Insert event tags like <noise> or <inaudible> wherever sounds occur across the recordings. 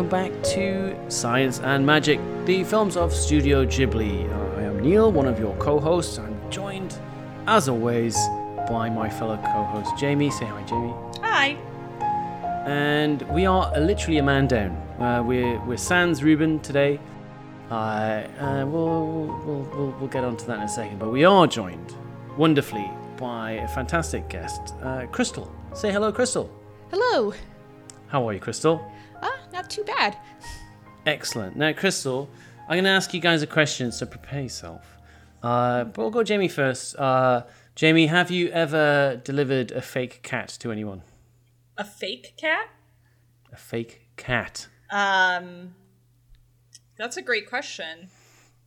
Hello and welcome back to Science and Magic, the films of Studio Ghibli. I am Neil, one of your co-hosts. I'm joined, as always, by my fellow co-host Jamie. Say hi, Jamie. Hi. And we are literally a man down. Uh, we're we're Sans Ruben today. Uh, uh, we'll, we'll, we'll, we'll get onto that in a second. But we are joined wonderfully by a fantastic guest, uh, Crystal. Say hello, Crystal. Hello. How are you, Crystal? Not too bad. Excellent. Now, Crystal, I'm going to ask you guys a question, so prepare yourself. Uh, but we'll go Jamie first. Uh, Jamie, have you ever delivered a fake cat to anyone? A fake cat? A fake cat? Um, that's a great question.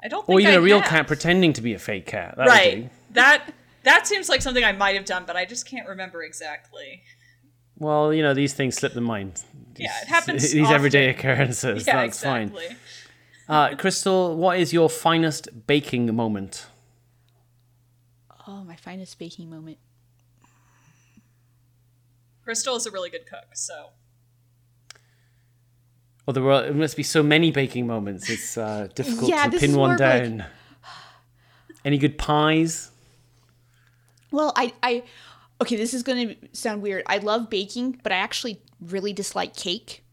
I don't think Or even I a real have. cat pretending to be a fake cat. That right. That that seems like something I might have done, but I just can't remember exactly. Well, you know, these things slip the mind. Yeah, it happens <laughs> These everyday occurrences. <laughs> Yeah, That's fine. Uh, Crystal, what is your finest baking moment? Oh, my finest baking moment. Crystal is a really good cook, so Well, there, were, there must be so many baking moments. It's uh, <laughs> difficult Yeah, to pin one more of like- down. Any good pies? Well, I, I, okay, this is going to sound weird. I love baking, but I actually really dislike cake.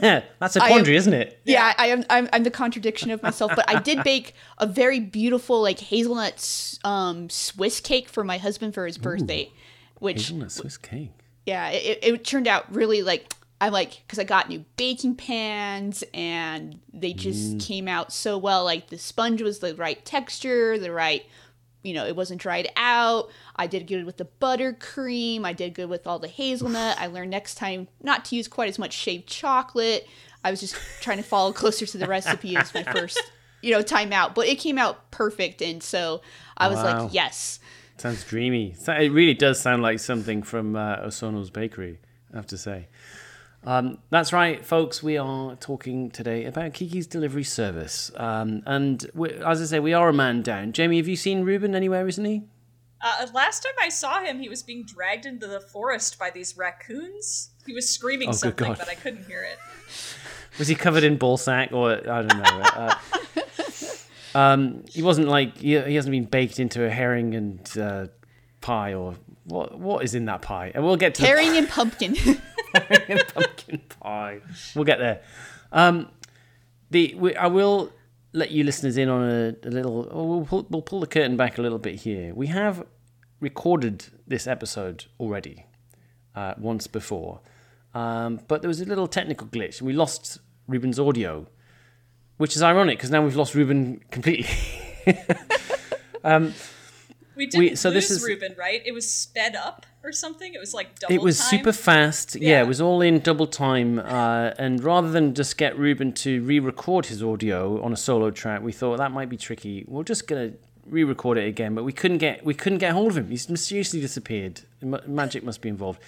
Yeah, <laughs> that's a I am- quandary, isn't it? Yeah, I am. I'm, I'm the contradiction of myself. But I did bake a very beautiful, like hazelnut um, Swiss cake for my husband for his birthday, which Hazelnut Swiss cake. yeah, it, it turned out really like I like because I got new baking pans and they just came out so well. Like the sponge was the right texture, the right, you know, it wasn't dried out. I did good with the buttercream. I did good with all the hazelnut. I learned next time not to use quite as much shaved chocolate. I was just trying to follow closer to the recipe as my first, you know, time out. But it came out perfect, and so I was Wow. like, yes. Sounds dreamy. It really does sound like something from uh, Osono's Bakery, I have to say. Um, that's right, folks. We are talking today about Kiki's delivery service. Um, and we, as I say, we are a man down. Jamie, have you seen Ruben anywhere recently? uh, last time I saw him, he was being dragged into the forest by these raccoons. He was screaming Oh, something, but I couldn't hear it. Was he covered in ball sack or I don't know? uh, <laughs> um, he wasn't like he, he hasn't been baked into a herring and uh, pie or what? What is in that pie? And we'll get to the Herring and pumpkin. <laughs> <laughs> pumpkin pie. We'll get there. Um, the we, I will let you listeners in on a, a little. We'll pull, we'll pull the curtain back a little bit here. We have recorded this episode already uh, once before, um, but there was a little technical glitch and we lost Ruben's audio, which is ironic because now we've lost Ruben completely. <laughs> We didn't so lose this is- Ruben, right? It was sped up or something. It was like double. It was time. super fast. Yeah. Yeah. it was all in double time. Uh, and rather than just get Ruben to re-record his audio on a solo track, we thought that might be tricky. We're just gonna re-record it again, but we couldn't get we couldn't get hold of him. He's mysteriously disappeared. Ma- Magic must be involved.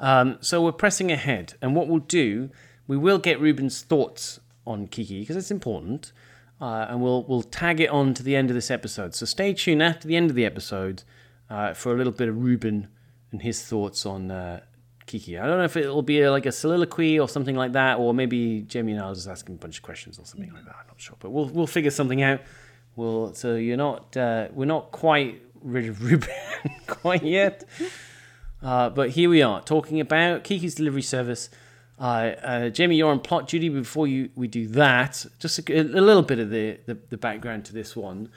Um, so we're pressing ahead, and what we'll do, we will get Ruben's thoughts on Kiki because it's important, uh, and we'll we'll tag it on to the end of this episode. So stay tuned after the end of the episode uh, for a little bit of Ruben and his thoughts on uh, Kiki. I don't know if it'll be a, like a soliloquy or something like that, or maybe Jamie and I'll just ask him a bunch of questions or something like that. I'm not sure, but we'll we'll figure something out. We'll so you're not uh, we're not quite rid of <laughs> Ruben quite yet. Uh, but here we are talking about Kiki's delivery service. Uh, uh, Jamie, you're on plot duty. Before you we do that, just a, a little bit of the, the, the background to this one.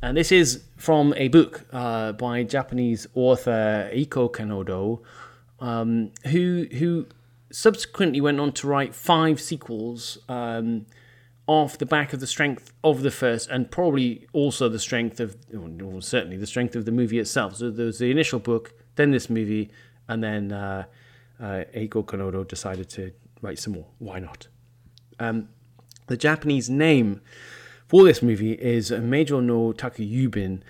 And this is from a book uh, by Japanese author Eiko Kadono, um, who who subsequently went on to write five sequels um, off the back of the strength of the first, and probably also the strength of, well, certainly the strength of the movie itself. So there was the initial book, then this movie, and then uh, Eiko Kadono decided to write some more. Why not? Um, the Japanese name for this movie is Majo no Takayubin,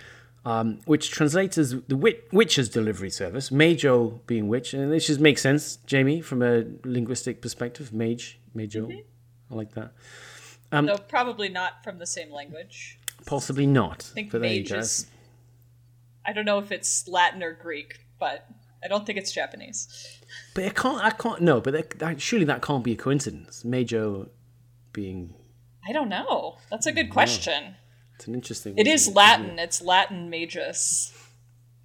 um, which translates as the wit- witch's delivery service. Majo being witch, and this just makes sense, Jamie, from a linguistic perspective. Mage, Meijo, I like that. Though probably not from the same language. Possibly not. I think but mage is. I don't know if it's Latin or Greek, but I don't think it's Japanese. But it can't. I can't. No, but that, that, surely that can't be a coincidence. Mejo being. I don't know. That's a good question. It's an interesting. It is Latin. It's Latin magus.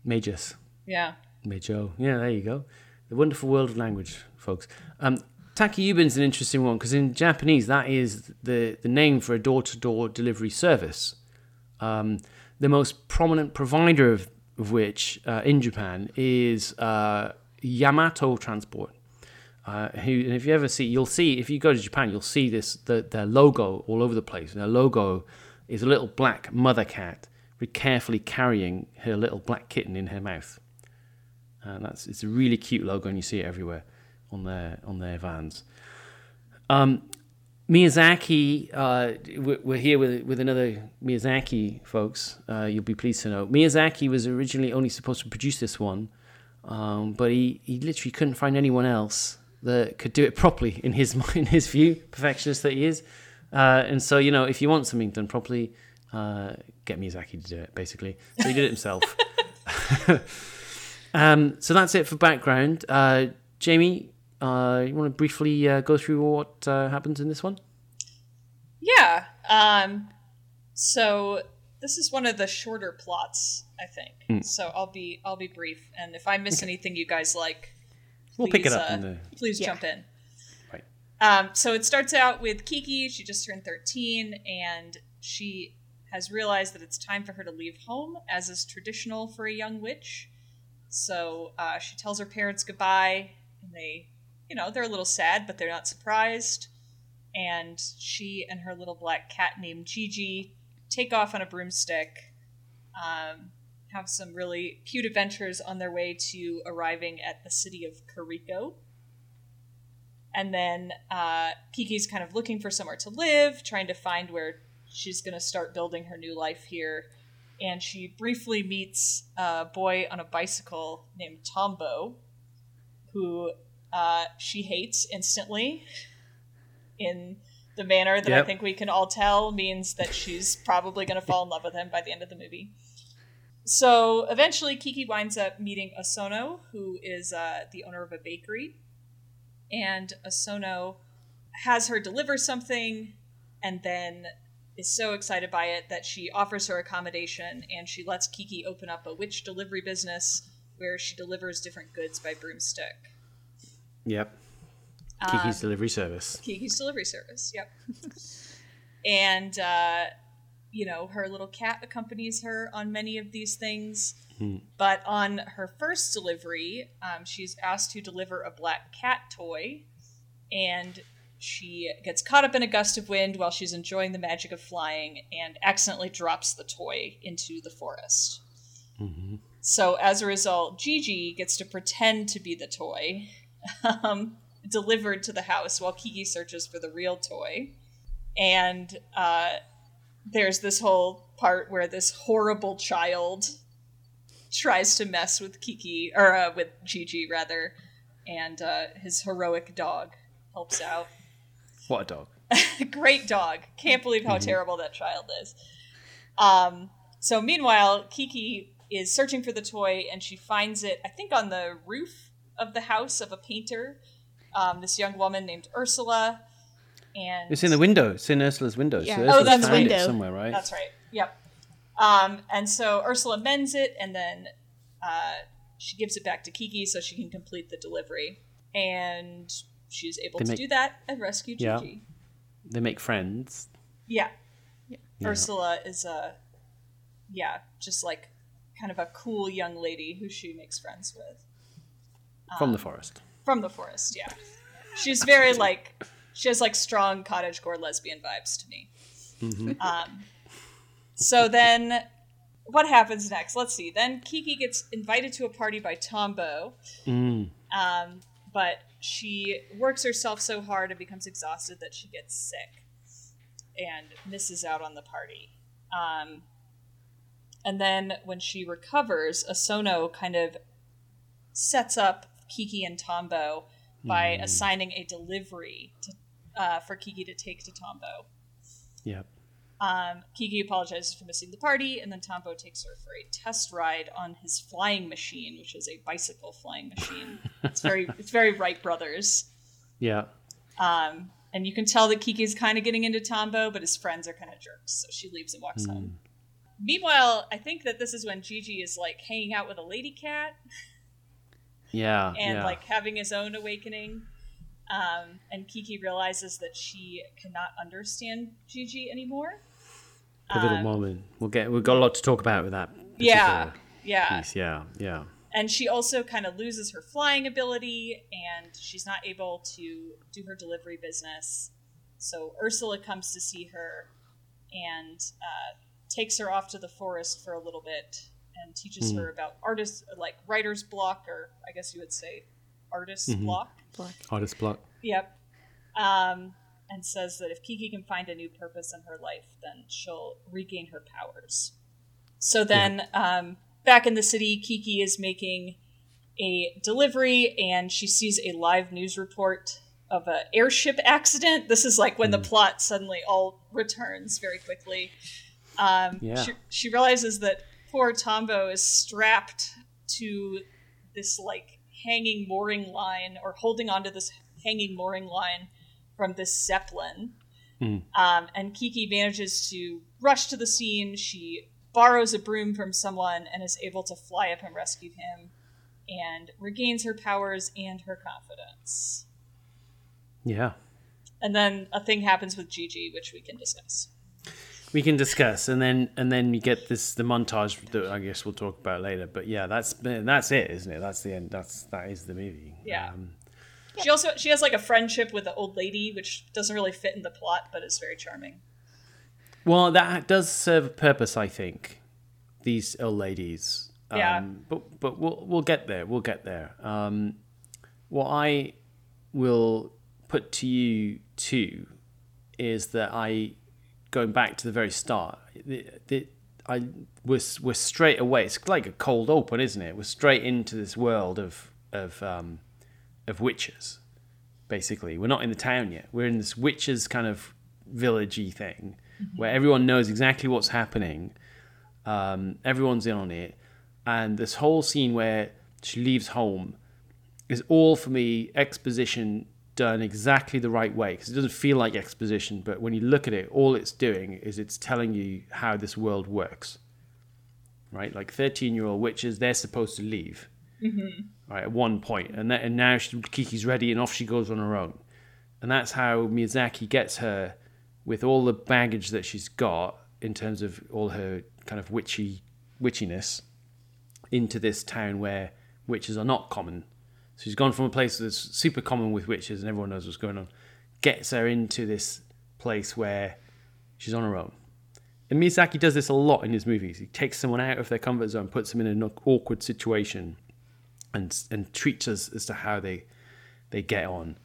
Magus. Yeah. Mejo. Yeah, there you go. The wonderful world of language, folks. Um, Takyubin's an interesting one because in Japanese that is the, the name for a door to door delivery service. Um, the most prominent provider of, which uh, in Japan is uh, Yamato Transport. Uh, who, and if you ever see, you'll see if you go to Japan, you'll see this the, their logo all over the place. Their logo is a little black mother cat, very carefully carrying her little black kitten in her mouth. And that's it's a really cute logo, and you see it everywhere on their on their vans. Um, Miyazaki, uh, we're here with with another Miyazaki, folks. Uh, you'll be pleased to know Miyazaki was originally only supposed to produce this one, um, but he, he literally couldn't find anyone else that could do it properly in his <laughs> in his view, perfectionist that he is. Uh, and so you know, if you want something done properly, uh, get Miyazaki to do it. Basically, so he did it himself. <laughs> <laughs> um, so that's it for background. Uh, Jamie, uh, you want to briefly uh, go through what uh, happens in this one? Yeah. Um, so this is one of the shorter plots, I think. Mm. So I'll be I'll be brief, and if I miss anything you guys like, We'll pick it up uh, in the please Yeah. jump in. Right. Um, so it starts out with Kiki. She just turned 13, and she has realized that it's time for her to leave home, as is traditional for a young witch. So uh, she tells her parents goodbye, and they, you know, they're a little sad, but they're not surprised. And she and her little black cat named Jiji take off on a broomstick, um, have some really cute adventures on their way to arriving at the city of Koriko. And then uh, Kiki's kind of looking for somewhere to live, trying to find where she's going to start building her new life here. And she briefly meets a boy on a bicycle named Tombo, who uh, she hates instantly in the manner that I think we can all tell means that she's probably going to fall in love with him by the end of the movie. So eventually, Kiki winds up meeting Osono, who is uh, the owner of a bakery. And Osono has her deliver something and then is so excited by it that she offers her accommodation and she lets Kiki open up a witch delivery business where she delivers different goods by broomstick. Yep. Um, Kiki's delivery service. Kiki's delivery service. Yep. <laughs> and uh, you know, her little cat accompanies her on many of these things. But on her first delivery, um, she's asked to deliver a black cat toy, and she gets caught up in a gust of wind while she's enjoying the magic of flying and accidentally drops the toy into the forest. So as a result, Jiji gets to pretend to be the toy, <laughs> um, delivered to the house while Kiki searches for the real toy. And uh, there's this whole part where this horrible child tries to mess with Kiki, or uh, with Jiji rather, and uh, his heroic dog helps out. What a dog. <laughs> Great dog. Can't believe how terrible that child is. Um, so meanwhile, Kiki is searching for the toy and she finds it, I think, on the roof of the house of a painter. Um, this young woman named Ursula. And It's in the window. It's in Ursula's window. Yeah. So Oh, that's found it window. somewhere, right? That's right. Yep. Um, and so Ursula mends it, and then uh, she gives it back to Kiki so she can complete the delivery. And she's able They to make- do that and rescue Yeah. Jiji. They make friends. Yeah. Yeah. Ursula is a, yeah, just like kind of a cool young lady who she makes friends with From Um, the forest. from the forest. Yeah, she's very like she has like strong cottagecore lesbian vibes to me. Um, so then, what happens next? Let's see. Then Kiki gets invited to a party by Tombo, Mm. um, but she works herself so hard and becomes exhausted that she gets sick and misses out on the party. Um, and then when she recovers, Osono kind of sets up Kiki and Tombo by assigning a delivery to, uh, for Kiki to take to Tombo. Yep. Um, Kiki apologizes for missing the party, and then Tombo takes her for a test ride on his flying machine, which is a bicycle flying machine. it's very, <laughs> it's very Wright Brothers. Yeah. Um, and you can tell that Kiki's kind of getting into Tombo, but his friends are kind of jerks, so she leaves and walks home. Meanwhile, I think that this is when Jiji is like hanging out with a lady cat <laughs> Yeah. and yeah. like having his own awakening. Um, and Kiki realizes that she cannot understand Jiji anymore. pivotal um, moment. We'll get. We've got a lot to talk about with that. Yeah, yeah. Piece. Yeah. Yeah. And she also kind of loses her flying ability, and she's not able to do her delivery business. So Ursula comes to see her and uh, takes her off to the forest for a little bit and teaches her about artists, like writer's block, or I guess you would say artist's block. Black. Artist block. Yep. Um, and says that if Kiki can find a new purpose in her life, then she'll regain her powers. So then, um, back in the city, Kiki is making a delivery and she sees a live news report of an airship accident. This is like when the plot suddenly all returns very quickly. Um, Yeah. she, she realizes that poor Tombo is strapped to this like hanging mooring line or holding onto this hanging mooring line from this zeppelin. Um, and Kiki manages to rush to the scene. She borrows a broom from someone and is able to fly up and rescue him and regains her powers and her confidence. Yeah. And then a thing happens with Jiji, which we can discuss. We can discuss, and then and then you get this the montage that I guess we'll talk about later. But yeah, that's that's it, isn't it? That's the end. That's that is the movie. Yeah. Um, She also she has like a friendship with the old lady, which doesn't really fit in the plot, but it's very charming. well, that does serve a purpose, I think. These old ladies. Um, Yeah. But but we'll we'll get there. We'll get there. Um, what I will put to you too is that I, going back to the very start, the, the, I was we're straight away. It's like a cold open, isn't it? We're straight into this world of of um, of witches. Basically, we're not in the town yet. We're in this witches kind of villagey thing where everyone knows exactly what's happening. Um, everyone's in on it, and this whole scene where she leaves home is all for me exposition done exactly the right way because it doesn't feel like exposition but when you look at it all it's doing is it's telling you how this world works right? Like 13 year old witches they're supposed to leave mm-hmm. right at one point and, that, and now she, kiki's ready and off she goes on her own. And that's how miyazaki gets her with all the baggage that she's got in terms of all her kind of witchy witchiness into this town where witches are not common so she's gone from a place that's super common with witches and everyone knows what's going on, gets her into this place where she's on her own. And Miyazaki does this a lot in his movies. He takes someone out of their comfort zone, puts them in an awkward situation, and and treats us as to how they they get on. And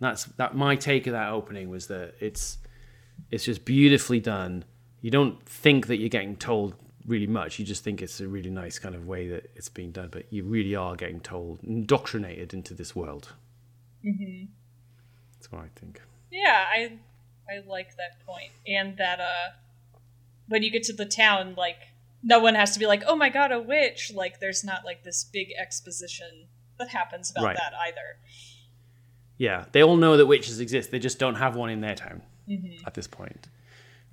that's that. My take of that opening was that it's it's just beautifully done. You don't think that you're getting told really much. You just think it's a really nice kind of way that it's being done, but you really are getting told, indoctrinated into this world. Mm-hmm. That's what I think. Yeah, I I like that point. And that uh when you get to the town, like no one has to be like, "Oh my god, a witch." Like there's not like this big exposition that happens about Right. that either. Yeah, they all know that witches exist. They just don't have one in their town at this point.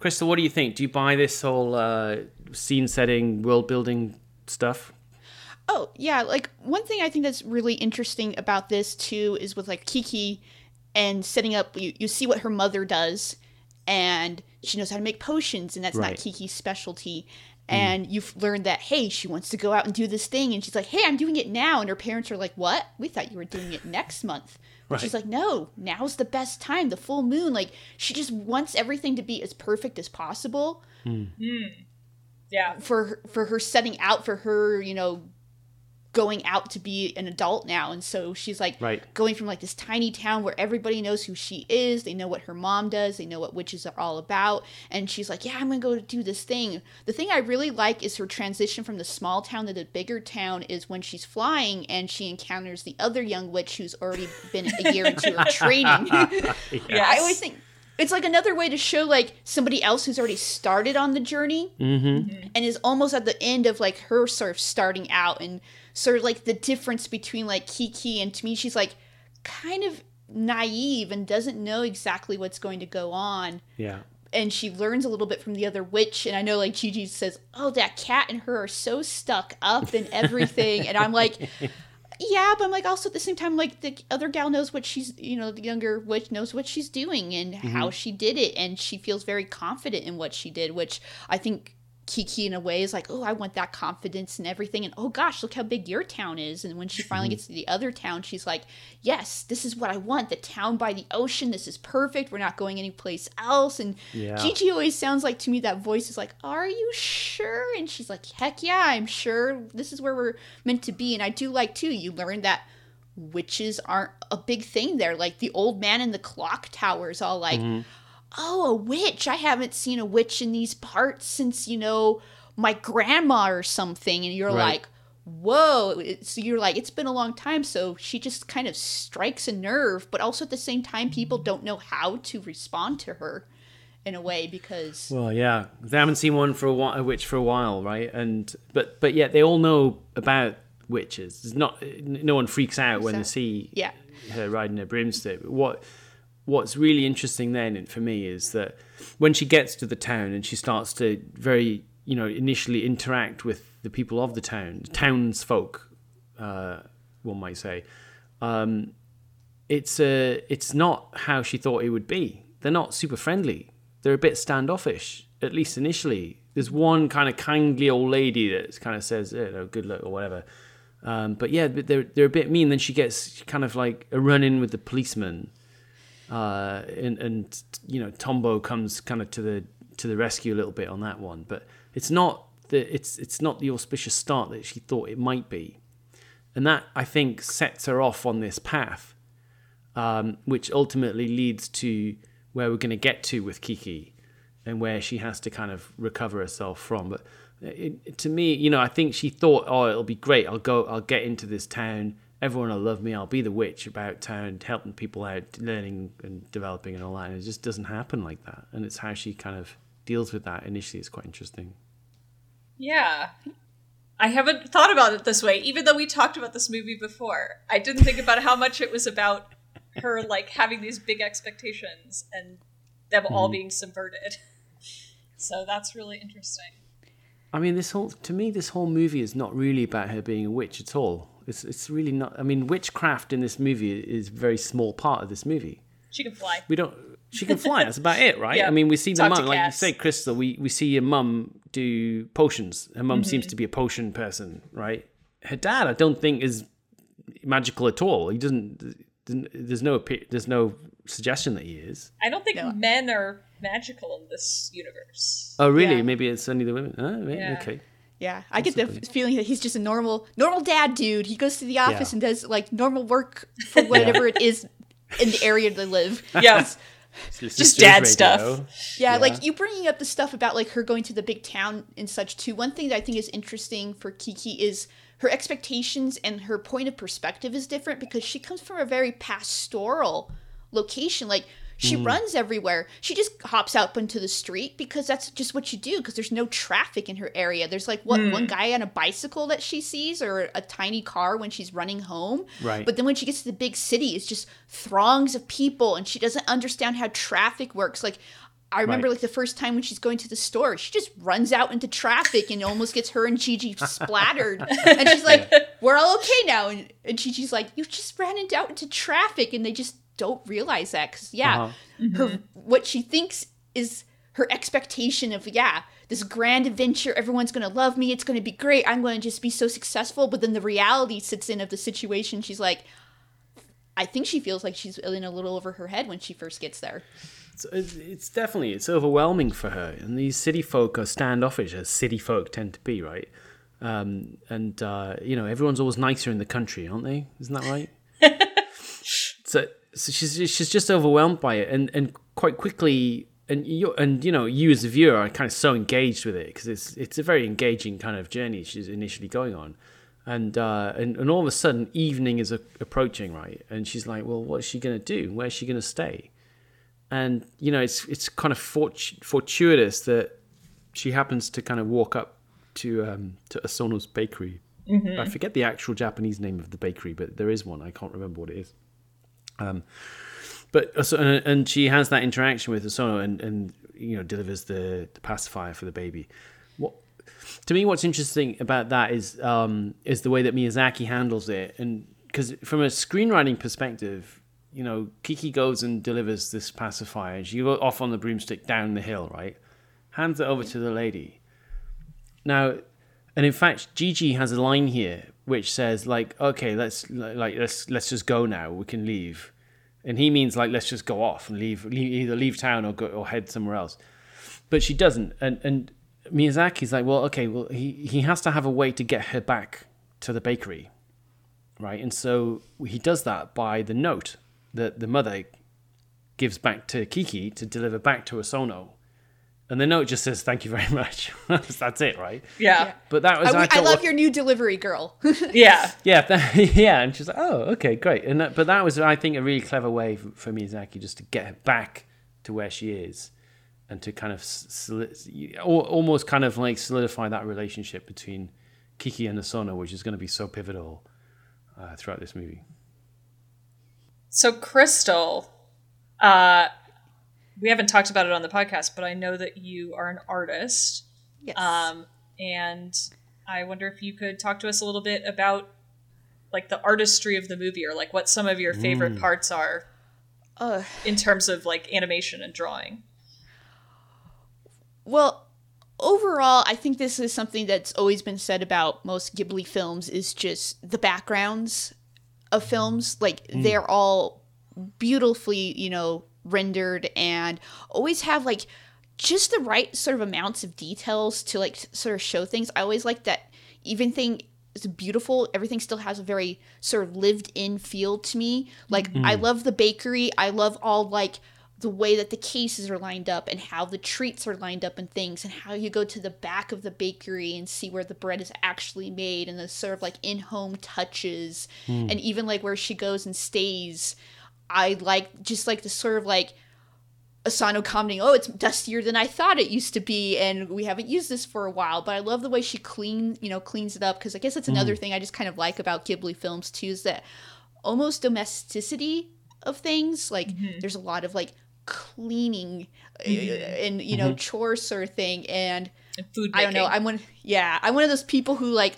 Crystal, what do you think? Do you buy this whole uh, scene setting, world building stuff? Oh, yeah. Like, one thing I think that's really interesting about this, too, is with, like, Kiki and setting up, you, you see what her mother does, and she knows how to make potions, and that's Right. not Kiki's specialty. And you've learned that, hey, she wants to go out and do this thing, and she's like, hey, I'm doing it now. And her parents are like, what? We thought you were doing it next month. But She's like, no, now's the best time, the full moon. Like, she just wants everything to be as perfect as possible hmm. Hmm. Yeah. for for her setting out for her, you know, going out to be an adult now. And so she's like Right. going from like this tiny town where everybody knows who she is, they know what her mom does, they know what witches are all about, and she's like, "Yeah, I'm going to go do this thing." The thing I really like is her transition from the small town to the bigger town is when she's flying and she encounters the other young witch who's already been a year into her <laughs> training. <laughs> Yes. I always think it's like another way to show like somebody else who's already started on the journey Mm-hmm. and is almost at the end of like her sort of starting out and sort of like the difference between like Kiki and to me she's like kind of naive and doesn't know exactly what's going to go on. Yeah. and she learns a little bit from the other witch. And i know like jiji says oh that cat and her are so stuck up and everything. And i'm like yeah but i'm like also at the same time like the other gal knows what she's you know the younger witch knows what she's doing and how mm-hmm. she did it and she feels very confident in what she did which i think Kiki in a way is like, oh, I want that confidence and everything. And oh gosh, look how big your town is. And when she finally mm-hmm. gets to the other town, she's like, yes, this is what I want. The town by the ocean. This is perfect. We're not going anyplace else. And Yeah. Jiji always sounds like to me that voice is like, are you sure? And she's like, heck yeah, I'm sure. This is where we're meant to be. And I do like too, you learn that witches aren't a big thing there. Like the old man in the clock tower is all like, mm-hmm. Oh, a witch. I haven't seen a witch in these parts since, you know, my grandma or something. And you're Right. like, whoa. So you're like, it's been a long time. So she just kind of strikes a nerve. But also at the same time, people don't know how to respond to her in a way because. Well, yeah, they haven't seen one for a, while, a witch for a while, right? And but but yet they all know about witches. It's not no one freaks out when they see Yeah. her riding a broomstick. What what's really interesting then for me is that when she gets to the town and she starts to very you know initially interact with the people of the town, townsfolk, uh, one might say. Um, it's uh, it's not how she thought it would be. They're not super friendly. They're a bit standoffish, at least initially. There's one kind of kindly old lady that kind of says, you know, good luck or whatever. Um, but yeah, they're they're a bit mean. Then she gets kind of like a run in with the policeman, uh, and and you know Tombo comes kind of to the to the rescue a little bit on that one. But it's not the it's it's not the auspicious start that she thought it might be, and that I think sets her off on this path um, which ultimately leads to where we're going to get to with Kiki and where she has to kind of recover herself from. But it, to me, you know, I think she thought, oh, it'll be great. I'll go, I'll get into this town. Everyone will love me. I'll be the witch about town, helping people out, learning and developing and all that. And it just doesn't happen like that. And it's how she kind of deals with that initially It's quite interesting. Yeah. I haven't thought about it this way, even though we talked about this movie before. I didn't think about how much it was about her like having these big expectations and them all mm-hmm. being subverted. So that's really interesting. I mean, this whole to me, this whole movie is not really about her being a witch at all. It's it's really not. I mean, witchcraft in this movie is a very small part of this movie. She can fly. We don't. She can fly. That's about it, right? <laughs> Yeah. I mean, we see the Talk to mum, like you say, Crystal. We we see your mum do potions. Her mum Mm-hmm. seems to be a potion person, right? Her dad, I don't think is magical at all. He doesn't. There's no there's no suggestion that he is. I don't think No. men are magical in this universe. Oh, really? Yeah. Maybe it's only the women. Oh, maybe, Yeah. Okay. Yeah, I get the feeling that he's just a normal, normal dad dude. He goes to the office Yeah. and does like normal work for whatever it is in the area they live. <laughs> Yeah. Just dad stuff. Yeah, like you bringing up the stuff about like her going to the big town and such too. One thing that I think is interesting for Kiki is her expectations and her point of perspective is different because she comes from a very pastoral location. Like she mm. runs everywhere. She just hops out into the street because that's just what you do because there's no traffic in her area. There's like what one mm. guy on a bicycle that she sees or a tiny car when she's running home. Right. But then when she gets to the big city, it's just throngs of people and she doesn't understand how traffic works. Like I remember Right. like the first time when she's going to the store, she just runs out into traffic and almost gets her and Jiji <laughs> splattered. and she's like, "We're all okay now." And, and Jiji's like, "You just ran out into traffic," and they just don't realize that because yeah, Uh-huh. her what she thinks is her expectation of yeah this grand adventure everyone's gonna love me it's gonna be great i'm gonna just be so successful but then the reality sits in of the situation she's like i think she feels like she's in a little over her head when she first gets there It's, it's it's definitely it's overwhelming for her, and these city folk are standoffish, as city folk tend to be, right? Um, and uh, you know, everyone's always nicer in the country, aren't they? Isn't that right? <laughs> so, so she's she's just overwhelmed by it, and and quite quickly, and you and you know, you as a viewer are kind of so engaged with it because it's it's a very engaging kind of journey she's initially going on. And, uh, and and all of a sudden, evening is a- approaching, right? And she's like, "Well, what is she going to do? Where's she going to stay?" and you know it's it's kind of fort- fortuitous that she happens to kind of walk up to um, to Osono's bakery. I forget the actual Japanese name of the bakery, but there is one. I can't remember what it is. Um, but Oso- and, and she has that interaction with Osono and, and you know delivers the, the pacifier for the baby. What to me, what's interesting about that is um, is the way that Miyazaki handles it, and because from a screenwriting perspective, you know, Kiki goes and delivers this pacifier, and she goes off on the broomstick down the hill, right? Hands it over to the lady. Now, and in fact, Jiji has a line here which says like, "Okay, let's like let's let's just go now. We can leave," and he means like let's just go off and leave, leave either leave town or go or head somewhere else. But she doesn't, and and Miyazaki's like, well, okay, well he he has to have a way to get her back to the bakery, right? And so he does that by the note that the mother gives back to Kiki to deliver back to Osono. And the note just says, "Thank you very <laughs> much." <laughs> That's it, right? Yeah. But that was I, I, I love what- your new delivery girl. <laughs> Yeah. yeah, that, yeah, and she's like, "Oh, okay, great." And that, but that was, I think, a really clever way for, for Miyazaki just to get her back to where she is, and to kind of soli- al- almost kind of like solidify that relationship between Kiki and Osono, which is going to be so pivotal uh, throughout this movie. So Crystal, uh, we haven't talked about it on the podcast, but I know that you are an artist. yes. Um, and I wonder if you could talk to us a little bit about like the artistry of the movie or like what some of your favorite parts are Ugh. in terms of like animation and drawing. Well, overall, I think this is something that's always been said about most Ghibli films is just the backgrounds of films. Like they're all beautifully, you know, rendered and always have like just the right sort of amounts of details to like sort of show things. I always like that even thing is beautiful, everything still has a very sort of lived in feel to me. Like mm. I love the bakery. I love all like the way that the cases are lined up and how the treats are lined up and things and how you go to the back of the bakery and see where the bread is actually made and the sort of like in-home touches mm. and even like where she goes and stays i like just like the sort of like osono commenting oh it's dustier than i thought it used to be and we haven't used this for a while. But i love the way she clean you know cleans it up because i guess that's another mm. thing i just kind of like about ghibli films too is that almost domesticity of things like mm-hmm. there's a lot of like cleaning uh, mm-hmm. and you know mm-hmm. chores sort of thing and And food i don't know i'm one yeah i'm one of those people who like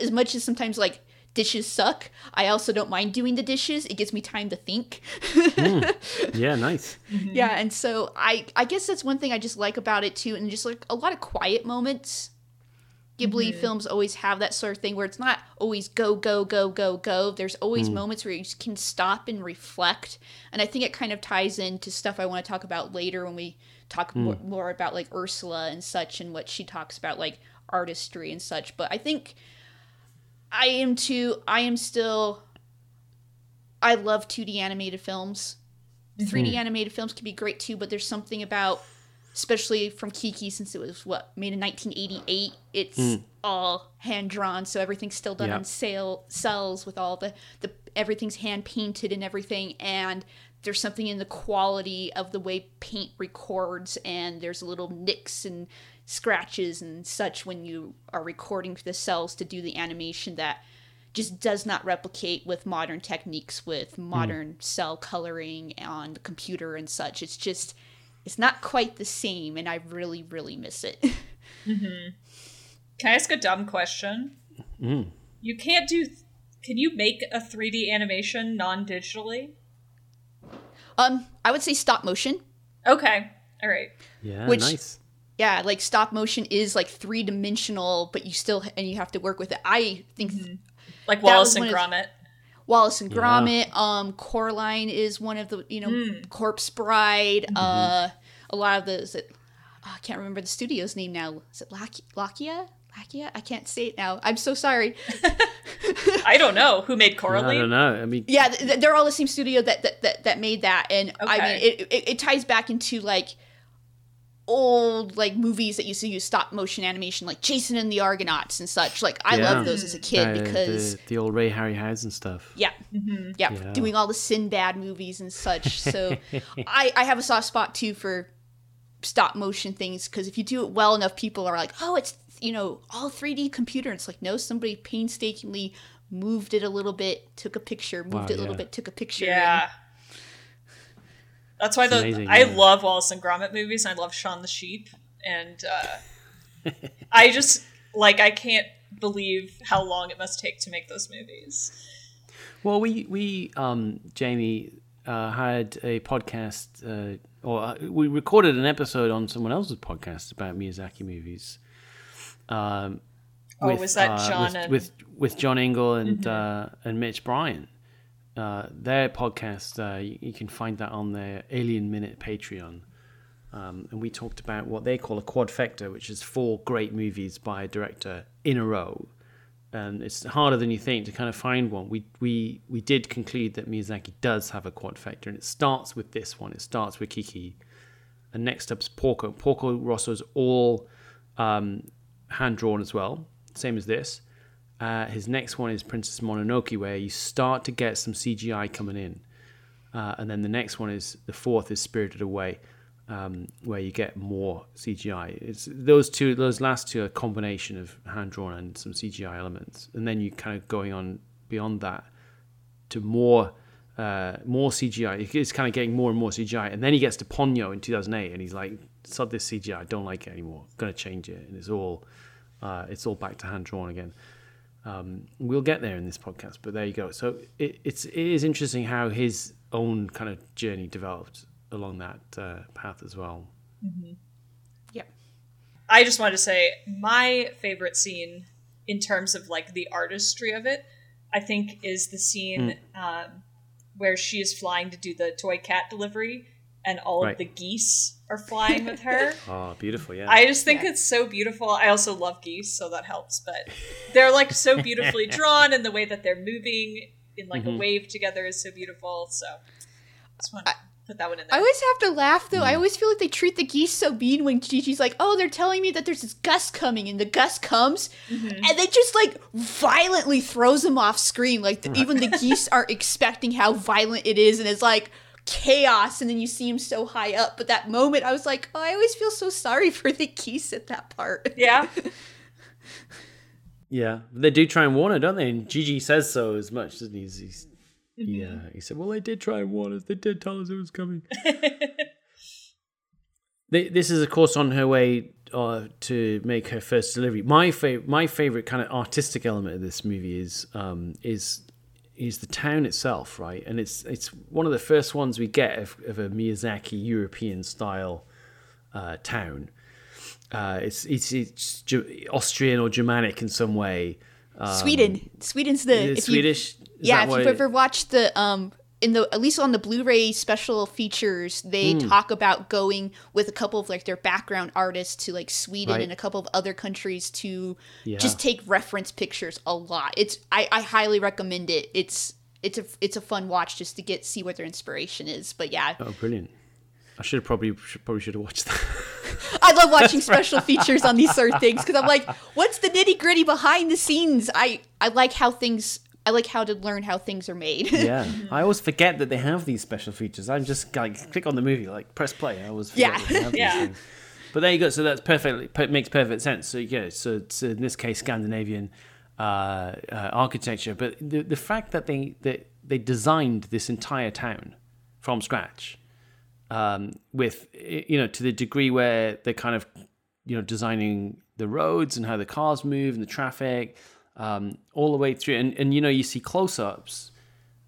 as much as sometimes like dishes suck. I also don't mind doing the dishes. It gives me time to think. Hmm. <laughs> Yeah, nice. Mm-hmm. yeah and so i i guess that's one thing i just like about it too and just like a lot of quiet moments. Ghibli mm-hmm. films always have that sort of thing where it's not always go go go go go. There's always hmm. moments where you just can stop and reflect and i think it kind of ties into stuff i want to talk about later when we talk hmm. more, more about like ursula and such and what she talks about like artistry and such but i think i am too i am still i love 2d animated films 3D hmm. animated films can be great too, but there's something about, especially from Kiki, since it was what made in 1988. It's hmm. all hand drawn, so everything's still done Yeah. on sale cels with all the the everything's hand painted and everything. And there's something in the quality of the way paint records, and there's a little nicks and scratches and such when you are recording the cels to do the animation that just does not replicate with modern techniques with hmm. modern cel coloring on the computer and such it's just it's not quite the same and i really really miss it <laughs> mm-hmm. Can I ask a dumb question? Hmm. You can't do. Can you make a 3D animation non digitally? um i would say stop motion Okay. All right. Yeah, Which- nice. Yeah like stop motion is like three dimensional but you still and you have to work with it i think Like That was Wallace and one of- Gromit. Wallace and Gromit, um, Coraline is one of the you know Corpse Bride. Uh, a lot of the is it, oh, I can't remember the studio's name now. Is it Laki- Lakia? Lakia? I can't say it now. I'm so sorry. <laughs> I don't know who made Coraline. I don't know. I mean, Yeah, th- th- they're all the same studio that that that, that made that, and I mean it, it. It ties back into like old like movies that used to use stop motion animation, like Jason and the Argonauts and such. Like I Yeah. loved those as a kid Uh, because the, the old Ray Harryhausen stuff. yeah. yeah, Yeah. doing all the Sinbad movies and such. So <laughs> I I have a soft spot too for stop motion things because if you do it well enough, people are like, oh, it's you know all 3D computer. It's like no, somebody painstakingly moved it a little bit, took a picture, moved Wow, it a little bit, took a picture. Yeah. That's why It's the amazing, I yeah. love Wallace and Gromit movies. And I love Shaun the Sheep, and uh, <laughs> I just like I can't believe how long it must take to make those movies. Well, we we um, Jamie uh, had a podcast, uh, or uh, we recorded an episode on someone else's podcast about Miyazaki movies. Um, Oh, was that uh, John with, and- with with John Engel and uh, and Mitch Bryan? Uh, their podcast, uh, you, you can find that on their Alien Minute Patreon. Um, and we talked about what they call a quadfecta, which is four great movies by a director in a row. And it's harder than you think to kind of find one. We we we did conclude that Miyazaki does have a quadfecta, and it starts with this one. It starts with Kiki, and next up's Porco. Porco Rosso's all um, hand drawn as well, same as this. Uh, his next one is Princess Mononoke, where you start to get some CGI coming in. Uh, and then the next one is the fourth is Spirited Away, um, where you get more CGI. It's those two, those last two are a combination of hand drawn and some CGI elements, and then you kind of going on beyond that to more. Uh, more CGI. It's kind of getting more and more CGI, and then he gets to Ponyo in 2008, and he's like, "Sod this CGI. I don't like it anymore. I'm gonna change it." And it's all, uh, it's all back to hand drawn again. Um, we'll get there in this podcast, but there you go. So it, it's it is interesting how his own kind of journey developed along that uh, path as well. Yeah. I just wanted to say my favorite scene in terms of like the artistry of it, I think, is the scene um, where she is flying to do the toy cat delivery, and all Right. of the geese are flying with her. <laughs> Oh, beautiful! Yeah, I just think Yeah. it's so beautiful. I also love geese, so that helps. But they're like so <laughs> beautifully drawn, and the way that they're moving in like Mm-hmm. a wave together is so beautiful. So just want to put that one in I always have to laugh though. Hmm. I always feel like they treat the geese so mean when Jiji's like, "Oh, they're telling me that there's this gust coming," and the gust comes, Mm-hmm. and they just like violently throws them off screen. Like the, even the geese <laughs> are expecting how violent it is, and it's like chaos. And then you see him so high up. But that moment, I was like, "Oh, I always feel so sorry <laughs> for the geese at that part." yeah, <laughs> yeah. They do try and warn her, don't they? And Jiji says so as much, doesn't he? He's, he's, Yeah, he said, "Well, they did try and warn us. They did tell us it was coming." <laughs> they, this is, of course, on her way uh, to make her first delivery. My favorite, my favorite kind of artistic element of this movie is um, is is the town itself, right? And it's it's one of the first ones we get of, of a Miyazaki European style uh, town. Uh, it's, it's it's Austrian or Germanic in some way. Um, Sweden, Sweden's the if You, yeah, if you've it- ever watched the um in the at least on the Blu-ray special features, they Hmm. talk about going with a couple of like their background artists to like Sweden Right. and a couple of other countries to Yeah. just take reference pictures a lot. It's I, I highly recommend it. It's it's a it's a fun watch just to get see what their inspiration is. But yeah, Oh, brilliant! I should have probably should, probably should have watched that. <laughs> I love watching <laughs> special features on these sort of things because I'm like, what's the nitty gritty behind the scenes? I I like how things. I like how to learn how things are made. <laughs> yeah, I always forget that they have these special features. I'm just like click on the movie, like press play. I always forget Yeah. that they have <laughs> Yeah. things. But there you go. So that's perfectly per- makes perfect sense. So yeah, so it's in this case Scandinavian uh, uh, architecture, but the the fact that they that they designed this entire town from scratch, um, with you know to the degree where they're kind of you know designing the roads and how the cars move and the traffic, um, all the way through, and and you know you see close-ups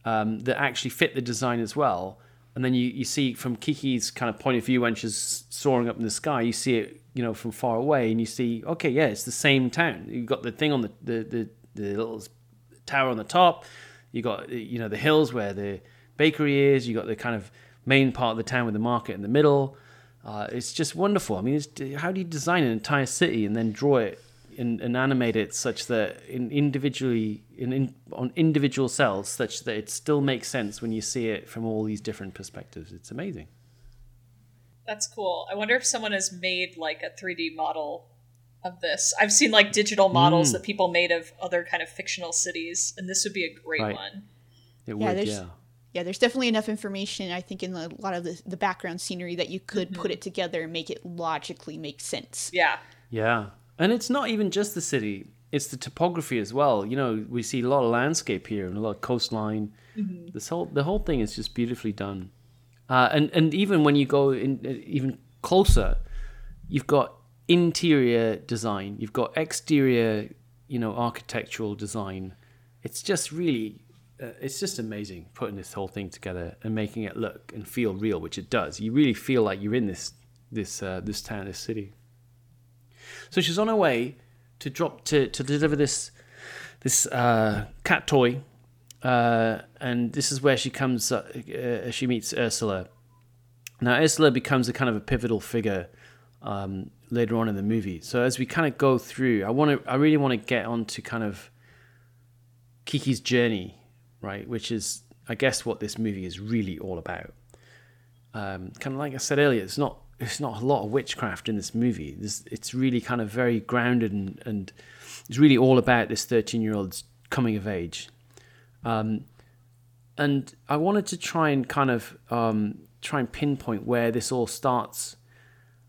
um, that actually fit the design as well. And then you, you see from Kiki's kind of point of view when she's soaring up in the sky, you see it, you know, from far away, and you see, okay, yeah, it's the same town. You've got the thing on the the, the, the little tower on the top. You got you know the hills where the bakery is. You got the kind of main part of the town with the market in the middle. Uh, it's just wonderful. I mean, how do you design an entire city and then draw it and, and animate it such that in individually in, in on individual cels, such that it still makes sense when you see it from all these different perspectives? It's amazing. That's cool. I wonder if someone has made like a 3D model of this. I've seen like digital models Mm. that people made of other kind of fictional cities, and this would be a great Right. one. It Yeah, would, there's- yeah. Yeah, there's definitely enough information, I think, in a lot of the, the background scenery that you could put it together and make it logically make sense. Yeah. Yeah. And it's not even just the city, it's the topography as well. You know, we see a lot of landscape here and a lot of coastline. This whole the whole thing is just beautifully done. Uh, and and even when you go in uh, even closer, you've got interior design, you've got exterior, you know, architectural design. It's just really uh, it's just amazing putting this whole thing together and making it look and feel real, which it does. You really feel like you're in this this uh, this town, this city. So she's on her way to drop to, to deliver this this uh, cat toy, uh, and this is where she comes. Uh, uh, she meets Ursula. Now Ursula becomes a kind of a pivotal figure um, later on in the movie. So as we kind of go through, I want to, I really want to get onto kind of Kiki's journey, right? Which is, I guess, what this movie is really all about. Um, kind of like I said earlier, it's not it's not a lot of witchcraft in this movie. This, it's really kind of very grounded and, and it's really all about this 13 year old's coming of age. Um, and I wanted to try and kind of um, try and pinpoint where this all starts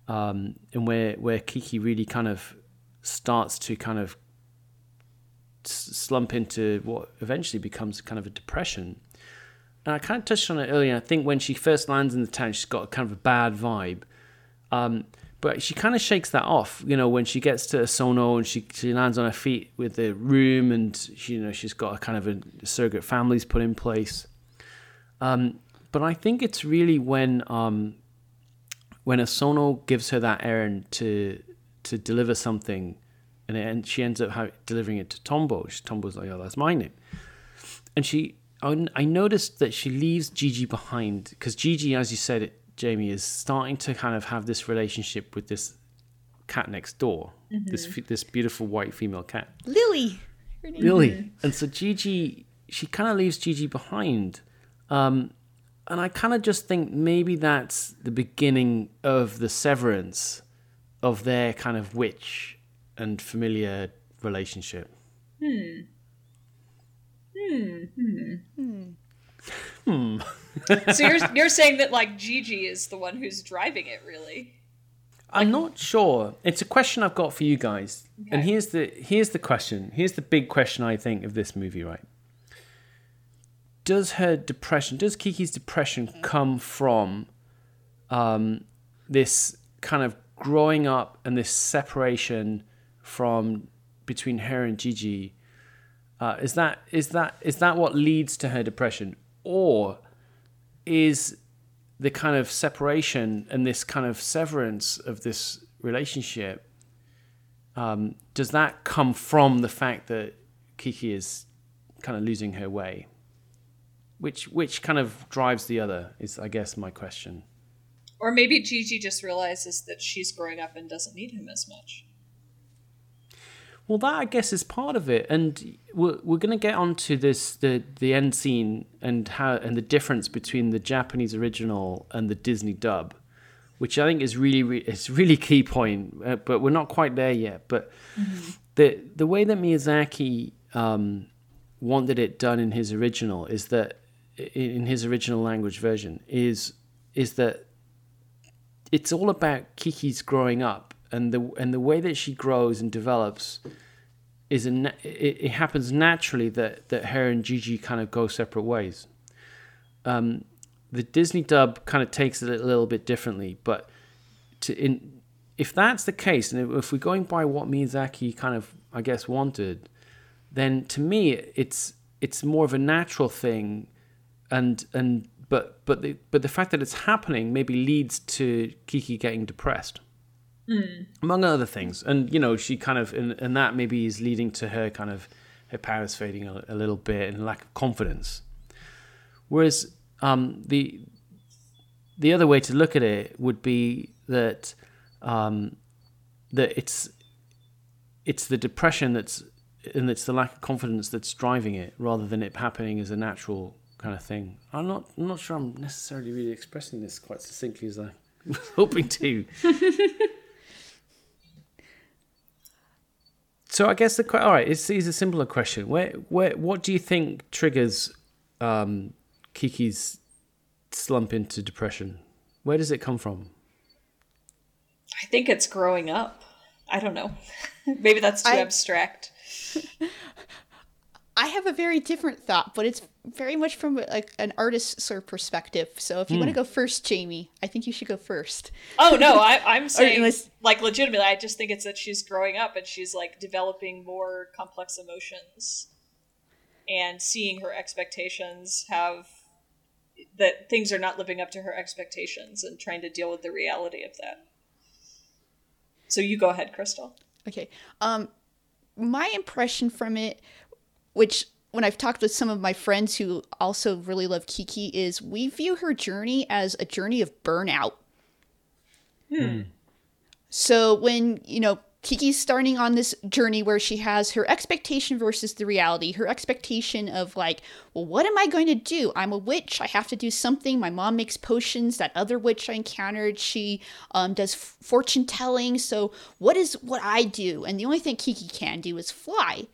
um, and where, where Kiki really kind of starts to kind of slump into what eventually becomes kind of a depression. And I kind of touched on it earlier. I think when she first lands in the town, she's got kind of a bad vibe. Um, but she kind of shakes that off, you know, when she gets to Sono and she, she lands on her feet with the room and, she, you know, she's got a kind of a surrogate families put in place. Um, but I think it's really when um, when Osono gives her that errand to to deliver something, and, it, and she ends up delivering it to Tombo. She, Tombo's like, "Oh, that's my name," and she. I I noticed that she leaves Jiji behind because Jiji, as you said, it, Jamie, is starting to kind of have this relationship with this cat next door, this mm-hmm. fe- this beautiful white female cat. Lily! Her name- Really? And so Jiji, she kind of leaves Jiji behind. Um, and I kind of just think maybe that's the beginning of the severance of their kind of witch and familiar relationship. Hmm. Hmm, hmm. So you're you're saying that like Jiji is the one who's driving it, really? I'm not sure. It's a question I've got for you guys. And here's the here's the question. Here's the big question I think of this movie, right? Does her depression, does Kiki's depression come from um, this kind of growing up and this separation from between her and Jiji? Uh, is that is that is that what leads to her depression, or is the kind of separation and this kind of severance of this relationship um, does that come from the fact that Kiki is kind of losing her way? Which which kind of drives the other is I guess my question. Or maybe Jiji just realizes that she's growing up and doesn't need him as much. Well, that I guess is part of it, and we're we're gonna get onto this the the end scene and how and the difference between the Japanese original and the Disney dub, which I think is really re- it's really key point, uh, but we're not quite there yet. But the the way that Miyazaki um, wanted it done in his original is that in his original language version is is that it's all about Kiki's growing up and the and the way that she grows and develops is a it, it happens naturally that that her and Jiji kind of go separate ways. Um, the Disney dub kind of takes it a little bit differently, but to in if that's the case, and if, we're going by what Miyazaki kind of I guess wanted, then to me it's it's more of a natural thing, and and but but the but the fact that it's happening maybe leads to Kiki getting depressed among other things. And you know, she kind of and, and that maybe is leading to her kind of her powers fading a, a little bit and lack of confidence. Whereas um, the the other way to look at it would be that um, that it's it's the depression that's and it's the lack of confidence that's driving it rather than it happening as a natural kind of thing. I'm not I'm not sure I'm necessarily really expressing this quite succinctly as I was <laughs> hoping to. <laughs> so I guess the que- all right. It's, it's a simpler question. Where where what do you think triggers um, Kiki's slump into depression? Where does it come from? I think it's growing up. I don't know. <laughs> Maybe that's too I- abstract. <laughs> I have a very different thought, but it's very much from like an artist's sort of perspective. So if you want to go first, Jamie, I think you should go first. Oh no, <laughs> I, I'm saying unless- like legitimately. I just think it's that she's growing up and she's like developing more complex emotions, and seeing her expectations have that things are not living up to her expectations, and trying to deal with the reality of that. So you go ahead, Crystal. Okay. Um, my impression from it, which when I've talked with some of my friends who also really love Kiki, is we view her journey as a journey of burnout. So when, you know, Kiki's starting on this journey where she has her expectation versus the reality. Her expectation of like, well, what am I going to do? I'm a witch. I have to do something. My mom makes potions. That other witch I encountered, she um, does f- fortune telling. So what is what I do? And the only thing Kiki can do is fly.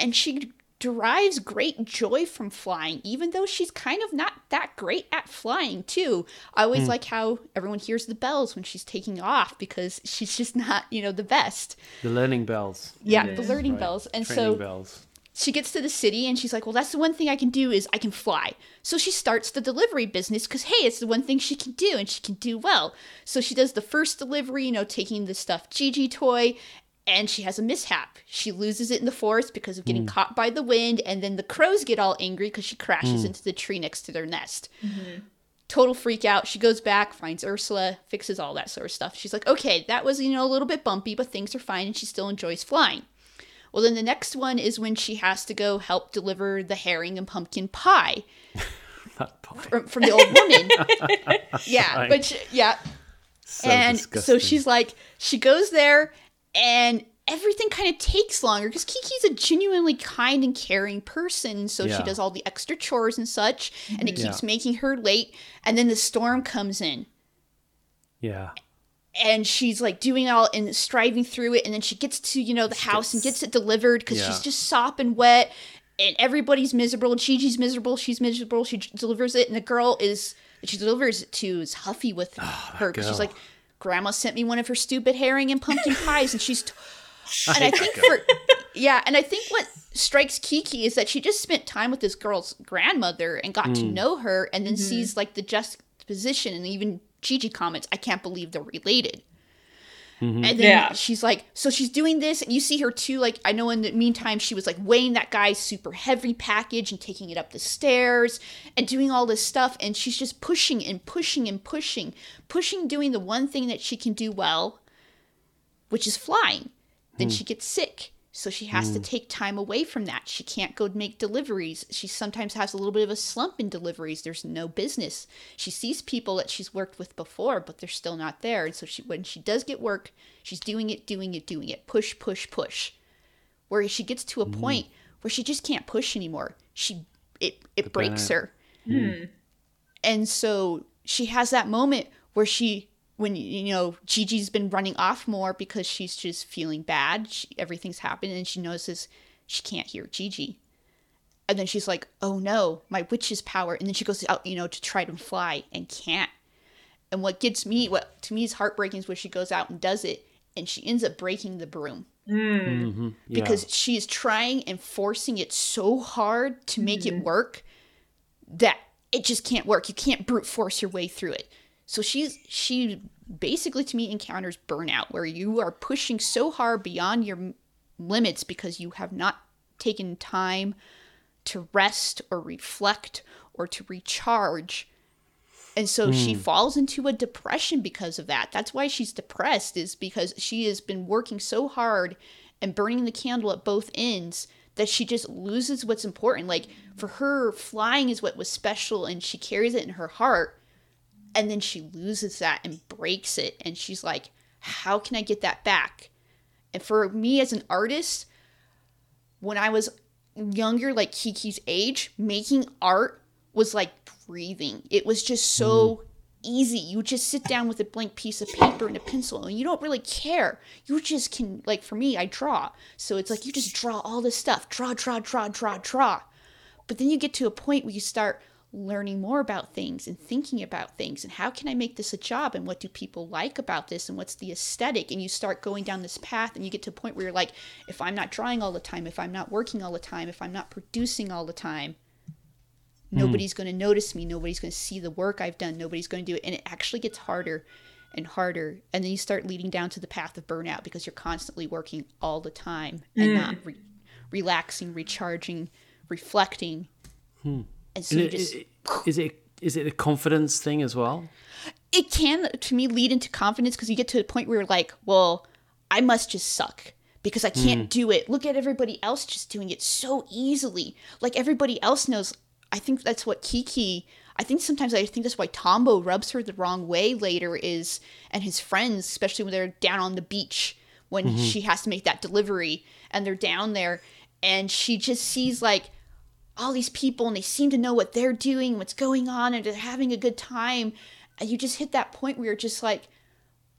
And she derives great joy from flying, even though she's kind of not that great at flying, too. I always hmm. like how everyone hears the bells when she's taking off because <laughs> she's just not, you know, the best. The learning bells. Yeah, Yes, the learning right. bells. And Training so bells. she gets to the city and she's like, well, that's the one thing I can do is I can fly. So she starts the delivery business because, hey, it's the one thing she can do and she can do well. So she does the first delivery, you know, taking the stuffed Jiji toy, and she has a mishap. She loses it in the forest because of getting hmm. caught by the wind, and then the crows get all angry because she crashes hmm. into the tree next to their nest. Mm-hmm. Total freak out. She goes back, finds Ursula, fixes all that sort of stuff. She's like, okay, that was, you know, a little bit bumpy, but things are fine, and she still enjoys flying. Well, then the next one is when she has to go help deliver the herring and pumpkin pie <laughs> That pie. from, from the old woman. <laughs> yeah, Right. but she- yeah, So and so she's like, she goes there, and everything kind of takes longer because Kiki's a genuinely kind and caring person. So Yeah. she does all the extra chores and such, and it keeps Yeah. making her late. And then the storm comes in, yeah. and she's like doing all and striving through it and then she gets to you know the house and gets it delivered because Yeah. she's just sopping wet and everybody's miserable and Jiji's miserable she's miserable she delivers it and the girl is she delivers it to is huffy with her because she's like grandma sent me one of her stupid herring and pumpkin <laughs> pies and she's t- and i think for yeah and i think what strikes kiki is that she just spent time with this girl's grandmother and got to mm. know her and then mm-hmm. sees like the juxtaposition and even jiji comments. I can't believe they're related Mm-hmm. and then Yeah. she's like, so she's doing this, and you see her too. Like, I know in the meantime, she was like weighing that guy's super heavy package and taking it up the stairs and doing all this stuff. And she's just pushing and pushing and pushing, pushing, doing the one thing that she can do well, which is flying. Then hmm. she gets sick. So she has to mm. take time away from that. She can't go make deliveries. She sometimes has a little bit of a slump in deliveries. There's no business. She sees people that she's worked with before, but they're still not there. And so she when she does get work, she's doing it, doing it, doing it. Push, push, push. Where she gets to a mm. point where she just can't push anymore. She it it breaks burnout. her. Hmm. Mm. And so she has that moment where she, when you know Jiji's been running off more because she's just feeling bad. She, everything's happened, and she notices she can't hear Jiji. And then she's like, "Oh no, my witch's power!" And then she goes out, you know, to try to fly and can't. And what gets me, what to me is heartbreaking, is when she goes out and does it, and she ends up breaking the broom mm. mm-hmm. Yeah. because she is trying and forcing it so hard to make it mm-hmm. work that it just can't work. You can't brute force your way through it. So she's she basically to me encounters burnout where you are pushing so hard beyond your limits because you have not taken time to rest or reflect or to recharge. And so she hmm. falls into a depression because of that. That's why she's depressed, is because she has been working so hard and burning the candle at both ends that she just loses what's important. Like for her, flying is what was special and she carries it in her heart. And then she loses that and breaks it. And she's like, how can I get that back? And for me as an artist, when I was younger, like Kiki's age, making art was like breathing. It was just so mm-hmm. easy. You just sit down with a blank piece of paper and a pencil and you don't really care. You just can, like, for me, I draw. So it's like you just draw all this stuff draw, draw, draw, draw, draw. But then you get to a point where you start learning more about things and thinking about things and how can I make this a job and what do people like about this and what's the aesthetic? And you start going down this path and you get to a point where you're like if I'm not drawing all the time if I'm not working all the time if I'm not producing all the time hmm. nobody's going to notice me. Nobody's going to see the work I've done. Nobody's going to do it. And it actually gets harder and harder. And then you start leading down to the path of burnout because you're constantly working all the time and hmm. not re- relaxing recharging reflecting hmm. And so it- just it- is it is it a confidence thing as well? it can to me lead into confidence because you get to a point where you're like well i must just suck because i can't mm. do it. Look at everybody else just doing it so easily. Like everybody else knows i think that's what kiki i think sometimes i think that's why tombo rubs her the wrong way later is and his friends especially when they're down on the beach when mm-hmm. she has to make that delivery and they're down there and she just sees like all these people and they seem to know what they're doing, what's going on, and they're having a good time. And you just hit that point where you're just like,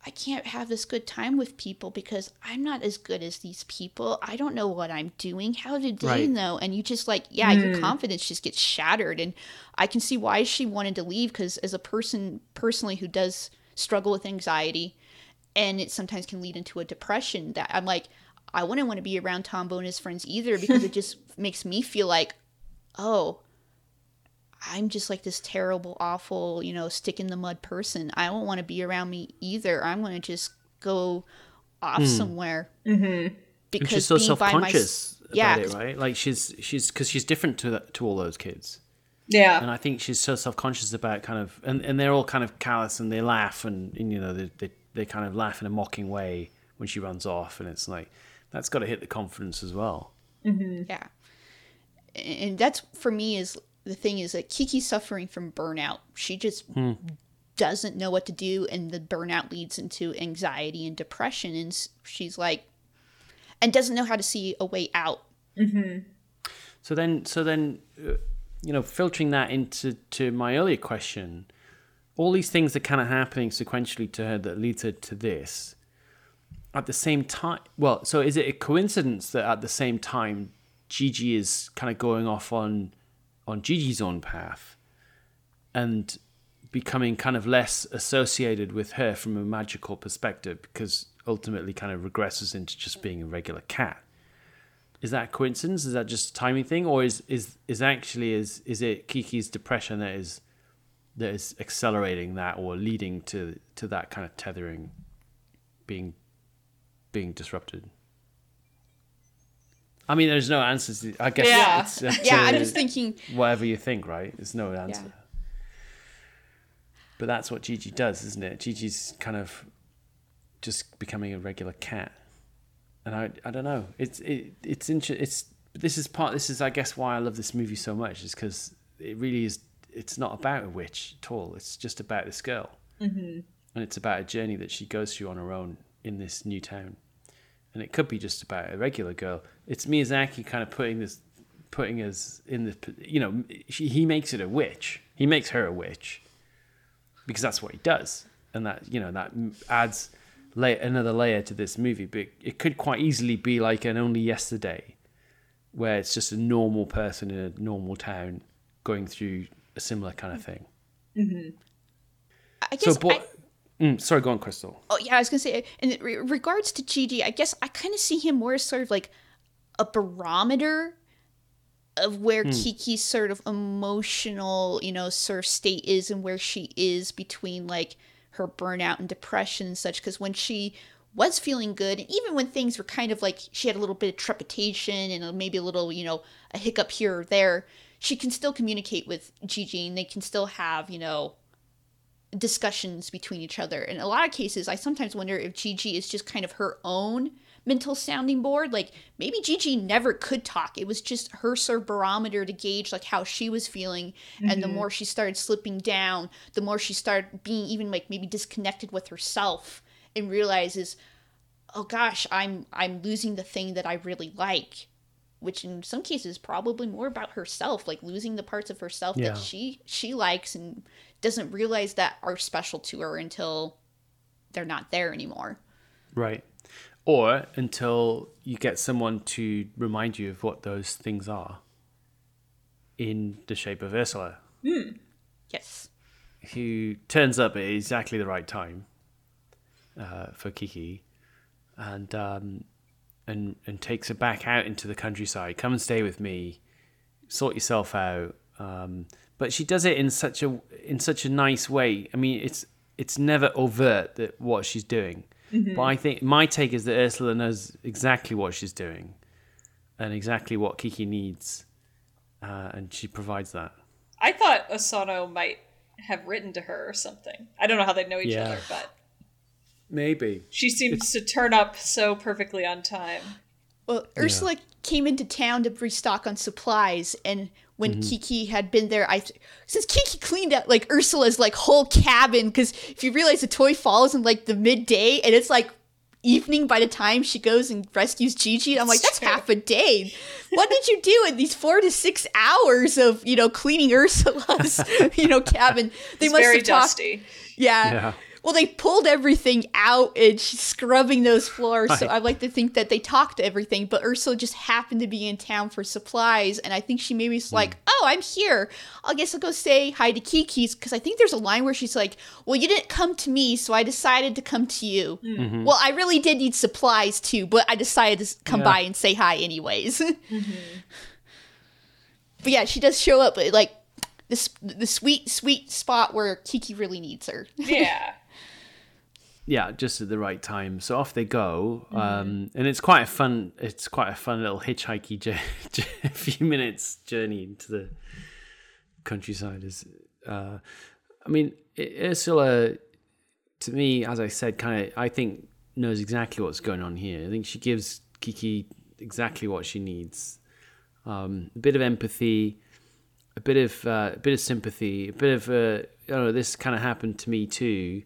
I can't have this good time with people because I'm not as good as these people. I don't know what I'm doing. How did they Right. know? And you just like, yeah, your mm. confidence just gets shattered. And I can see why she wanted to leave because as a person personally who does struggle with anxiety, and it sometimes can lead into a depression that I'm like, I wouldn't want to be around Tombo and his friends either because it <laughs> just makes me feel like, oh, I'm just like this terrible, awful, you know, stick in the mud person. I don't want to be around me either. I'm going to just go off somewhere. Mm-hmm. Because she's so being by my- self-conscious yeah, about it, 'cause- right? Like she's she's because she's different to that, to all those kids, Yeah. and I think she's so self-conscious about kind of and, and they're all kind of callous and they laugh and, and you know they, they they kind of laugh in a mocking way when she runs off, and it's like that's got to hit the confidence as well. Yeah. And that's for me is the thing is that Kiki's suffering from burnout. She just doesn't know what to do and the burnout leads into anxiety and depression and she's like and doesn't know how to see a way out. So then, so then, uh, you know, filtering that into to my earlier question, all these things are kind of happening sequentially to her that leads her to this. At the same time, well, so is it a coincidence that at the same time, Jiji is kind of going off on on Jiji's own path, and becoming kind of less associated with her from a magical perspective because ultimately kind of regresses into just being a regular cat is that coincidence? Is that just a timing thing, or is is is actually is is it Kiki's depression that is that is accelerating that or leading to to that kind of tethering being being disrupted? I mean, there's no answers. to- I guess Yeah. it's Yeah, I'm just thinking whatever you think, right? There's no answer. Yeah. But that's what Jiji does, isn't it? Jiji's kind of just becoming a regular cat, and I I don't know. It's it it's inter- It's this is part. This is I guess why I love this movie so much is because it really is. It's not about a witch at all. It's just about this girl, mm-hmm. and it's about a journey that she goes through on her own in this new town. And it could be just about a regular girl. It's Miyazaki kind of putting this, putting us in the, you know, she, he makes it a witch. He makes her a witch because that's what he does, and that you know that adds lay, another layer to this movie. But it could quite easily be like an Only Yesterday, where it's just a normal person in a normal town going through a similar kind of thing. Mm-hmm. I So, guess but, I, mm, sorry, go on, Crystal. Oh yeah, I was gonna say. In regards to Jiji, I guess I kind of see him more as sort of like a barometer of where Kiki's sort of emotional, you know, sort of state is and where she is between like her burnout and depression and such. Because when she was feeling good, and even when things were kind of like she had a little bit of trepidation and maybe a little, you know, a hiccup here or there, she can still communicate with Jiji and they can still have, you know, discussions between each other. In a lot of cases, I sometimes wonder if Jiji is just kind of her own mental sounding board. Like maybe Jiji never could talk. It was just her sort of barometer to gauge like how she was feeling. And the mm-hmm. more she started slipping down, the more she started being even like maybe disconnected with herself and realizes, oh gosh, I'm I'm losing the thing that I really like. which in some cases probably more about herself, like losing the parts of herself Yeah. that she she likes and doesn't realize that are special to her until they're not there anymore. Right. Or until you get someone to remind you of what those things are in the shape of Ursula, Yes. who turns up at exactly the right time uh, for Kiki and um, and and takes her back out into the countryside. Come and stay with me. Sort yourself out. Um, but she does it in such a in such a nice way. I mean, it's it's never overt that what she's doing. But I think my take is that Ursula knows exactly what she's doing, and exactly what Kiki needs, uh, and she provides that. I thought Osono might have written to her or something. I don't know how they know each Yeah. other, but Maybe. she seems to turn up so perfectly on time. Well, Ursula came into town to restock on supplies, and when mm-hmm. Kiki had been there, I since Kiki cleaned out like Ursula's like whole cabin because if you realize the toy falls in like the midday and it's like evening by the time she goes and rescues Jiji, I'm like, that's True. half a day. What did you do in these four to six hours of you know cleaning Ursula's <laughs> you know cabin? They It's must very have talked. dusty. Yeah. Yeah. Well, they pulled everything out and she's scrubbing those floors. So I like to think that they talked to everything, but Ursula just happened to be in town for supplies. And I think she maybe was like, hmm. oh, I'm here. I guess I'll go say hi to Kiki's. Because I think there's a line where she's like, well, you didn't come to me, so I decided to come to you. Hmm. Mm-hmm. Well, I really did need supplies too, but I decided to come Yeah. by and say hi anyways. <laughs> Mm-hmm. But yeah, she does show up at like this the sweet, sweet spot where Kiki really needs her. Yeah. Yeah, just at the right time. So off they go, um, and it's quite a fun. It's quite a fun little hitchhikey, <laughs> jour- a few minutes journey into the countryside. Is, uh, I mean, Ursula, to me, as I said, kind of, I think knows exactly what's going on here. I think she gives Kiki exactly what she needs. Um, a bit of empathy, a bit of uh, a bit of sympathy, a bit of uh, this kind of happened to me too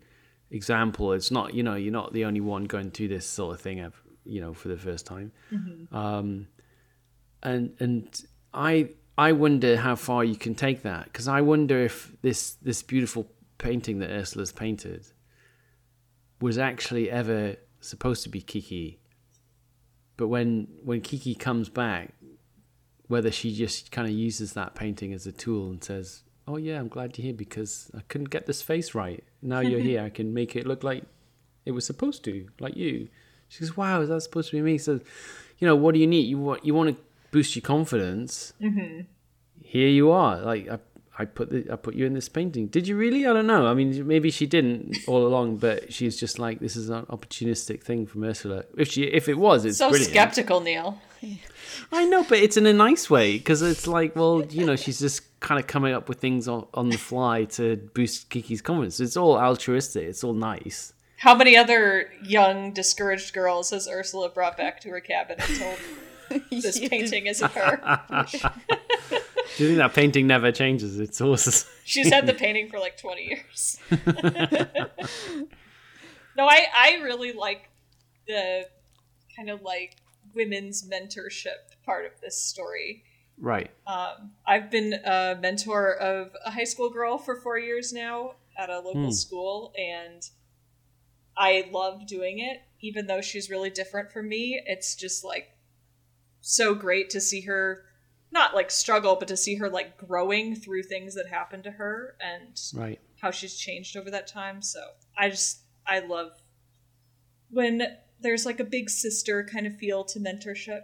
example. It's not, you know, you're not the only one going through this sort of thing, ev- you know, for the first time. Um, and and I I wonder how far you can take that because I wonder if this this beautiful painting that Ursula's painted was actually ever supposed to be Kiki. But when when Kiki comes back, whether she just kind of uses that painting as a tool and says, "Oh yeah, I'm glad you're here because I couldn't get this face right. Now you're <laughs> here, I can make it look like it was supposed to, like you." She goes, "Wow, is that supposed to be me?" So, you know, what do you need? You want you want to boost your confidence. Mm-hmm. Here you are. Like I, I put the, I put you in this painting. Did you really? I don't know. I mean, maybe she didn't all along, but she's just like this is an opportunistic thing from Ursula. If she if it was, it's So brilliant. skeptical, Neil. I know, but it's in a nice way because it's like, well, you know, she's just kind of coming up with things on, on the fly to boost Kiki's confidence. It's all altruistic. It's all nice. How many other young, discouraged girls has Ursula brought back to her cabin and told <laughs> this painting isn't her? <laughs> Do you think that painting never changes? It's always She's had the painting for like 20 years. <laughs> no, I, I really like the kind of like women's mentorship part of this story. Right. Um, I've been a mentor of a high school girl for four years now at a local school, and I love doing it, even though she's really different from me. It's just like so great to see her not like struggle, but to see her like growing through things that happened to her and Right. how she's changed over that time. So I just I love when there's like a big sister kind of feel to mentorship.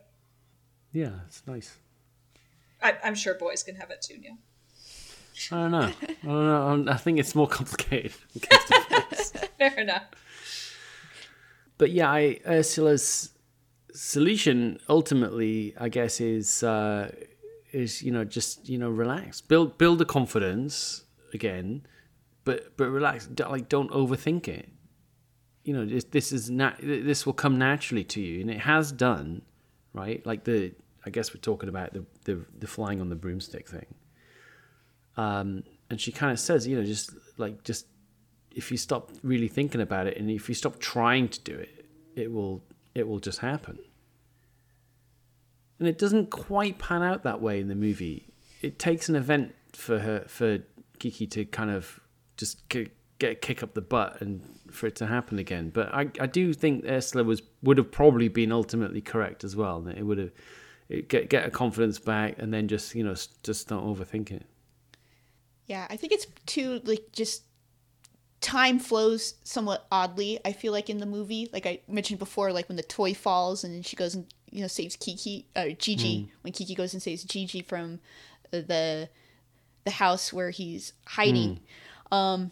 Yeah, it's nice. I, I'm sure boys can have it too, Neil. I don't know. I don't know. I'm- think it's more complicated. <laughs> Fair enough. but yeah, I, Ursula's solution ultimately, I guess, is uh, is you know just you know relax, build build the confidence again, but but relax. Don't, like don't overthink it. You know, this, this is nat- this will come naturally to you, and it has done, right? Like the I guess we're talking about the the, the flying on the broomstick thing. Um, and she kind of says, you know, just like just if you stop really thinking about it and if you stop trying to do it, it will it will just happen. and it doesn't quite pan out that way in the movie. It takes an event for her for Kiki to kind of just get, a kick up the butt and for it to happen again. But I, I do think Ursula was would have probably been ultimately correct as well. It would have get get a confidence back and then just you know just not overthink it. Yeah, I think it's too like just time flows somewhat oddly. I feel like in the movie, like I mentioned before, like when the toy falls and she goes and you know saves Kiki, uh, Jiji mm. when Kiki goes and saves Jiji from the the house where he's hiding. Mm. Um,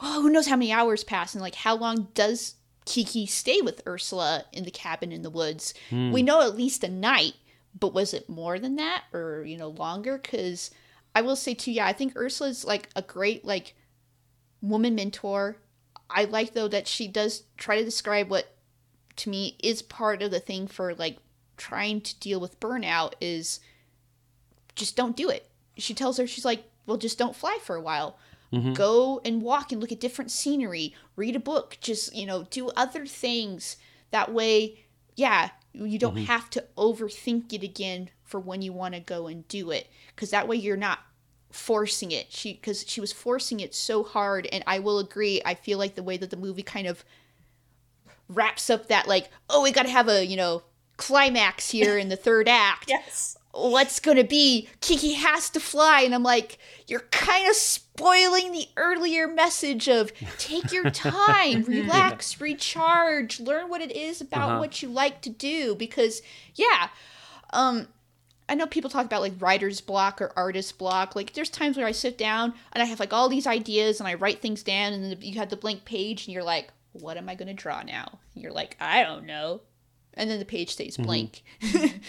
oh, who knows how many hours pass and like how long does Kiki stay with Ursula in the cabin in the woods? Mm. We know at least a night, but was it more than that or you know longer? Because I will say too, yeah, I think Ursula's like a great like woman mentor. I like though that she does try to describe what to me is part of the thing for like trying to deal with burnout is just don't do it. She tells her she's like, well, just don't fly for a while. Mm-hmm. Go and walk and look at different scenery, read a book, just, you know, do other things. That way, yeah, you don't mm-hmm. have to overthink it again for when you want to go and do it. Because that way you're not forcing it. She, because she was forcing it so hard. And I will agree, I feel like the way that the movie kind of wraps up that, like, oh, we got to have a, you know, climax here in the third act. <laughs> yes what's gonna be kiki has to fly and i'm like you're kind of spoiling the earlier message of take your time <laughs> relax recharge learn what it is about uh-huh. what you like to do because yeah um I know people talk about like writer's block or artist block. Like, there's times where I sit down and I have like all these ideas and I write things down, and you have the blank page, and you're like, what am I going to draw now? And you're like, I don't know. And then the page stays mm-hmm. blank. <laughs>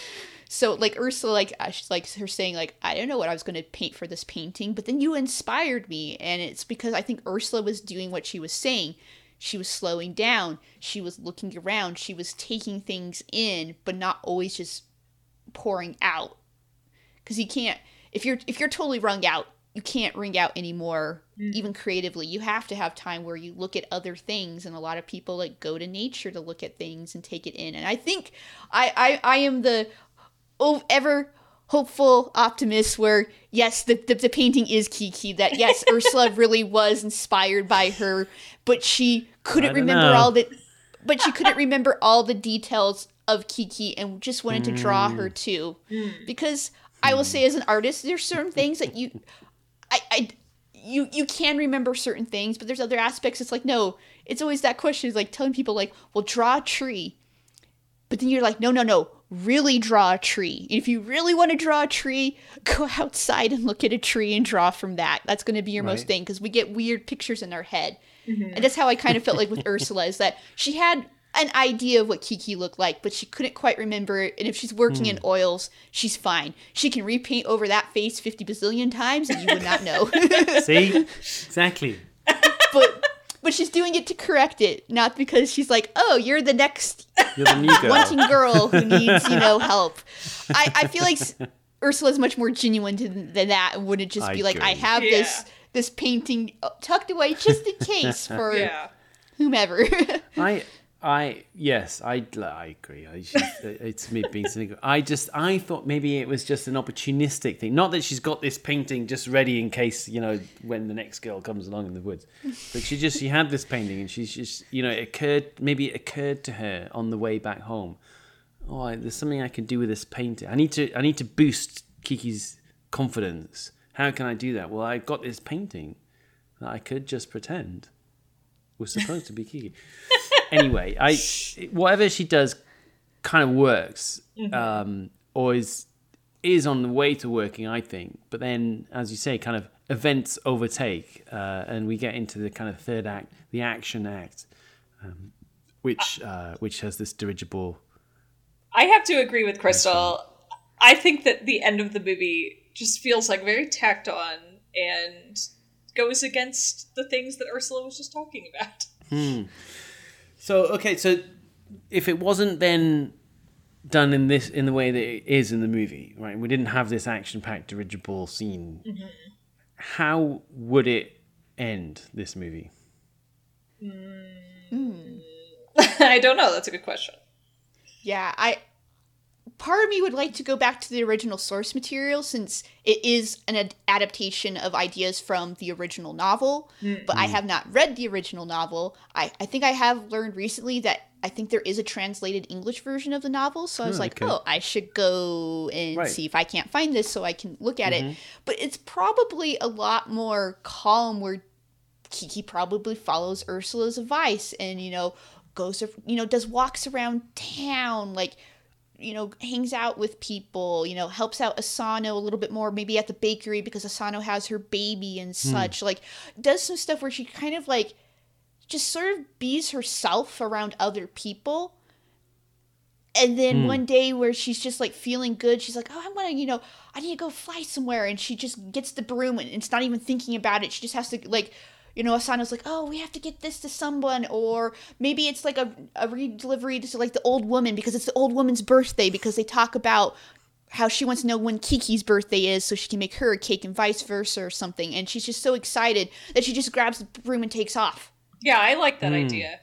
So like Ursula, like she's like her saying like I don't know what I was going to paint for this painting, but then you inspired me, and it's because I think Ursula was doing what she was saying. She was slowing down. She was looking around. She was taking things in, but not always just pouring out. Because you can't if you're if you're totally wrung out, you can't ring out anymore mm. even creatively you have to have time where you look at other things and a lot of people like go to nature to look at things and take it in and i think i i, I am the ever hopeful optimist where yes the, the, the, painting is kiki that yes <laughs> ursula really was inspired by her but she couldn't remember know. all the but she couldn't remember all the details of kiki and just wanted to draw her mm. too because i will say as an artist there's certain things that you i i you you can remember certain things but there's other aspects it's like no it's always that question is like telling people like well draw a tree but then you're like no no no really draw a tree. If you really want to draw a tree, <laughs> go outside and look at a tree and draw from that. That's going to be your right. most thing because we get weird pictures in our head. Mm-hmm. And that's how I kind of felt like with <laughs> Ursula is that she had an idea of what Kiki looked like, but she couldn't quite remember it. And if she's working in hmm. oils, she's fine. She can repaint over that face 50 bazillion times and you would not know. <laughs> See? Exactly. But but she's doing it to correct it, not because she's like, "Oh, you're the next you're the <laughs> wanting girl who <laughs> needs you know help." I, I feel like Ursula's much more genuine to, than that, and wouldn't just be like, agree. "I have yeah. this this painting tucked away just in case <laughs> for yeah. whomever." I I yes, I I agree. I <laughs> it's me being cynical. I just I thought maybe it was just an opportunistic thing. Not that she's got this painting just ready in case you know when the next girl comes along in the woods, but she just she had this painting and she's just you know it occurred maybe it occurred to her on the way back home. Oh, there's something I can do with this painting. I need to I need to boost Kiki's confidence. How can I do that? Well, I've got this painting that I could just pretend was supposed to be Kiki <laughs> anyway, <laughs> I whatever she does kind of works, mm-hmm. um, or is is on the way to working, I think. But then, as you say, kind of events overtake, uh, and we get into the kind of third act, the action act, um, which uh, which has this dirigible. I have to agree with Crystal. I think that the end of the movie just feels like very tacked on and goes against the things that Ursula was just talking about. Hmm. So okay, so if it wasn't then done in this in the way that it is in the movie, right? We didn't have this action-packed dirigible scene. Mm-hmm. How would it end this movie? Mm. <laughs> I don't know. That's a good question. Yeah, I part of me would like to go back to the original source material since it is an ad- adaptation of ideas from the original novel but i have not read the original novel I, I think i have learned recently that i think there is a translated english version of the novel so i was Oh, like okay. oh i should go and Right. Mm-hmm. see if i can't find this so i can look at it but it's probably a lot more calm where Kiki probably follows Ursula's advice and you know goes you know does walks around town like you know hangs out with people you know helps out Osono a little bit more maybe at the bakery because Osono has her baby and hmm. such like does some stuff where she kind of like just sort of bees herself around other people. And then hmm. one day where she's just like feeling good she's like oh i want to you know i need to go fly somewhere. And she just gets the broom and it's not even thinking about it. She just has to like you know osono's like oh we have to get this to someone or maybe it's like a, a re-delivery to like the old woman because it's the old woman's birthday because they talk about how she wants to know when kiki's birthday is so she can make her a cake and vice versa or something and she's just so excited that she just grabs the broom and takes off Yeah, I like that hmm. idea.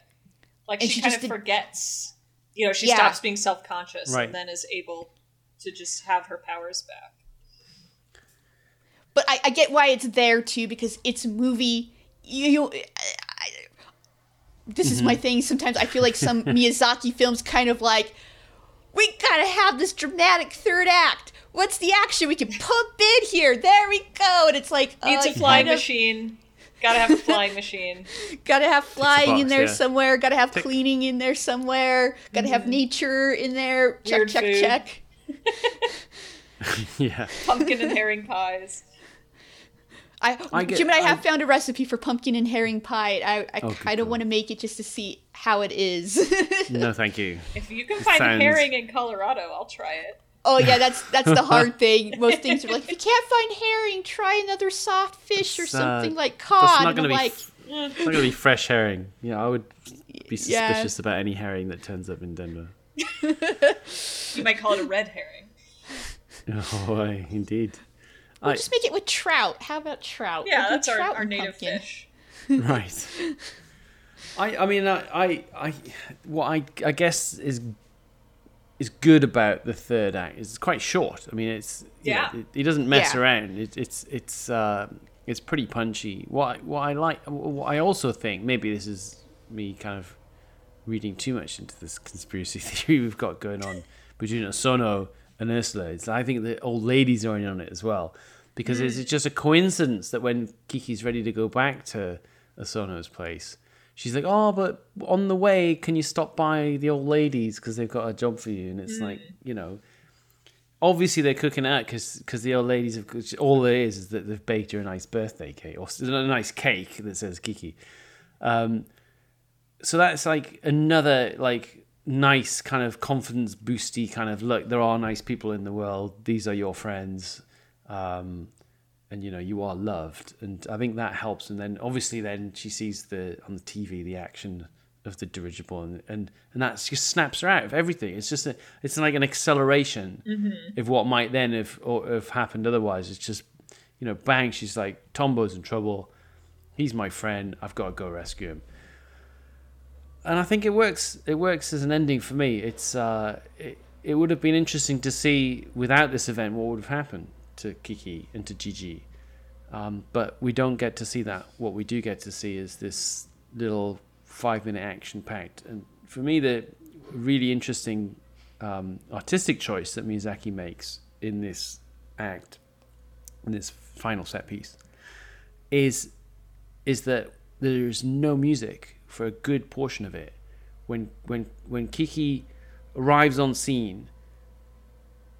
Like And she, she kind just of did- forgets. You know, she Yeah. stops being self conscious Right. and then is able to just have her powers back. but I, I get why it's there too because it's movie. You, you I, I, this is my thing. Sometimes I feel like some <laughs> Miyazaki films kind of like we gotta have this dramatic third act. What's the action we can pump in here? There we go. And it's like Needs uh, a flying machine. Gotta have a flying <laughs> machine. Gotta have flying in there yeah. somewhere. Gotta have cleaning in there somewhere. Gotta have nature in there. Check, Weird check, food. check. <laughs> yeah. Pumpkin and herring pies. I, I get- Jim and I have found a recipe for pumpkin and herring pie. I, I Oh, good kind of want to make it just to see how it is. <laughs> No, thank you. If you can find sounds- herring in Colorado, I'll try it. oh yeah, that's that's the hard <laughs> thing. Most things are like, if you can't find herring, try another soft fish or It's, uh, something like That's cod. not gonna be. like, f- it's not going to be fresh herring. Yeah, I would be Yeah. suspicious about any herring that turns up in Denver. <laughs> You might call it a red herring. Oh, indeed. We'll I, just make it with trout. How about trout? Yeah, We'll that's our, trout our and native pumpkin. fish. <laughs> right. I I mean I I, I what I I guess is is good about the third act is it's quite short. I mean it's you know, Yeah. it, he doesn't mess Yeah. around. It, it's it's uh, it's pretty punchy. What I- what I like what I also think maybe this is me kind of reading too much into this conspiracy <laughs> theory we've got going on between Sono and Ursula. It's, I think the old ladies are in on it as well because it's just a coincidence that when Kiki's ready to go back to Osono's place, she's like, "Oh, but on the way, can you stop by the old ladies because they've got a job for you?" And it's like, you know, obviously they're cooking out because the old ladies have all there is is that they've baked her a nice birthday cake or a nice cake that says Kiki. Um, so that's like another like nice kind of confidence boosty kind of look. There are nice people in the world. These are your friends. Um, and you know you are loved. And i think that helps. And then obviously then she sees the on the tv the action of the dirigible and and, and that just snaps her out of everything. It's just a, it's like an acceleration of what might then have or have happened otherwise. It's just you know bang she's like tombo's in trouble. He's my friend. I've got to go rescue him. And i think it works it works as an ending for me. It's uh it, it would have been interesting to see without this event what would have happened to Kiki and to Jiji. Um, but we don't get to see that. What we do get to see is this little five minute action packed. And for me, the really interesting um, artistic choice that Miyazaki makes in this act, in this final set piece, is is that there's no music for a good portion of it. When when when Kiki arrives on scene,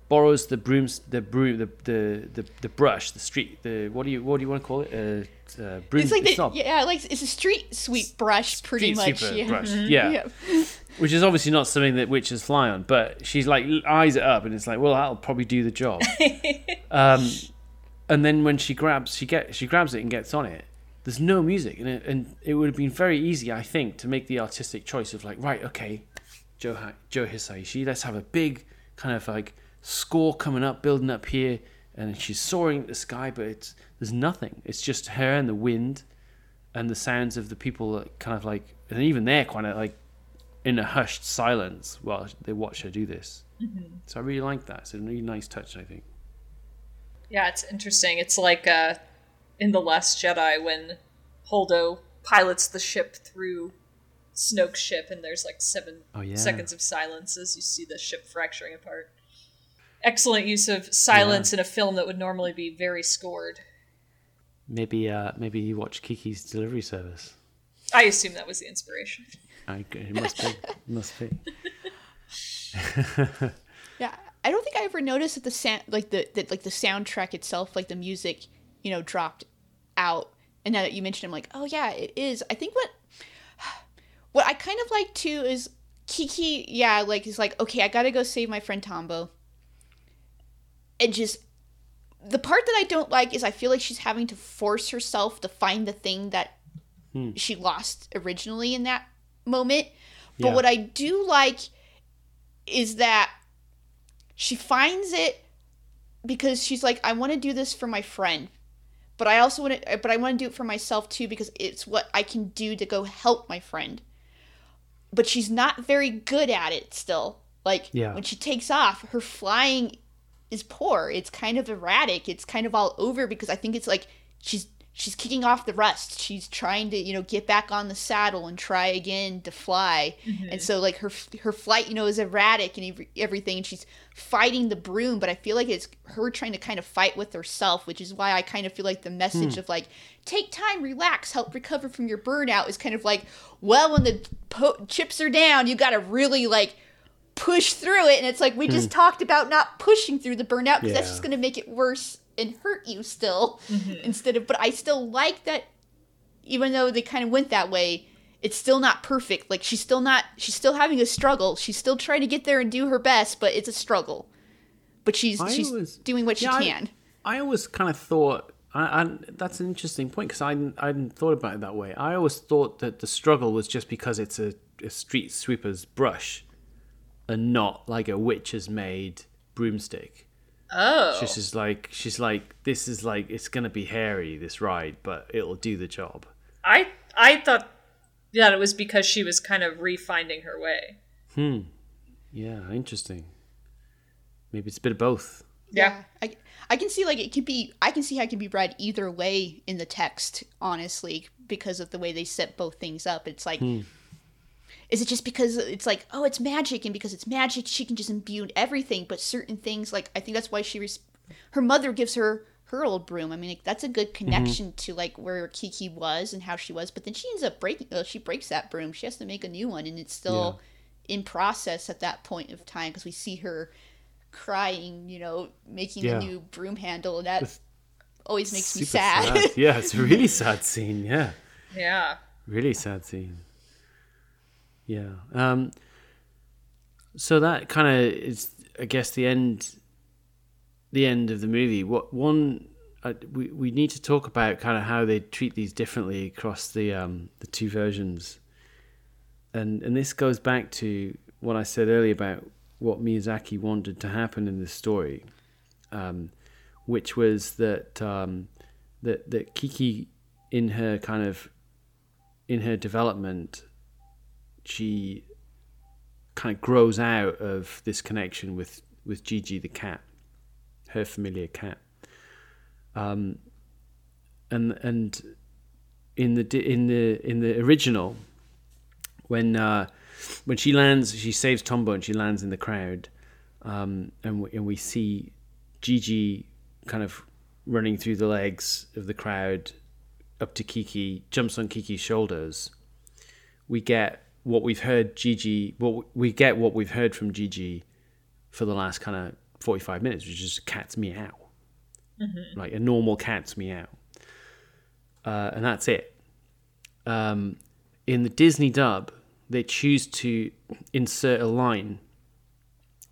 borrows the brooms, the broom, the, the the the brush, the street, the what do you what do you want to call it? Uh, uh, broom. It's like the, not yeah, like it's a street sweep brush, pretty much. Yeah. brush. <laughs> Yeah. yeah. which is obviously not something that witches fly on. But she's like eyes it up, and it's like, well, that'll probably do the job. <laughs> um, and then when she grabs, she get she grabs it and gets on it. There's no music, and it, and it would have been very easy, I think, to make the artistic choice of like, right, okay, Joe Joe Hisaishi, let's have a big kind of like score coming up, building up here, and she's soaring at the sky, but it's there's nothing. It's just her and the wind, and the sounds of the people, that kind of like, and even they're kind of like in a hushed silence while they watch her do this. So I really like that. It's a really nice touch, I think. Yeah, it's interesting. It's like uh, in The Last Jedi when Holdo pilots the ship through Snoke's ship, and there's like seven Oh, yeah. seconds of silence as you see the ship fracturing apart. Excellent use of silence in a film that would normally be very scored. Maybe, uh, maybe you watch Kiki's Delivery Service. I assume that was the inspiration. I, it must be. It must be. <laughs> Yeah, I don't think I ever noticed that the sound, like the, the like the soundtrack itself, like the music, you know, dropped out. And now that you mentioned, it, I'm like, oh yeah, it is. I think what <sighs> what I kind of like too is Kiki. Yeah, like he's like, okay, I gotta go save my friend Tombo. And just the part that I don't like is I feel like she's having to force herself to find the thing that hmm. she lost originally in that moment. But Yeah. what I do like is that she finds it because she's like, I want to do this for my friend, but I also want to, but I want to do it for myself too because it's what I can do to go help my friend. But she's not very good at it still. Like Yeah. when she takes off, her flying is poor. It's kind of erratic. It's kind of all over because I think it's like she's she's kicking off the rust. She's trying to, you know, get back on the saddle and try again to fly. And mm-hmm. so like her her flight, you know, is erratic and every- everything and she's fighting the broom, but I feel like it's her trying to kind of fight with herself, which is why I kind of feel like the message hmm. of like take time, relax, help recover from your burnout is kind of like, well, when the po- chips are down, you got to really like push through it and it's like we just hmm. talked about not pushing through the burnout because that's just going to make it worse and hurt you still mm-hmm. instead of but i still like that even though they kind of went that way it's still not perfect. Like she's still not she's still having a struggle. She's still trying to get there and do her best but it's a struggle. But she's I she's always- doing what she Yeah, I- can. I always kind of thought, I, I, that's an interesting point because I, hadn't- I hadn't thought about it that way. I always thought that the struggle was just because it's a, a street sweeper's brush and not like a witch's made broomstick. Oh. She's just like, she's like, this is like, it's going to be hairy, this ride, but it'll do the job. I I thought that it was because she was kind of refinding her way. Hmm. Yeah, interesting. Maybe it's a bit of both. Yeah. I, I can see like it could be I can see how it can be read either way in the text, honestly, because of the way they set both things up. It's like is it just because it's like, oh, it's magic and because it's magic she can just imbue everything, but certain things like I think that's why she res- her mother gives her her old broom. I mean, like that's a good connection to like where Kiki was and how she was, but then she ends up breaking uh, she breaks that broom. She has to make a new one and it's still in process at that point of time because we see her crying, you know, making Yeah. the new broom handle, and that always makes me Super sad. Yeah, it's a really <laughs> sad scene. Yeah. Yeah. Really sad scene. Yeah. Um, so that kind of is, I guess, the end. The end of the movie. What one uh, we we need to talk about kind of how they treat these differently across the um, the two versions. And and this goes back to what I said earlier about what Miyazaki wanted to happen in this story, um, which was that um, that that Kiki in her kind of in her development, she kind of grows out of this connection with with Jiji the cat, her familiar cat. Um, and and in the in the in the original, when uh, when she lands, she saves Tombo and she lands in the crowd, um, and we, and we see Jiji kind of running through the legs of the crowd up to Kiki, jumps on Kiki's shoulders. We get what we've heard Jiji, what we get what we've heard from Jiji for the last kind of 45 minutes, which is cat's meow. Like a normal cat's meow. Uh, and that's it. Um, in the Disney dub, they choose to insert a line.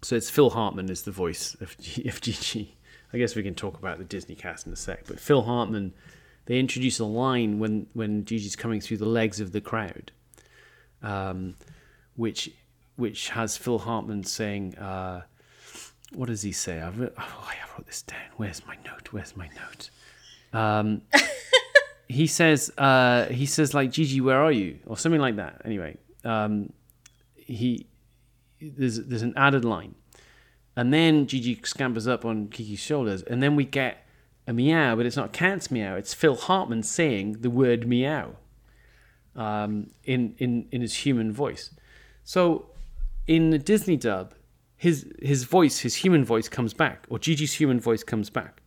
So it's Phil Hartman is the voice of, G- <laughs> of Jiji. I guess we can talk about the Disney cast in a sec. But Phil Hartman, they introduce a line when, when Jiji's coming through the legs of the crowd, um, which which has Phil Hartman saying, uh, "What does he say?" I've, oh, I wrote this down. Where's my note? Where's my note? Um, <laughs> he says, uh, he says like, "Jiji, where are you?" or something like that. Anyway, um, he there's there's an added line. and then Jiji scampers up on Kiki's shoulders, and then we get a meow, but it's not cat's meow. It's Phil Hartman saying the word meow um, in in in his human voice. So in the Disney dub, his his voice, his human voice comes back, or Jiji's human voice comes back.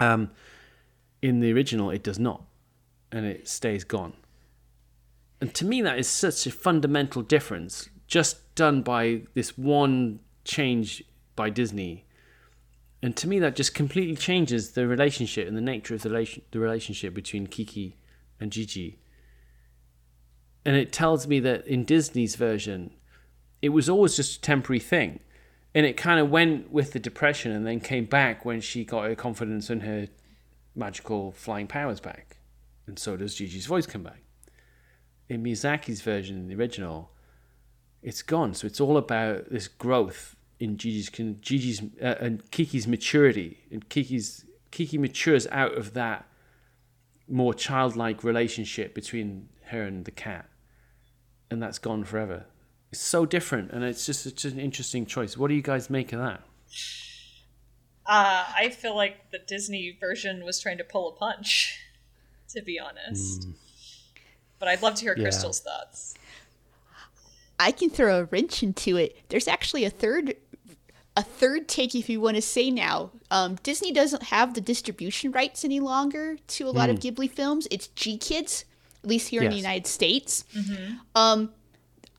Um, in the original, it does not, and it stays gone. And to me, that is such a fundamental difference, just done by this one change by Disney. And to me, that just completely changes the relationship and the nature of the, relation, the relationship between Kiki and Jiji. And it tells me that in Disney's version, it was always just a temporary thing. And it kind of went with the depression and then came back when she got her confidence and her magical flying powers back. And so does Jiji's voice come back. In Miyazaki's version, in the original, it's gone. So it's all about this growth in Jiji's Jiji's uh, and Kiki's maturity, and Kiki's Kiki matures out of that more childlike relationship between her and the cat, and that's gone forever. It's so different, and it's just it's an interesting choice. What do you guys make of that? Uh, I feel like the Disney version was trying to pull a punch, <laughs> to be honest. Mm. But I'd love to hear yeah. Crystal's thoughts. I can throw a wrench into it. There's actually a third a third take if you want to say now. Um, Disney doesn't have the distribution rights any longer to a lot mm. of Ghibli films. It's GKIDS, at least here yes. in the United States. Mm-hmm. Um,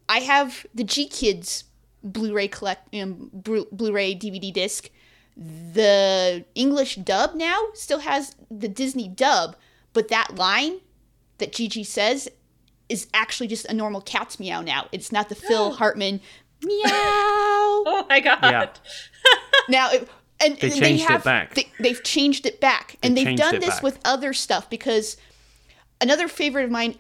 I have the GKIDS Blu-ray collect um, Blu-ray DVD disc. The English dub now still has the Disney dub, but that line that Jiji says is actually just a normal cat's meow now. It's not the Phil <gasps> Hartman meow. <laughs> oh my god. Yeah. <laughs> now, it, and they, they have, it back. They, have changed it back, and they have done this back. with other stuff because another favorite of mine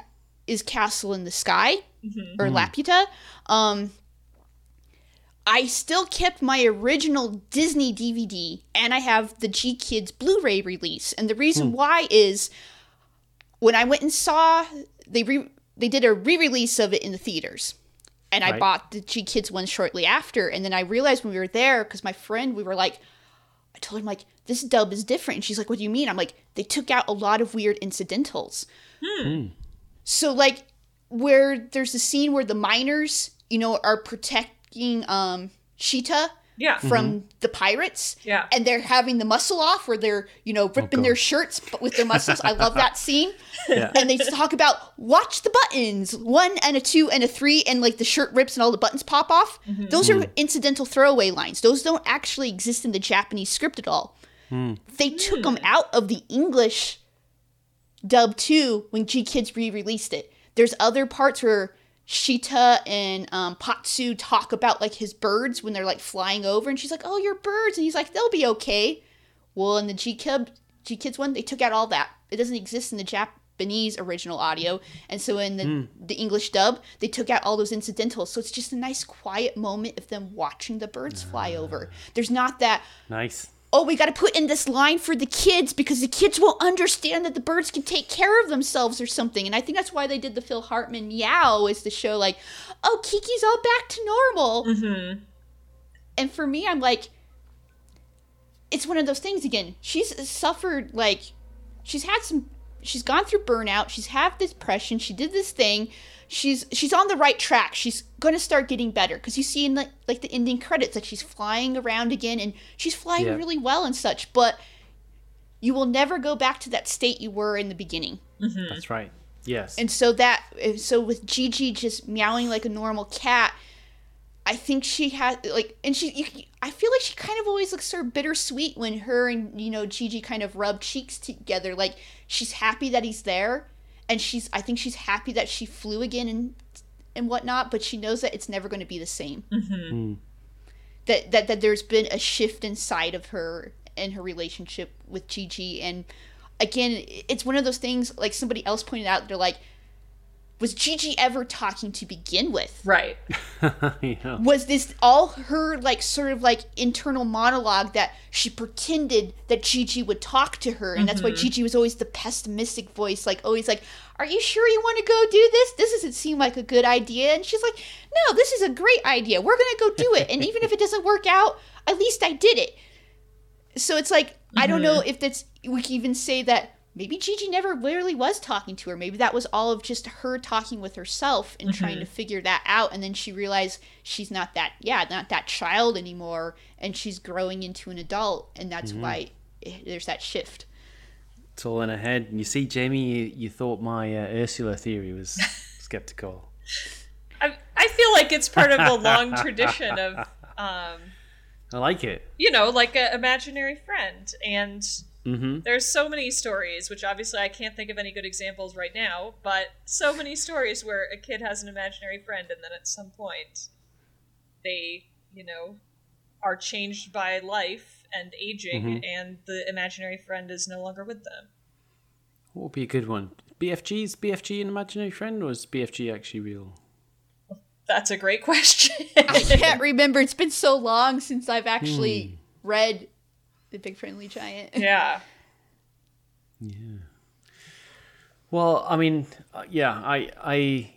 is Castle in the Sky mm-hmm. or mm. Laputa. Um, I still kept my original Disney DVD, and I have the GKIDS Blu-ray release, and the reason mm. why is when I went and saw they re- they did a re-release of it in the theaters and right. I bought the GKIDS one shortly after. And then I realized when we were there, because my friend, we were like, I told him like this dub is different. And she's like, "What do you mean?" I'm like, "They took out a lot of weird incidentals." Hmm. So like, where there's a scene where the miners, you know, are protecting um Sheeta yeah. from mm-hmm. the pirates. Yeah. And they're having the muscle off where they're, you know, ripping oh, their shirts but with their muscles. I love that scene. <laughs> Yeah. And they talk about watch the buttons, one and a two and a three, and like the shirt rips and all the buttons pop off. Mm-hmm. Those are mm. incidental throwaway lines. Those don't actually exist in the Japanese script at all. Mm. They took them out of the English dub too when GKIDS re-released it. There's other parts where Sheeta and um, Pazu talk about like his birds when they're like flying over, and she's like, "Oh, your birds," and he's like, "They'll be okay." Well, in the GKIDS one, they took out all that. It doesn't exist in the Japanese original audio, and so in the mm. the English dub, they took out all those incidentals. So it's just a nice quiet moment of them watching the birds fly over. There's not that nice oh, we got to put in this line for the kids because the kids will understand that the birds can take care of themselves or something. And I think that's why they did the Phil Hartman meow is to show like, oh, Kiki's all back to normal. Mm-hmm. And for me, I'm like, it's one of those things again. She's suffered like, she's had some, she's gone through burnout. She's had depression. She did this thing she's she's on the right track. She's gonna start getting better because you see in the, like the ending credits, that she's flying around again and she's flying yeah. really well and such. But you will never go back to that state you were in the beginning. Mm-hmm. That's right. Yes. And so that so with Jiji just meowing like a normal cat, I think she had like, and she, you, I feel like she kind of always looks sort of bittersweet when her and you know Jiji kind of rub cheeks together. Like she's happy that he's there, and she's I think she's happy that she flew again and and whatnot, but she knows that it's never going to be the same. Mm-hmm. Mm. That that that there's been a shift inside of her and her relationship with Jiji, and again, it's one of those things like somebody else pointed out. They're like, was Jiji ever talking to begin with? Right. <laughs> yeah. Was this all her like sort of like internal monologue that she pretended that Jiji would talk to her and that's why mm-hmm. Jiji was always the pessimistic voice like always like are you sure you want to go do this? This doesn't seem like a good idea. And she's like, "No, this is a great idea. We're going to go do it. And even if it doesn't work out, at least I did it." So it's like I don't know mm-hmm. if that's we can even say that maybe Jiji never really was talking to her. Maybe that was all of just her talking with herself and trying to figure that out. And then she realized she's not that, yeah, not that child anymore. And she's growing into an adult. And that's why eh, there's that shift. It's all in her head. And you see, Jamie, you, you thought my uh, Ursula theory was <laughs> skeptical. I, I feel like it's part of a long tradition of, <laughs> um, I like it. you know, like an imaginary friend. And Mm-hmm. there's so many stories, which obviously I can't think of any good examples right now, but so many stories where a kid has an imaginary friend and then at some point they, you know, are changed by life and aging and the imaginary friend is no longer with them. What would be a good one? BFG's BFG an imaginary friend, or is BFG actually real? That's a great <laughs> question. I can't remember. It's been so long since I've actually read The Big Friendly Giant. <laughs> yeah. Yeah. Well, I mean, uh, yeah, I I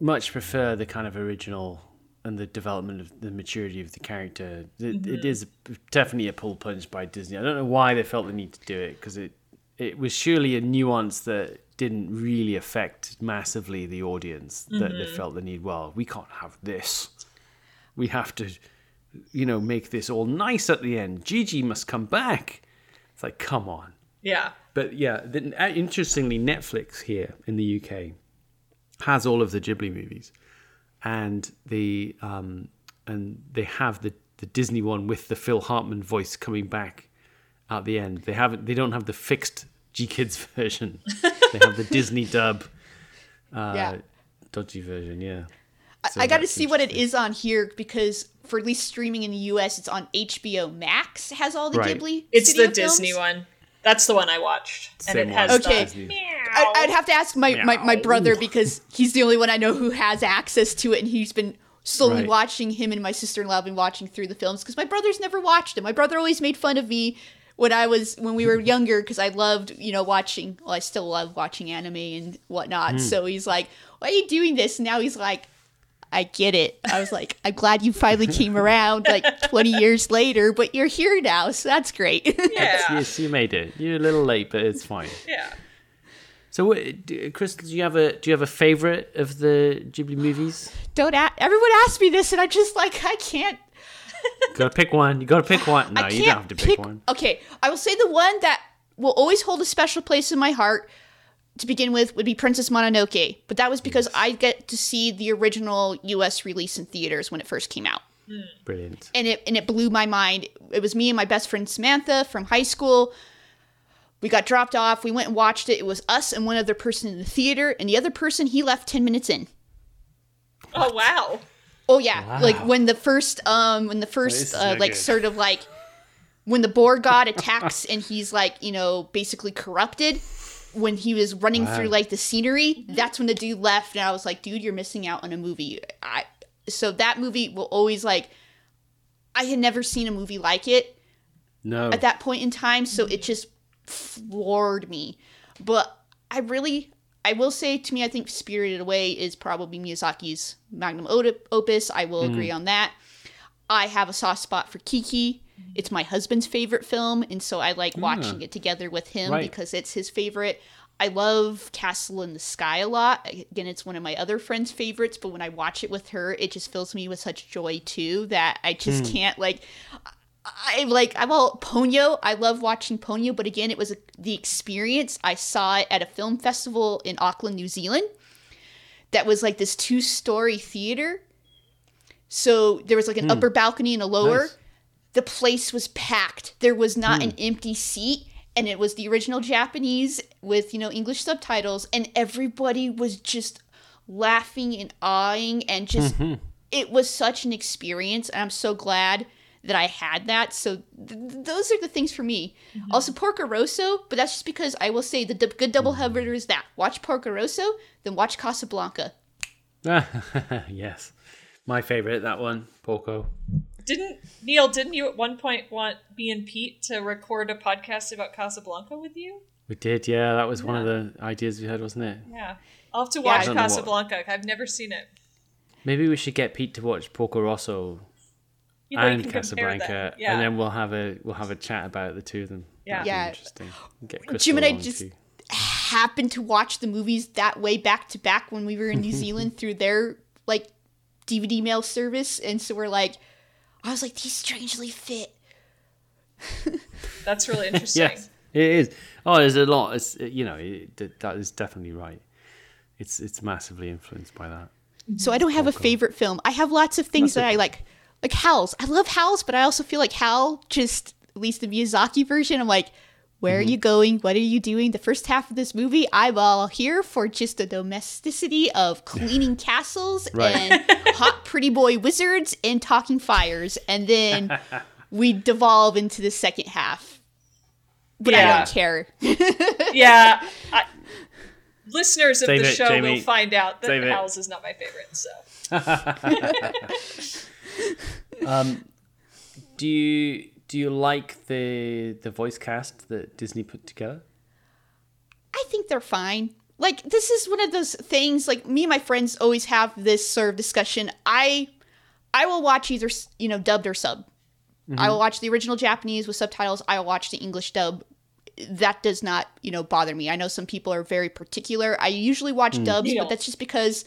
much prefer the kind of original and the development of the maturity of the character. It, it is definitely a pull punch by Disney. I don't know why they felt the need to do it because it it was surely a nuance that didn't really affect massively the audience that they felt the need. Well, we can't have this. We have to, you know, make this all nice at the end. Jiji must come back. It's like, come on. Yeah. But yeah, the, uh, interestingly, Netflix here in the UK has all of the Ghibli movies, and the um, and they have the the Disney one with the Phil Hartman voice coming back at the end. They haven't. They don't have the fixed GKIDS <laughs> version. they have the Disney dub, uh, Yeah. dodgy version. Yeah. So I got to see what it is on here because for at least streaming in the US, it's on HBO Max. Has all the Right. Ghibli. It's studio the Disney films. one. That's the one I watched. And Same it one. has Okay. the Disney. I, I'd have to ask my, my, my brother because he's the only one I know who has access to it, and he's been slowly Right. watching him and my sister in law have been watching through the films because my brother's never watched them. My brother always made fun of me when I was when we were <laughs> younger because I loved you know watching. Well, I still love watching anime and whatnot. Hmm. So he's like, "Why are you doing this?" And now he's like. I get it. I was like, I'm glad you finally came around like 20 years later, but you're here now, so that's great. <laughs> Yeah. Yes, you made it. You're a little late, but it's fine. Yeah. So, what, do- Crystal, do you have a do you have a favorite of the Ghibli movies? Don't a- everyone asks me this, and I'm just like, I can't gotta pick one. You gotta pick one. No, you don't have to pick, one. Okay, I will say the one that will always hold a special place in my heart to begin with would be Princess Mononoke, but that was because I get to see the original US release in theaters when it first came out. Brilliant. And it and it blew my mind. It was me and my best friend Samantha from high school. We got dropped off. We went and watched it. It was us and one other person in the theater, and the other person he left 10 minutes in. Oh wow. Oh yeah, Wow. like when the first um when the first uh, no like good. sort of like when the boar god attacks <laughs> and he's like you know basically corrupted when he was running Wow. through like the scenery that's when the dude left and I was like dude you're missing out on a movie. I so that movie will always like I had never seen a movie like it No. at that point in time so it just floored me. But i really i will say to me i think spirited away is probably miyazaki's magnum opus. I will mm. agree on that. I have a soft spot for kiki it's my husband's favorite film and so i like ah. watching it together with him Right. because it's his favorite i love castle in the sky a lot again it's one of my other friends favorites but when i watch it with her it just fills me with such joy too that i just hmm. can't like I like I'm all Ponyo. I love watching Ponyo, but again, it was a, the experience. I saw it at a film festival in Auckland, New Zealand. That was like this two-story theater. So there was like an hmm. upper balcony and a lower. Nice. The place was packed. There was not an hmm. empty seat, and it was the original Japanese with you know English subtitles, and everybody was just laughing and awing and just mm-hmm. it was such an experience and i'm so glad that I had that. So th- those are the things for me. Mm-hmm. Also Porco Rosso, but that's just because I will say the d- good double mm-hmm. header is that watch Porco Rosso, then watch Casablanca. <laughs> yes, my favorite that one, Porco. Didn't Neil? Didn't you at one point want me and Pete to record a podcast about Casablanca with you? We did, yeah. That was one of the ideas we had, wasn't it? Yeah, I'll have to watch I don't what- Casablanca. I've never seen it. Maybe we should get Pete to watch Porco Rosso You know, and Casablanca. Yeah. and then we'll have a we'll have a chat about the two of them. Yeah. That'd be Yeah. interesting. Get Jim and I just too. happened to watch the movies that way back to back when we were in New <laughs> Zealand through their like DVD mail service, and so we're like, I was like, these strangely fit. That's really <laughs> interesting. Yes, it is. Oh, there's a lot. It's you know it, that- that is definitely right. It's it's massively influenced by that. So I don't have a favorite film. I have lots of things that I like, like Howl's. I love Howl's, but I also feel like Howl, just at least the Miyazaki version. I'm like, where are mm-hmm. you going? What are you doing? The first half of this movie, I'm all here for just the domesticity of cleaning castles Right. and hot pretty boy wizards and talking fires, and then <laughs> we devolve into the second half. But I don't care. <laughs> <laughs> yeah. I, listeners of Save the it, show Jamie. will find out that Save it. Howl's is not my favorite. So um, Do you do you like the the voice cast that Disney put together? I think they're fine. Like this is one of those things. Like me and my friends always have this sort of discussion. I, I will watch either you know dubbed or sub. Mm-hmm. I will watch the original Japanese with subtitles. I will watch the English dub. That does not you know bother me. I know some people are very particular. I usually watch mm. dubs, Neil. but that's just because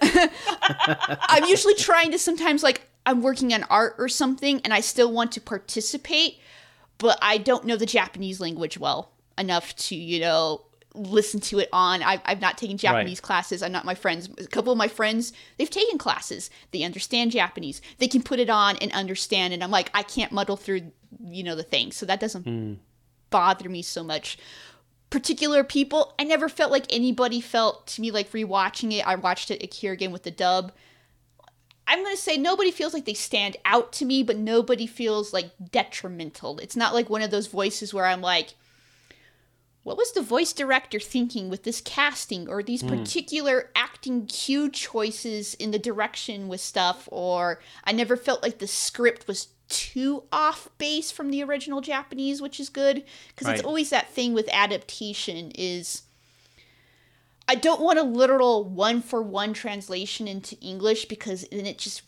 <laughs> I'm usually trying to sometimes like I'm working on art or something, and I still want to participate but I don't know the Japanese language well enough to, you know, listen to it on. I've, I've not taken Japanese classes. I'm not my friends. A couple of my friends, they've taken classes. They understand Japanese. They can put it on and understand. And I'm like, I can't muddle through, you know, the thing. So that doesn't hmm. bother me so much. Particular people, I never felt like anybody felt to me like rewatching it. I watched it here again with the dub. I'm going to say nobody feels like they stand out to me, but nobody feels like detrimental. It's not like one of those voices where I'm like, what was the voice director thinking with this casting or these hmm. particular acting cue choices in the direction with stuff? Or I never felt like the script was too off base from the original Japanese, which is good because it's always that thing with adaptation is I don't want a literal one for one translation into English because then it just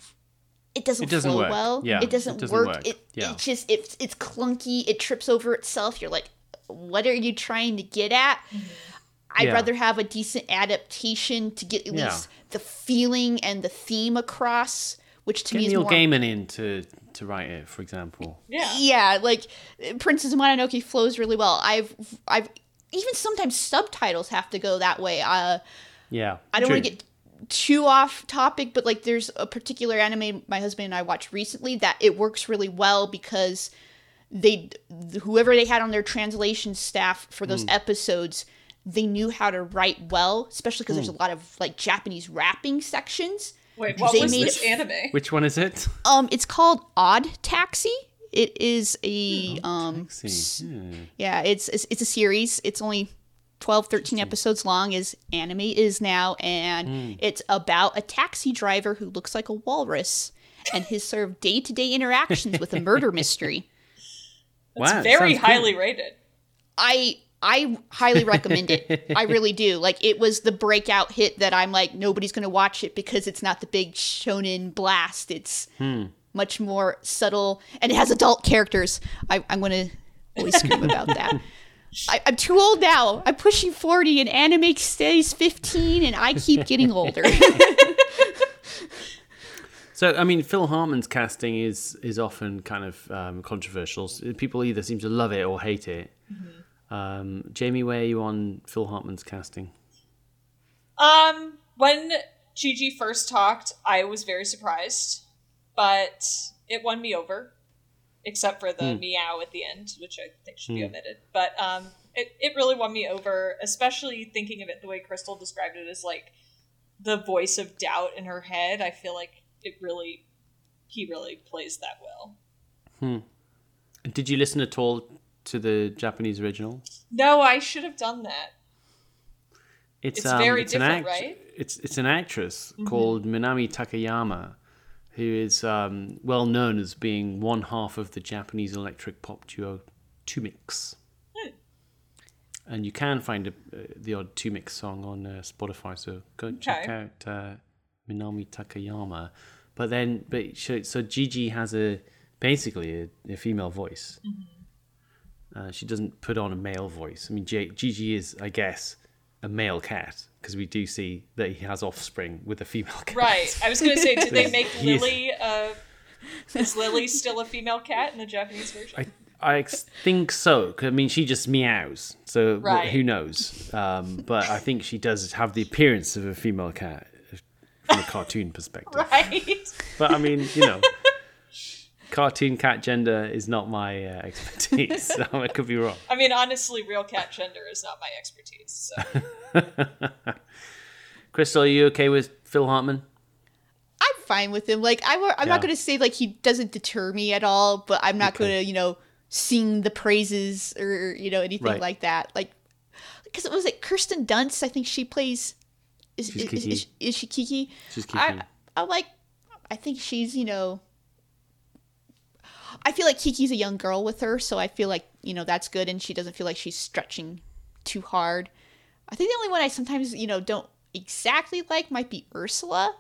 it doesn't, It doesn't flow work. well. Yeah, it doesn't, it doesn't work. work. It Yeah. it just it's it's clunky. It trips over itself. You're like, what are you trying to get at? Mm-hmm. I'd Yeah. rather have a decent adaptation to get at Yeah. least the feeling and the theme across, which to Get me is Neil more Gaiman in to to write it, for example. yeah. yeah, like Princess Mononoke flows really well. I've I've even sometimes subtitles have to go that way. Uh, Yeah, I don't want to get too off topic, but like there's a particular anime my husband and I watched recently that it works really well because they whoever they had on their translation staff for those episodes they knew how to write well, especially because there's Hmm. a lot of like Japanese rapping sections. Wait, what They was made this it- anime? Which one is it? Um, it's called Odd Taxi. It is a oh, um See, hmm. yeah. yeah, it's, it's it's a series. It's only 12, 13 episodes long, as anime is now, and hmm. it's about a taxi driver who looks like a walrus and his sort of day to day interactions with a murder <laughs> mystery. It's Wow, very sounds good. highly rated. I I highly recommend it. I <laughs> really do. Like it was the breakout hit that I'm like nobody's gonna watch it because it's not the big shonen blast. It's hmm. Much more subtle and it has adult characters. I, I'm gonna always scream <laughs> about that. I, I'm too old now. I'm pushing 40 and anime stays 15 and I keep getting older. <laughs> So, I mean, Phil Hartman's casting is is often kind of um, controversial. People either seem to love it or hate it. Um, Jamie, where are you on Phil Hartman's casting? Um, when Jiji first talked, I was very surprised, but it won me over, except for the meow at the end, which I think should be omitted. But um, it it really won me over, especially thinking of it the way Crystal described it as like the voice of doubt in her head. I feel like it really, he really plays that well. Hmm. Did you listen at all to the Japanese original? No, I should have done that. It's, It's very an different, right? It's it's an actress called Minami Takayama, who is um, well known as being one half of the Japanese electric pop duo TWO-MIX. Hmm. And you can find a, uh, the odd TWO-MIX song on uh, Spotify, so go check out uh, Minami Takayama. But then, but so, so Jiji has a basically a, a female voice. Uh, she doesn't put on a male voice. I mean, J- Jiji is, I guess, a male cat because we do see that he has offspring with a female cat. Right. I was going to say, did they <laughs> make Lily? Uh, is Lily still a female cat in the Japanese version? I, I think so. 'cause, I mean, she just meows, so Right. who knows? Um, but I think she does have the appearance of a female cat from a cartoon perspective. <laughs> right. But I mean, you know, cartoon cat gender is not my uh, <laughs> expertise, so <laughs> I could be wrong. I mean, honestly, real cat gender is not my expertise. So <laughs> Crystal, are you okay with Phil Hartman? I'm fine with him. Like I, wa- I'm Yeah. not going to say like he doesn't deter me at all, but I'm not Okay. going to you know sing the praises or you know anything Right. like that. Like because it was like Kirsten Dunst. I think she plays. Is, She's is, Kiki. is, is she Kiki? She's Kiki. I I like. I think she's you know. I feel like Kiki's a young girl with her, so I feel like you know that's good, and she doesn't feel like she's stretching too hard. I think the only one I sometimes you know don't exactly like might be Ursula,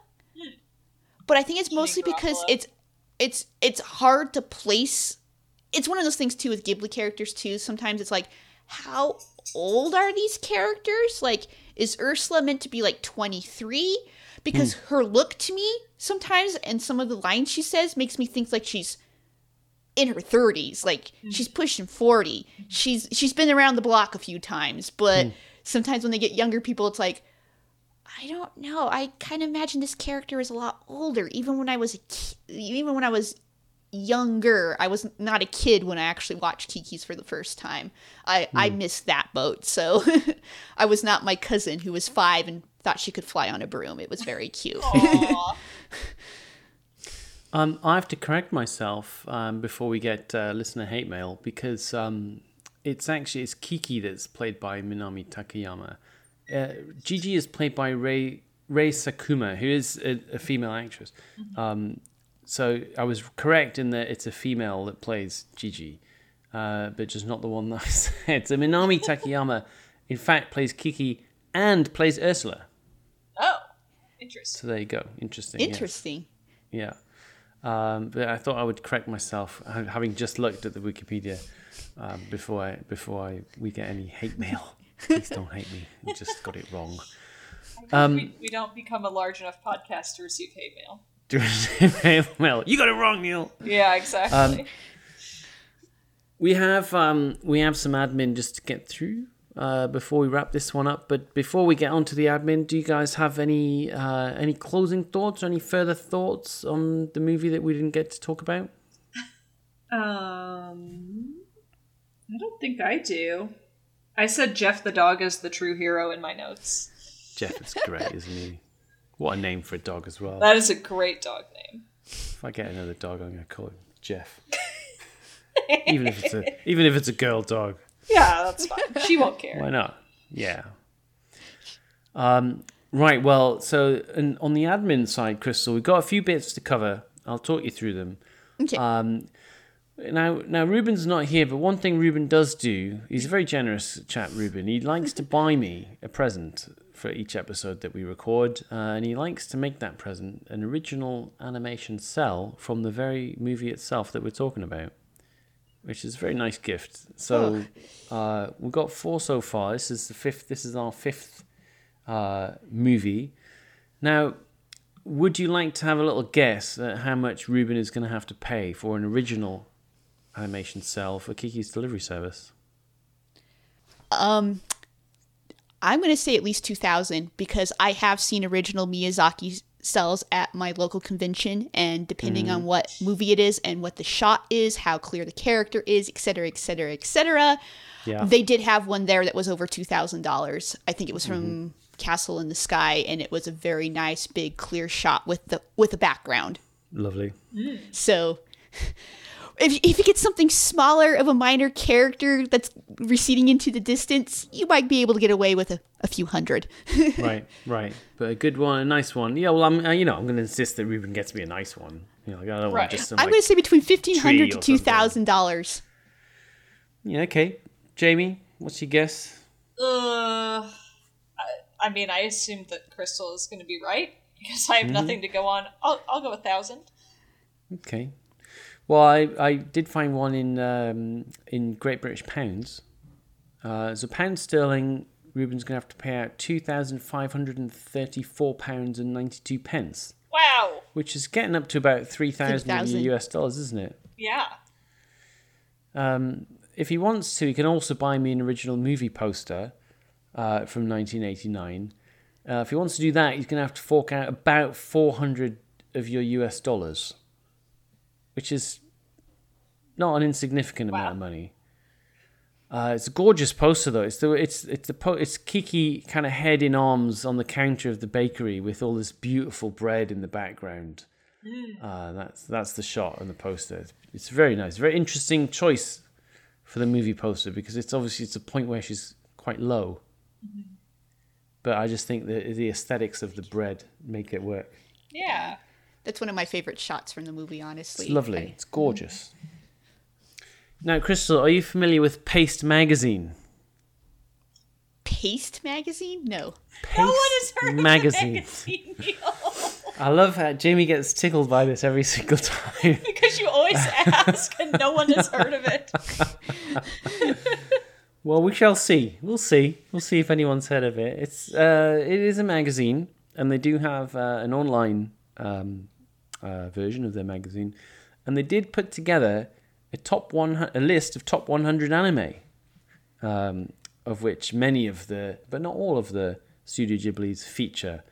but I think it's mostly because it's it's it's hard to place. It's one of those things too with Ghibli characters too. Sometimes it's like, how old are these characters? Like, is Ursula meant to be like twenty three? Because hmm. her look to me sometimes and some of the lines she says makes me think like she's in her 30s like mm. she's pushing 40 she's she's been around the block a few times but mm. sometimes when they get younger people it's like i don't know. I kind of imagine this character is a lot older. Even when i was a ki- even when i was younger i was not a kid when i actually watched kiki's for the first time. I hmm. i missed that boat so <laughs> i was not my cousin who was five and thought she could fly on a broom. It was very cute. Aw. <laughs> Um, I have to correct myself um, before we get uh, listener hate mail because um, it's actually it's Kiki that's played by Minami Takayama. Uh, Jiji is played by Rei Rei Sakuma, who is a, a female actress. Um, so I was correct in that it's a female that plays Jiji, uh, but just not the one that I <laughs> said. So Minami Takayama, in fact, plays Kiki and plays Ursula. oh, interesting. So there you go. Interesting. yes. interesting Yeah. Um, but I thought I would correct myself, having just looked at the Wikipedia um, before I before I we get any hate mail. Please don't hate me. I just got it wrong. Um, we, we don't become a large enough podcast to receive hate mail. <laughs> Receive hate mail. You got it wrong, Neil. Yeah, exactly. We have um, we have some admin just to get through uh, before we wrap this one up. But before we get on to the admin, do you guys have any uh, any closing thoughts or any further thoughts on the movie that we didn't get to talk about? um, I don't think I do. I said Jeff the dog is the true hero in my notes. Jeff is great, isn't he? What a name for a dog as well. That is a great dog name. If I get another dog, I'm gonna call him Jeff. <laughs> even if it's a even if it's a girl dog, Yeah, that's fine. <laughs> She won't care. why not? Yeah. Um, right. Well, so and on the admin side, Crystal, we've got a few bits to cover. I'll talk you through them. okay Um, now, now Ruben's not here, but one thing Ruben does do, he's a very generous chap, Ruben. He likes to buy me a present for each episode that we record, uh, and he likes to make that present an original animation cel from the very movie itself that we're talking about, which is a very nice gift. So uh, we've got four so far. This is the fifth. This is our fifth uh, movie. Now, would you like to have a little guess at how much Ruben is going to have to pay for an original animation cel for Kiki's delivery service? Um, I'm going to say at least 2000 because I have seen original Miyazaki cels at my local convention, and depending on mm. what movie it is and what the shot is, how clear the character is, etc., etc., etc., Yeah. they did have one there that was over $2,000. I think it was from mm-hmm. Castle in the Sky, and it was a very nice, big, clear shot with the with a background. Lovely. Mm. So if if you get something smaller of a minor character that's receding into the distance, you might be able to get away with a, a few hundred. <laughs> right, right. But a good one, a nice one. Yeah, well, I'm, uh, you know, I'm going to insist that Ruben gets me a nice one. You know, like, I don't Right. want just some. I'm like- going to say between fifteen hundred to or two something. thousand dollars. Yeah, okay. Jamie, what's your guess? Uh, I, I mean, I assumed that Crystal is going to be right because I have Mm-hmm. nothing to go on. I'll, I'll go a thousand. Okay. Well, I, I did find one in um, in Great British pounds. Uh, so pound sterling, Ruben's going to have to pay out two thousand five hundred and thirty-four pounds and ninety-two pence, Wow. which is getting up to about three thousand US dollars, isn't it? Yeah. Um, if he wants to, he can also buy me an original movie poster uh, from 1989. Uh, if he wants to do that, he's going to have to fork out about 400 of your US dollars, which is not an insignificant amount of money. Uh, it's a gorgeous poster though. It's the it's it's the po- it's Kiki kind of head in arms on the counter of the bakery with all this beautiful bread in the background. Uh, that's that's the shot on the poster. It's, it's very nice, very interesting choice for the movie poster because it's obviously it's a point where she's quite low. But I just think that the aesthetics of the bread make it work. Yeah. That's one of my favorite shots from the movie. Honestly, It's lovely. I- It's gorgeous. Now, Crystal, are you familiar with Paste magazine? Paste magazine? No. Paste No one has heard magazine. of the magazine, <laughs> I love how Jamie gets tickled by this every single time. <laughs> because you always ask and no one has heard of it. <laughs> Well, we shall see. We'll see. We'll see if anyone's heard of it. It's uh, it is a magazine, and they do have uh, an online um, uh, version of their magazine, and they did put together a top one a list of top 100 anime, um, of which many of the, but not all of the Studio Ghibli's feature.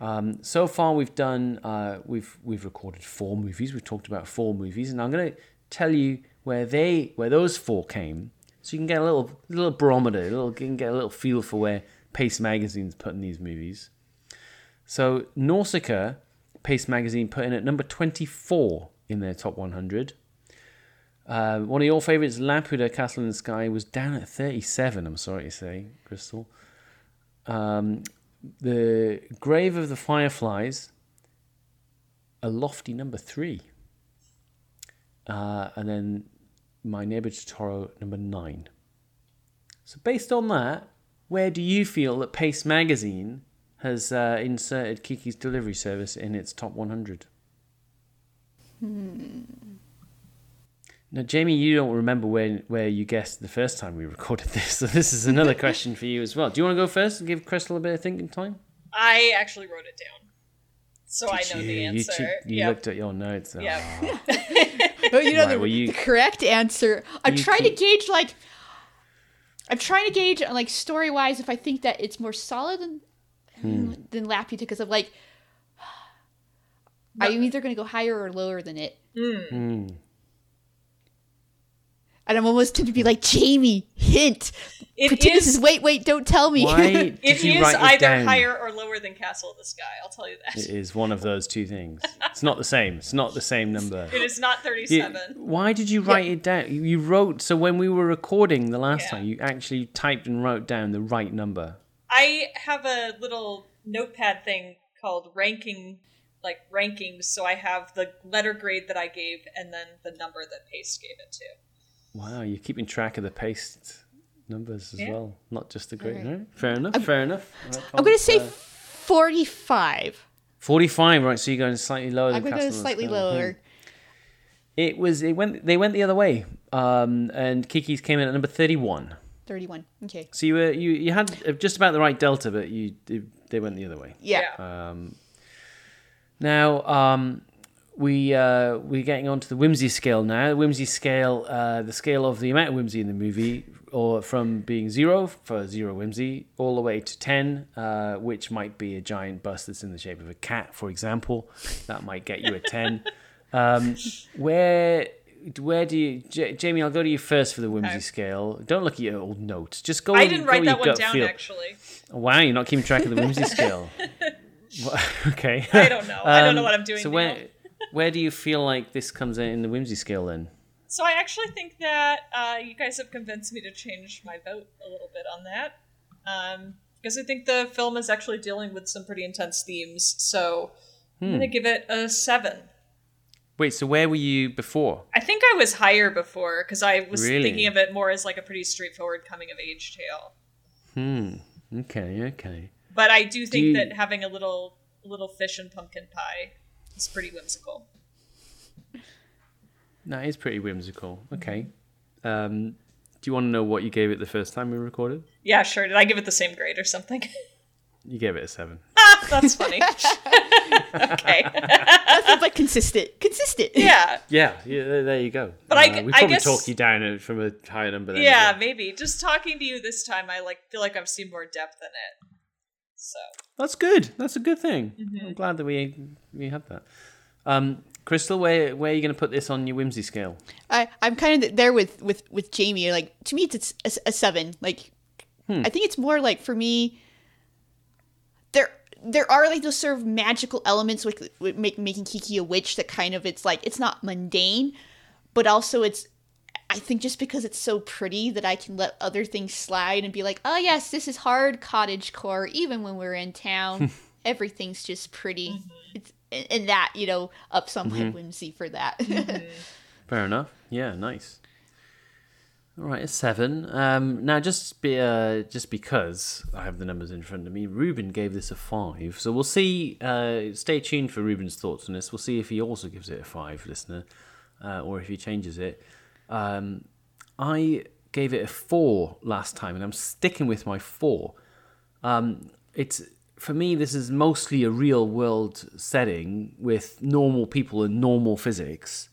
Um, so far, we've done uh, we've we've recorded four movies. We've talked about four movies, and I'm going to tell you where they where those four came, so you can get a little little barometer, a little you can get a little feel for where Paste Magazine's putting these movies. So Nausicaa, Paste Magazine put in at number 24 in their top 100. Uh, one of your favorites, Laputa Castle in the Sky, was down at 37. I'm sorry to say, Crystal. Um, the Grave of the Fireflies, a lofty number three. Uh, and then My Neighbor Totoro, number nine. So, based on that, where do you feel that Paste Magazine has uh, inserted Kiki's Delivery Service in its top 100? Now, Jamie, you don't remember where where you guessed the first time we <laughs> recorded this, so this is another question for you as well. Do you want to go first and give Crystal a bit of thinking time? I actually wrote it down. So I know you? the You, answer. you Yep. looked at your notes. Oh. Yep. <laughs> But you know Right, the, well, you- the correct answer. I'm trying keep- to gauge like I'm trying to gauge like story wise if I think that it's more solid than Hmm. than Laputa because of like <sighs> I'm either going to go higher or lower than it. Hmm. And I'm almost tempted to be like Jamie. Hint. It Pretend this is- is wait wait don't tell me. Why <laughs> did It you is write it either down? higher or lower than Castle of the Sky. I'll tell you that. It is one of those two things. It's not the same. It's not the same number. <laughs> It is not You- 37. why did you write it down? You- You wrote so when we were recording the last Yeah. time, you actually typed and wrote down the right number. I have a little notepad thing called ranking, like rankings. So I have the letter grade that I gave and then the number that Paste gave it to. Wow, you're keeping track of the paste numbers as Yeah. well, not just the grade. Right? Fair enough. fair enough. Right, I'm going to say uh, 45. 45. Right, so you're going slightly lower. I'm going to go Castle in the slightly Sky. lower. Hmm. It was. It went. They went the other way. Um, and Kiki's came in at number 31. 31. Okay. So you were you you had just about the right delta, but you they went the other way. Yeah. Um, now, um, we uh, we're getting onto the whimsy scale now. The whimsy scale, uh, the scale of the amount of whimsy in the movie, or from being zero for zero whimsy, all the way to ten, uh, which might be a giant bust that's in the shape of a cat, for example. That might get you a ten. <laughs> um, where where do you, J- Jamie? I'll go to you first for the whimsy Okay. scale. Don't look at your old notes. Just go. I didn't write that one down, feel. actually. Wow, you're not keeping track of the whimsy <laughs> scale. <laughs> Okay. I don't know. I don't know Um, what I'm doing So now. where <laughs> where do you feel like this comes in in the whimsy scale then? So I actually think that uh, you guys have convinced me to change my vote a little bit on that. Um, because I think the film is actually dealing with some pretty intense themes. So I'm Hmm. going to give it a seven. Wait, so where were you before? I think I was higher before because I was Really? thinking of it more as like a pretty straightforward coming of age tale. Hmm. Okay. Okay. But I do think you- that having a little little fish and pumpkin pie is pretty whimsical. That is pretty whimsical. Okay. Um, do you want to know what you gave it the first time we recorded? Yeah, sure. Did I give it the same grade or something? You gave it a seven. <laughs> Ah, That's funny. <laughs> okay. That sounds like consistent. Consistent. Yeah. Yeah. Yeah. There, there you go. But I Uh, g- we I guess- talk you down from a higher number. Then Yeah, maybe. Just talking to you this time, I like feel like I've seen more depth in it. So That's good. That's a good thing. Mm-hmm. I'm glad that we we had that. Um, Crystal, where where are you going to put this on your whimsy scale? I, I'm kind of there with with with Jamie. Like to me, it's a, a seven. Like I think it's more like for me. There there are like those sort of magical elements with, with make, making Kiki a witch that kind of it's like it's not mundane, but also it's. I think just because it's so pretty that I can let other things slide and be like, oh yes, this is hard cottage core. Even when we're in town, <laughs> everything's just pretty. Mm-hmm. It's and and that you know ups on my mm-hmm. whimsy for that. Mm-hmm. <laughs> Fair enough. Yeah, nice. All right, a seven. Um, now, just be uh, just because I have the numbers in front of me, Ruben gave this a five. So we'll see. Uh, stay tuned for Ruben's thoughts on this. We'll see if he also gives it a five, listener, uh, or if he changes it. Um, I gave it a four last time, and I'm sticking with my four. Um, it's for me. This is mostly a real world setting with normal people and normal physics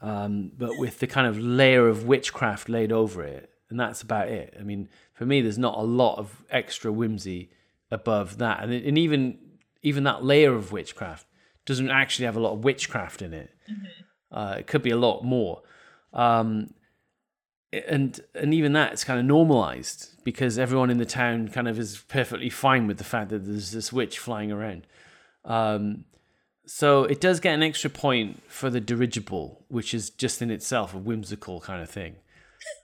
um, but with the kind of layer of witchcraft laid over it, and that's about it. I mean, for me, there's not a lot of extra whimsy above that, and, and even even that layer of witchcraft doesn't actually have a lot of witchcraft in it. Uh, it could be a lot more, um, and and even that it's kind of normalized because everyone in the town kind of is perfectly fine with the fact that there's this witch flying around. Um, so it does get an extra point for the dirigible, which is just in itself a whimsical kind of thing.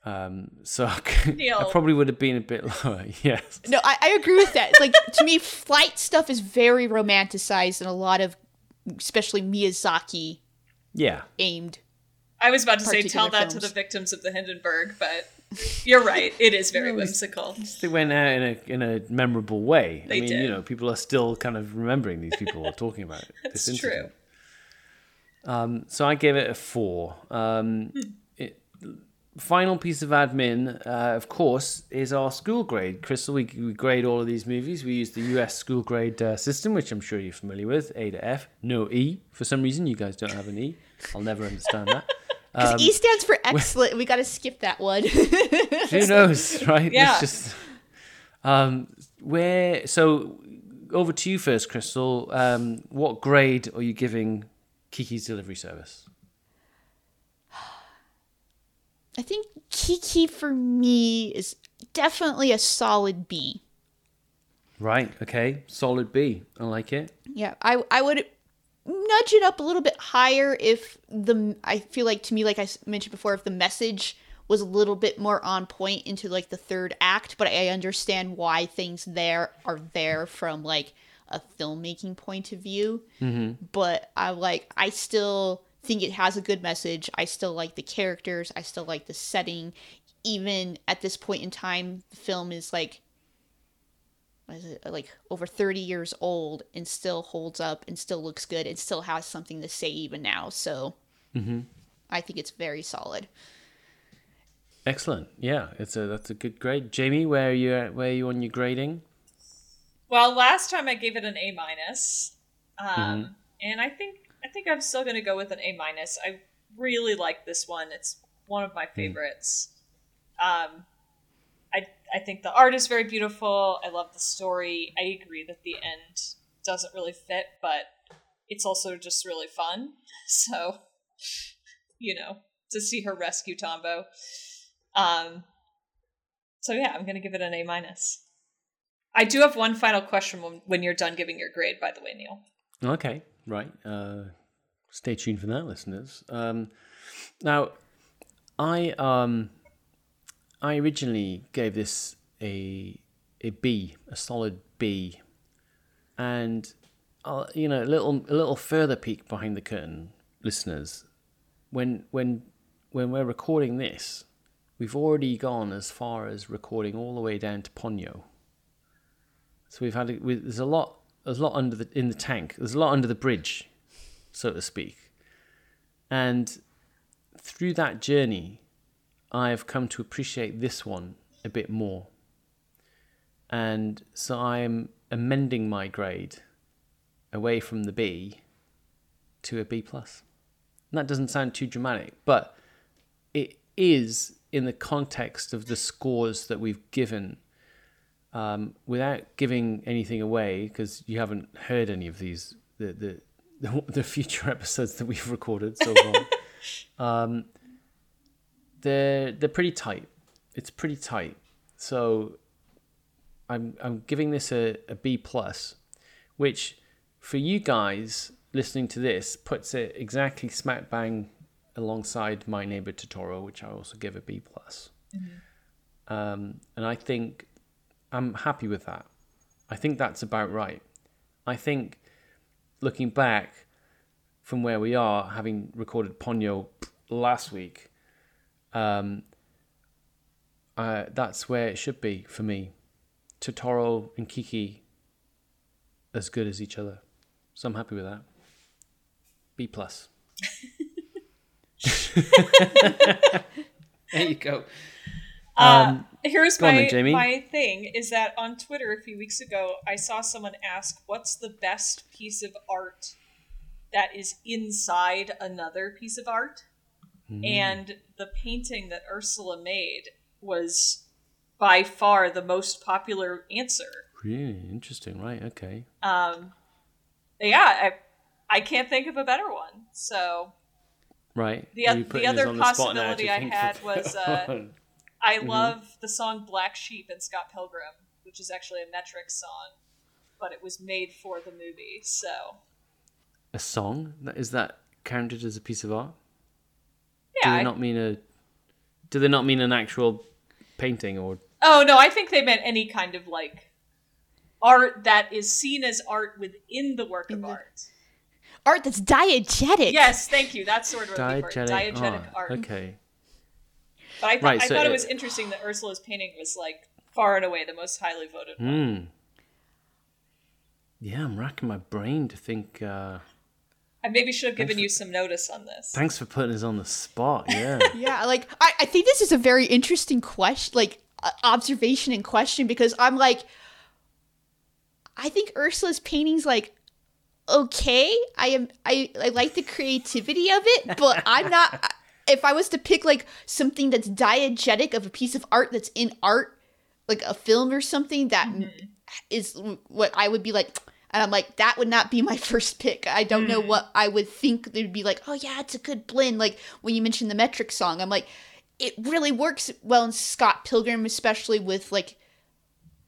Um, so I <laughs> Neil. probably would have been a bit lower. <laughs> Yes. No, I, I agree with that. It's like to me, flight stuff is very romanticized and a lot of, especially Miyazaki Yeah. aimed. I was about to say tell Particular that to the victims of the Hindenburg, but you're right. It is very whimsical. They went out in a in a memorable way. I mean, did. you know, people are still kind of remembering these people or talking about it. <laughs> That's this true. Um, so I gave it a four. Um, it, final piece of admin, uh, of course, is our school grade. Crystal, we, we grade all of these movies. We use the US school grade uh, system, which I'm sure you're familiar with. A to F, no E. For some reason, you guys don't have an E. I'll never understand that. Because Um, E stands for <laughs> excellent. we got to skip that one. <laughs> Who <laughs> knows, right? Yeah. It's just um, where. So over to you first, Crystal. Um, what grade are you giving Kiki's delivery service? I think Kiki for me is definitely a solid B. Right. Okay. Solid B. I like it. Yeah, I I would nudge it up a little bit higher if the I feel like to me like I mentioned before if the message was a little bit more on point into like the third act, but I understand why things there are there from like a filmmaking point of view. Mm-hmm. But I like I still think it has a good message. I still like the characters. I still like the setting. Even at this point in time, the film is like it like over 30 years old and still holds up and still looks good and still has something to say even now so i think it's very solid Excellent. Yeah. It's a that's a good grade. Jamie, where are you at, where are you on your grading? Well, last time I gave it an A minus, um, Mm-hmm. and I think I think I'm still going to go with an A minus. I really like this one. It's one of my favorites. Um, I think the art is very beautiful. I love the story. I agree that the end doesn't really fit, but it's also just really fun. <laughs> So, you know, to see her rescue Tombo. Um, so yeah, I'm going to give it an A minus. I do have one final question when, when you're done giving your grade, by the way, Neil. Okay, right. Uh, stay tuned for that, listeners. Um, now, I um I originally gave this a a B, a solid B, and uh, you know a little a little further peek behind the curtain, listeners. When when when we're recording this, we've already gone as far as recording all the way down to Ponyo. So we've had we, there's a lot there's a lot under the in the tank. There's a lot under the bridge, so to speak, and through that journey, I have come to appreciate this one a bit more. And so I am amending my grade away from the B to a B plus. And that doesn't sound too dramatic, but it is in the context of the scores that we've given. Um, without giving anything away, because you haven't heard any of these, the, the the, <laughs> the future episodes that we've recorded so far. <laughs> um, they're they're pretty tight. It's pretty tight. So I'm I'm giving this a, a B plus, which for you guys listening to this puts it exactly smack bang alongside my neighbor Totoro, which I also give a B plus. Um, and I think I'm happy with that. I think that's about right. I think looking back from where we are, having recorded Ponyo last week, um, uh, that's where it should be for me. Totoro and Kiki as good as each other. So I'm happy with that. B plus. <laughs> there you go. Uh, here's go on my then, Jamie. my thing is that on Twitter a few weeks ago, I saw someone ask, "What's the best piece of art that is inside another piece of art?" Hmm. And the painting that Ursula made was by far the most popular answer. Really interesting, right? Okay. Um, yeah, I I can't think of a better one. So Right. The the other on the spot now to possibility I had was, <laughs> uh, <laughs> I Mm-hmm. love the song Black Sheep in Scott Pilgrim, which is actually a metric song, but it was made for the movie. So a song. That- Is that counted as a piece of art? Yeah. Do they I- not mean a? Do they not mean an actual painting or? oh no, I think they meant any kind of like art that is seen as art within the work of the- art. Art that's diegetic. Yes, thank you. That's sort of a Diegetic, diegetic art. art. Okay. But I, th- Right, I so thought it it- was interesting that Ursula's painting was like far and away the most highly voted one. Hmm. Yeah, I'm racking my brain to think. Uh, I maybe should have given you some notice on this. thanks for putting us on the spot. Yeah. <laughs> Yeah, like I, I think this is a very interesting question, like uh, observation and question because I'm like, I think Ursula's paintings like okay. I am I I like the creativity of it, but I'm <laughs> not. If I was to pick like something that's diegetic of a piece of art that's in art, like a film or something that is what I would be like. And I'm like, that would not be my <laughs> first pick. I don't know mm-hmm. what I would think. They'd be like, oh yeah, it's a good blend. Like when you mentioned the metric song, I'm like, it really works well in Scott Pilgrim, especially with like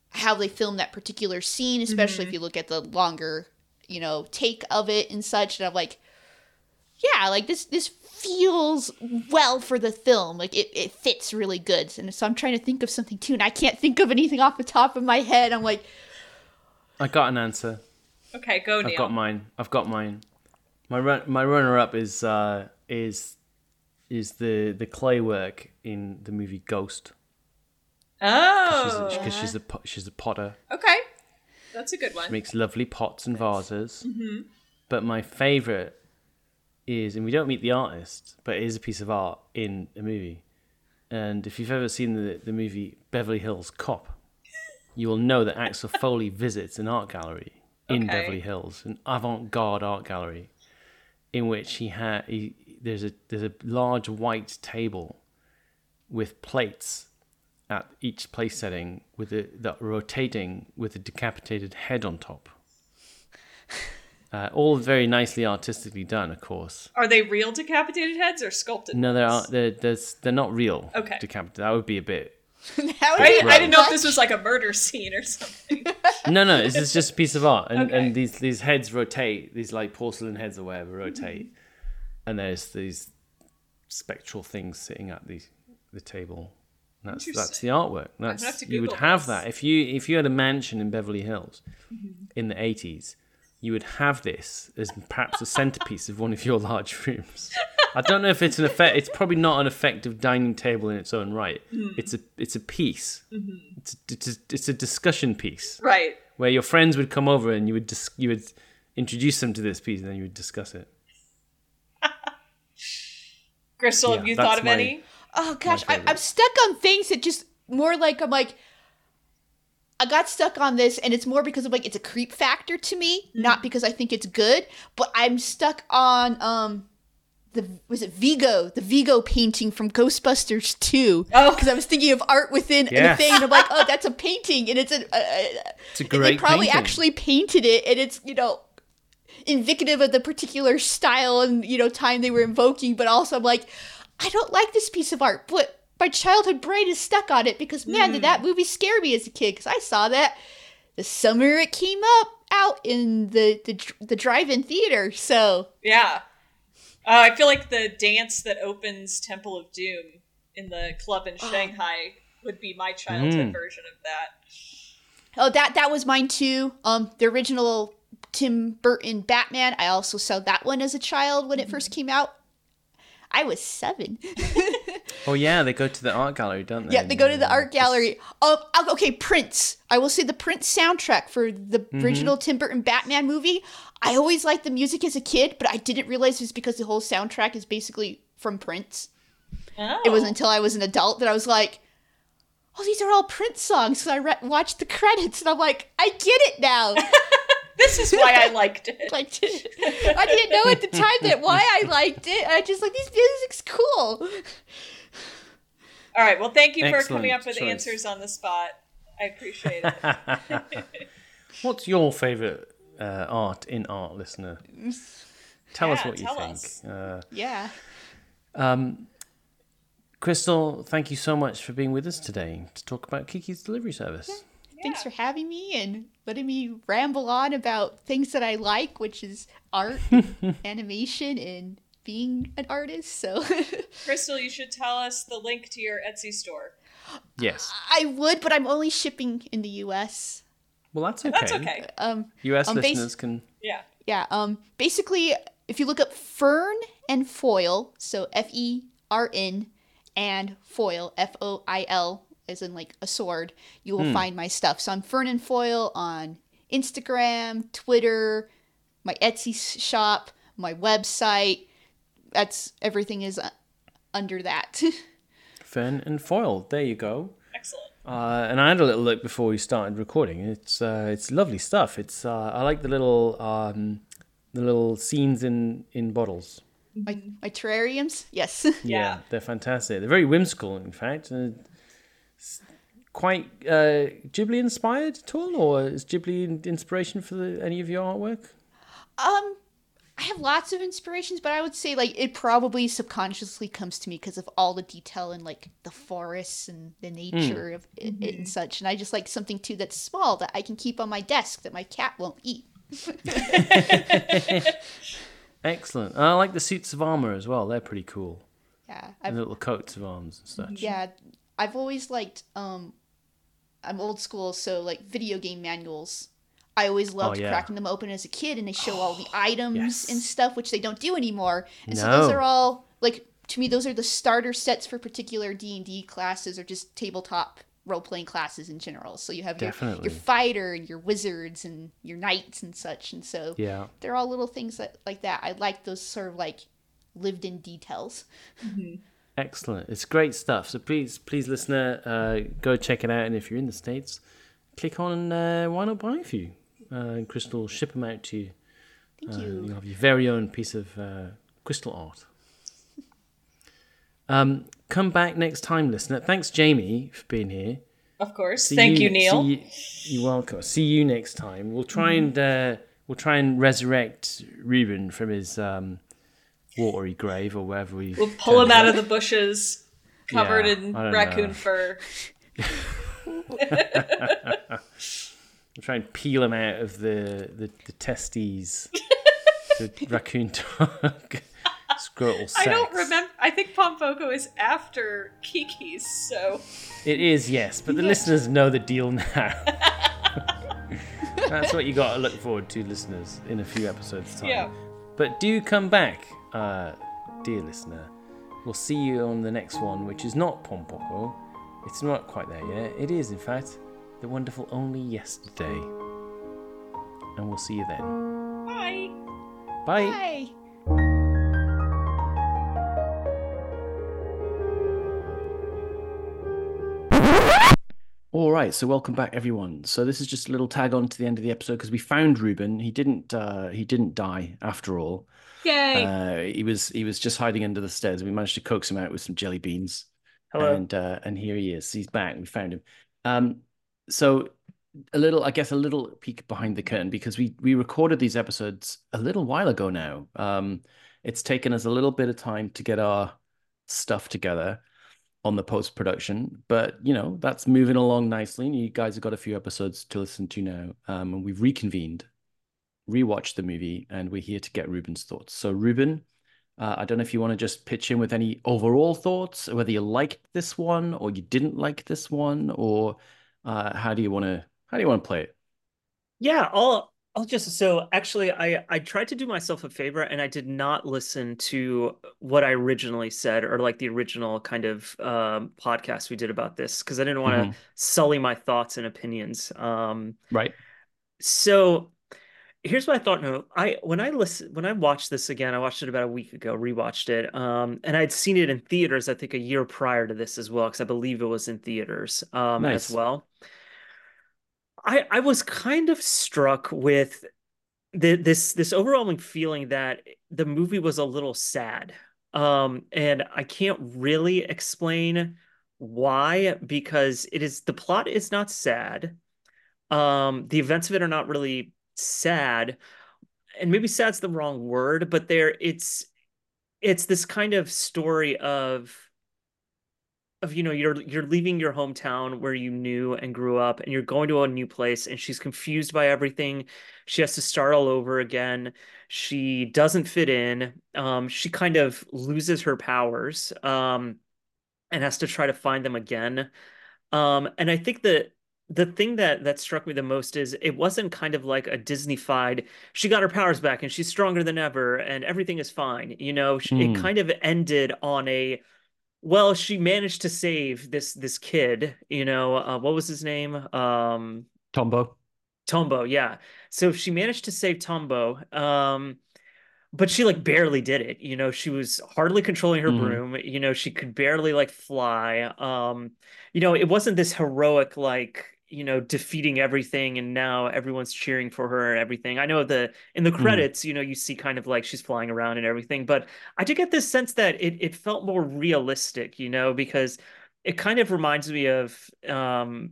how they filmed that particular scene, especially if mm-hmm. you look at the longer, you know, take of it and such. And I'm like, yeah, like this this feels well for the film. Like it, it fits really good. And so I'm trying to think of something too, and I can't think of anything off the top of my head. I'm like, I got an answer. Okay, go Neil. I've got mine. I've got mine. My run, my runner up is uh, is is the the clay work in the movie Ghost. Oh, Because she's a she's a potter. okay, that's a good one. She makes lovely pots and vases. But my favorite is, and we don't meet the artist, but it is a piece of art in a movie. And if you've ever seen the, the movie Beverly Hills Cop, you will know that Axel Foley <laughs> visits an art gallery in Okay. Beverly Hills, an avant-garde art gallery, in which he had he, there's a there's a large white table with plates at each place setting with a, that are rotating with a decapitated head on top. <laughs> Uh, all very nicely artistically done, of course. Are they real decapitated heads or sculpted? No, they're ones? they're they're not real. Okay. Decapitated. That would be a bit. <laughs> that would I, be didn't- I didn't know if this was like a murder scene or something. <laughs> No, no. This is just a piece of art, and, Okay. and these these heads rotate. These like porcelain heads or whatever rotate, and there's these spectral things sitting at the the table. That's that's the artwork. That's have to you would have this. that if you if you had a mansion in Beverly Hills Mm-hmm. in the eighties. You would have this as perhaps a centerpiece of one of your large rooms. <laughs> I don't know if it's an effect. It's probably not an effective dining table in its own right. Hmm. It's a it's a piece. Mm-hmm. It's, a, it's a it's a discussion piece Right. where your friends would come over and you would dis- you would introduce them to this piece and then you would discuss it. <laughs> Crystal, Yeah, have you thought of my- any? Oh gosh, I, I'm stuck on things that just more like I'm like I got stuck on this, and it's more because of like it's a creep factor to me, not because I think it's good. But I'm stuck on um the was it Vigo, the Vigo painting from Ghostbusters 2. Oh. because I was thinking of art within Yes. a thing, and I'm like, oh, that's a painting, and it's a, a, It's a and they probably painting. actually painted it, and it's you know indicative of the particular style and you know time they were invoking. But also, I'm like, I don't like this piece of art, but my childhood brain is stuck on it because man, did hmm. that movie scare me as a kid? Because I saw that the summer it came up out in the the, the drive-in theater. So Yeah. Uh, I feel like the dance that opens Temple of Doom in the club in <gasps> Shanghai would be my childhood Mm. version of that. oh, that that was mine too. Um, the original Tim Burton Batman. I also saw that one as a child when it first came out. I was seven. <laughs> Oh yeah, they go to the art gallery, don't they? Yeah, they go to the art gallery. Oh, oh, okay, Prince. I will say the Prince soundtrack for the Mm-hmm. original Tim Burton Batman movie. I always liked the music as a kid, but I didn't realize it was because the whole soundtrack is basically from Prince. Oh. It wasn't oh. until I was an adult that I was like, "Oh, these are all Prince songs." So I re- watched the credits, and I'm like, "I get it now." <laughs> This is why I liked it. <laughs> like, I didn't know at the time that why I <laughs> liked it. I just like these music's cool. All right. Well, thank you for coming up with choice. answers on the spot. I appreciate it. What's your favorite uh, art in art, listener? Tell us Yeah, what you think. us. Uh, Yeah. Crystal, thank you so much for being with us today to talk about Kiki's delivery service. Thanks for having me and letting me ramble on about things that I like, which is art, <laughs> animation, and being an artist. So <laughs> Crystal, you should tell us the link to your Etsy store. Yes. I would, but I'm only shipping in the U.S. Well, that's okay. That's okay. Um, US Um, bas- listeners can. Yeah. yeah. Um, basically, if you look up fern and foil, so F E R N and foil, F O I L, as in like a sword, you will find my stuff. So I'm fern and foil on Instagram, Twitter, my Etsy shop, my website. That's everything is uh, under that. <laughs> Fern and foil. There you go. Excellent. Uh, and I had a little look before we started recording. It's uh, it's lovely stuff. It's uh, I like the little um, the little scenes in in bottles. my my terrariums, yes. <laughs> Yeah. they're fantastic. They're very whimsical, in fact. Uh, quite uh, Ghibli inspired at all, or is Ghibli inspiration for the, any of your artwork? Um, I have lots of inspirations, but I would say like it probably subconsciously comes to me because of all the detail and like the forests and the nature mm. of it, it and mm-hmm. such. And I just like something too that's small that I can keep on my desk that my cat won't eat. <laughs> Excellent. And I like the suits of armor as well. They're pretty cool. Yeah, The I've, little coats of arms and such. Mm-hmm. yeah, I've always liked. Um, I'm old school, so like video game manuals. I always loved Oh, yeah. cracking them open as a kid, and they show all the <gasps> items Yes. and stuff, which they don't do anymore. And so those are all like to me, those are the starter sets for particular D and D classes or just tabletop role playing classes in general. So you have your, your fighter and your wizards and your knights and such, and so Yeah. they're all little things that like that. I like those sort of like lived in details. Excellent. It's great stuff. So please, please, listener, uh, go check it out. And if you're in the States, click on uh, Why Not Buy a Few. Uh, and Crystal ship them out to you. Thank Uh, you. You'll have your very own piece of uh, crystal art. <laughs> Um, come back next time, listener. Thanks, Jamie, for being here. Of course. See Thank you, Neil. see you- you're welcome. See you next time. We'll try and uh, we'll try and resurrect Ruben from his um, watery grave or wherever we. We'll pull him out of the bushes, covered Yeah, in raccoon know. fur. <laughs> <laughs> We'll try and peel him out of the the, the testes. the <laughs> raccoon dog. <laughs> Scrotal sex. I don't remember. I think Pompoko is after Kiki's, so It is, yes, but the listeners know the deal now. <laughs> That's what you got to look forward to, listeners, in a few episodes' time. Yeah. But do come back, uh, dear listener. We'll see you on the next one, which is not Pompoko. It's not quite there yet. It is, in fact, the wonderful Only Yesterday. And we'll see you then. bye. Bye. Bye. All right, so welcome back, everyone. So this is just a little tag on to the end of the episode because we found Ruben. He didn't. Uh, he didn't die after all. Yay. Uh, he was. He was just hiding under the stairs. We managed to coax him out with some jelly beans. Hello. And uh, and here he is. He's back. We found him. Um, so a little, I guess, a little peek behind the curtain because we we recorded these episodes a little while ago now. Um, it's taken us a little bit of time to get our stuff together on the post production, but you know that's moving along nicely. And you guys have got a few episodes to listen to now, um, and we've reconvened, rewatched the movie, and we're here to get Ruben's thoughts. So, Ruben, uh, I don't know if you want to just pitch in with any overall thoughts, whether you liked this one or you didn't like this one, or uh, how do you want to how do you want to play it? Yeah, I'll I'll just so actually I I tried to do myself a favor and I did not listen to what I originally said or like the original kind of um podcast we did about this because I didn't want to Mhm. sully my thoughts and opinions. Um Right? so here's what I thought no I when I listen when I watched this again I watched it about a week ago rewatched it um and I'd seen it in theaters I think a year prior to this as well because I believe it was in theaters um Nice. as well I I was kind of struck with the this this overwhelming feeling that the movie was a little sad um and I can't really explain why because it is the plot is not sad um the events of it are not really sad and maybe sad's the wrong word but there it's it's this kind of story of of you know you're you're leaving your hometown where you knew and grew up and you're going to a new place and she's confused by everything. She has to start all over again. She doesn't fit in. Um she kind of loses her powers um and has to try to find them again. Um and i think that the thing that that struck me the most is it wasn't kind of like a Disney-fied she got her powers back and she's stronger than ever and everything is fine you know Sh- it Mm. kind of ended on a well she managed to save this this kid you know uh, what was his name um Tombo. Tombo yeah so she managed to save Tombo um but she like barely did it you know she was hardly controlling her Mhm. broom you know she could barely like fly um you know it wasn't this heroic like you know defeating everything and now everyone's cheering for her and everything i know the in the Mhm. credits you know you see kind of like she's flying around and everything but i did get this sense that it it felt more realistic you know because it kind of reminds me of um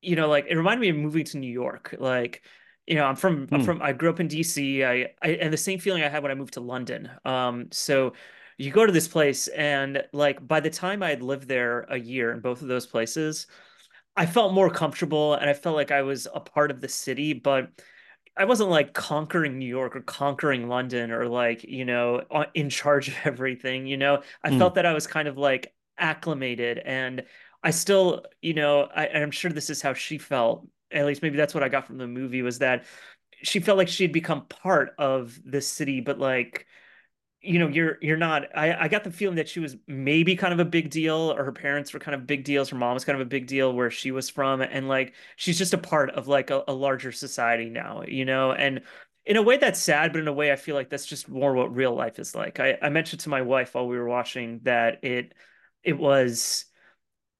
you know, like it reminded me of moving to New York. Like, you know, I'm from I'm Hmm. from I grew up in DC. I, I and the same feeling I had when I moved to London. Um, so you go to this place and like by the time I had lived there a year in both of those places, I felt more comfortable and I felt like I was a part of the city, but I wasn't like conquering New York or conquering London or like, you know, in charge of <laughs> everything, you know. I Mm. felt that I was kind of like acclimated and I still, you know, I, I'm sure this is how she felt. At least maybe that's what I got from the movie was that she felt like she had become part of the city, but like, you know, you're you're not. I I got the feeling that she was maybe kind of a big deal, or her parents were kind of big deals. Her mom was kind of a big deal where she was from, and like she's just a part of like a, a larger society now, you know, and in a way that's sad, but in a way I feel like that's just more what real life is like. I, I mentioned to my wife while we were watching that it it was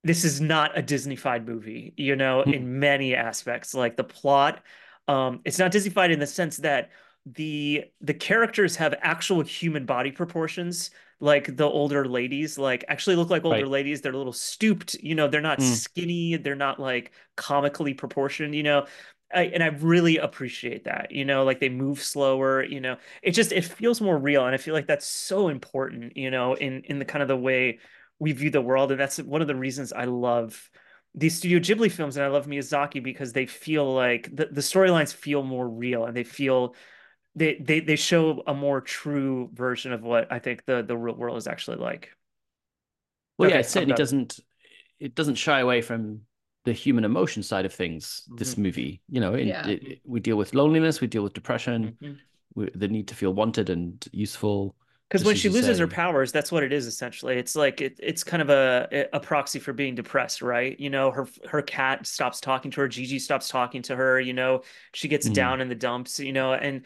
this is not a Disneyfied movie, you know, Hmm. in many aspects. Like the plot, um, it's not Disneyfied in the sense that the the characters have actual human body proportions. Like the older ladies, like actually look like older Right. ladies. They're a little stooped, you know, they're not Mm. skinny, they're not like comically proportioned, you know. I, and I really appreciate that, you know, like they move slower, you know. It just it feels more real, and I feel like that's so important, you know, in in the kind of the way we view the world, and that's one of the reasons I love these Studio Ghibli films, and I love Miyazaki because they feel like the, the storylines feel more real and they feel they they they show a more true version of what I think the the real world is actually like. Well, Okay, yeah, it certainly done. doesn't. It doesn't shy away from the human emotion side of things. This Mhm. movie, you know, it, Yeah. it- it- we deal with loneliness, we deal with depression, Mhm. we, the need to feel wanted and useful. Because when she you loses her powers, that's what it is essentially. It's like it, it's kind of a a proxy for being depressed, right? You know, her her cat stops talking to her, Jiji stops talking to her, you know, she gets Mhm. down in the dumps, you know, and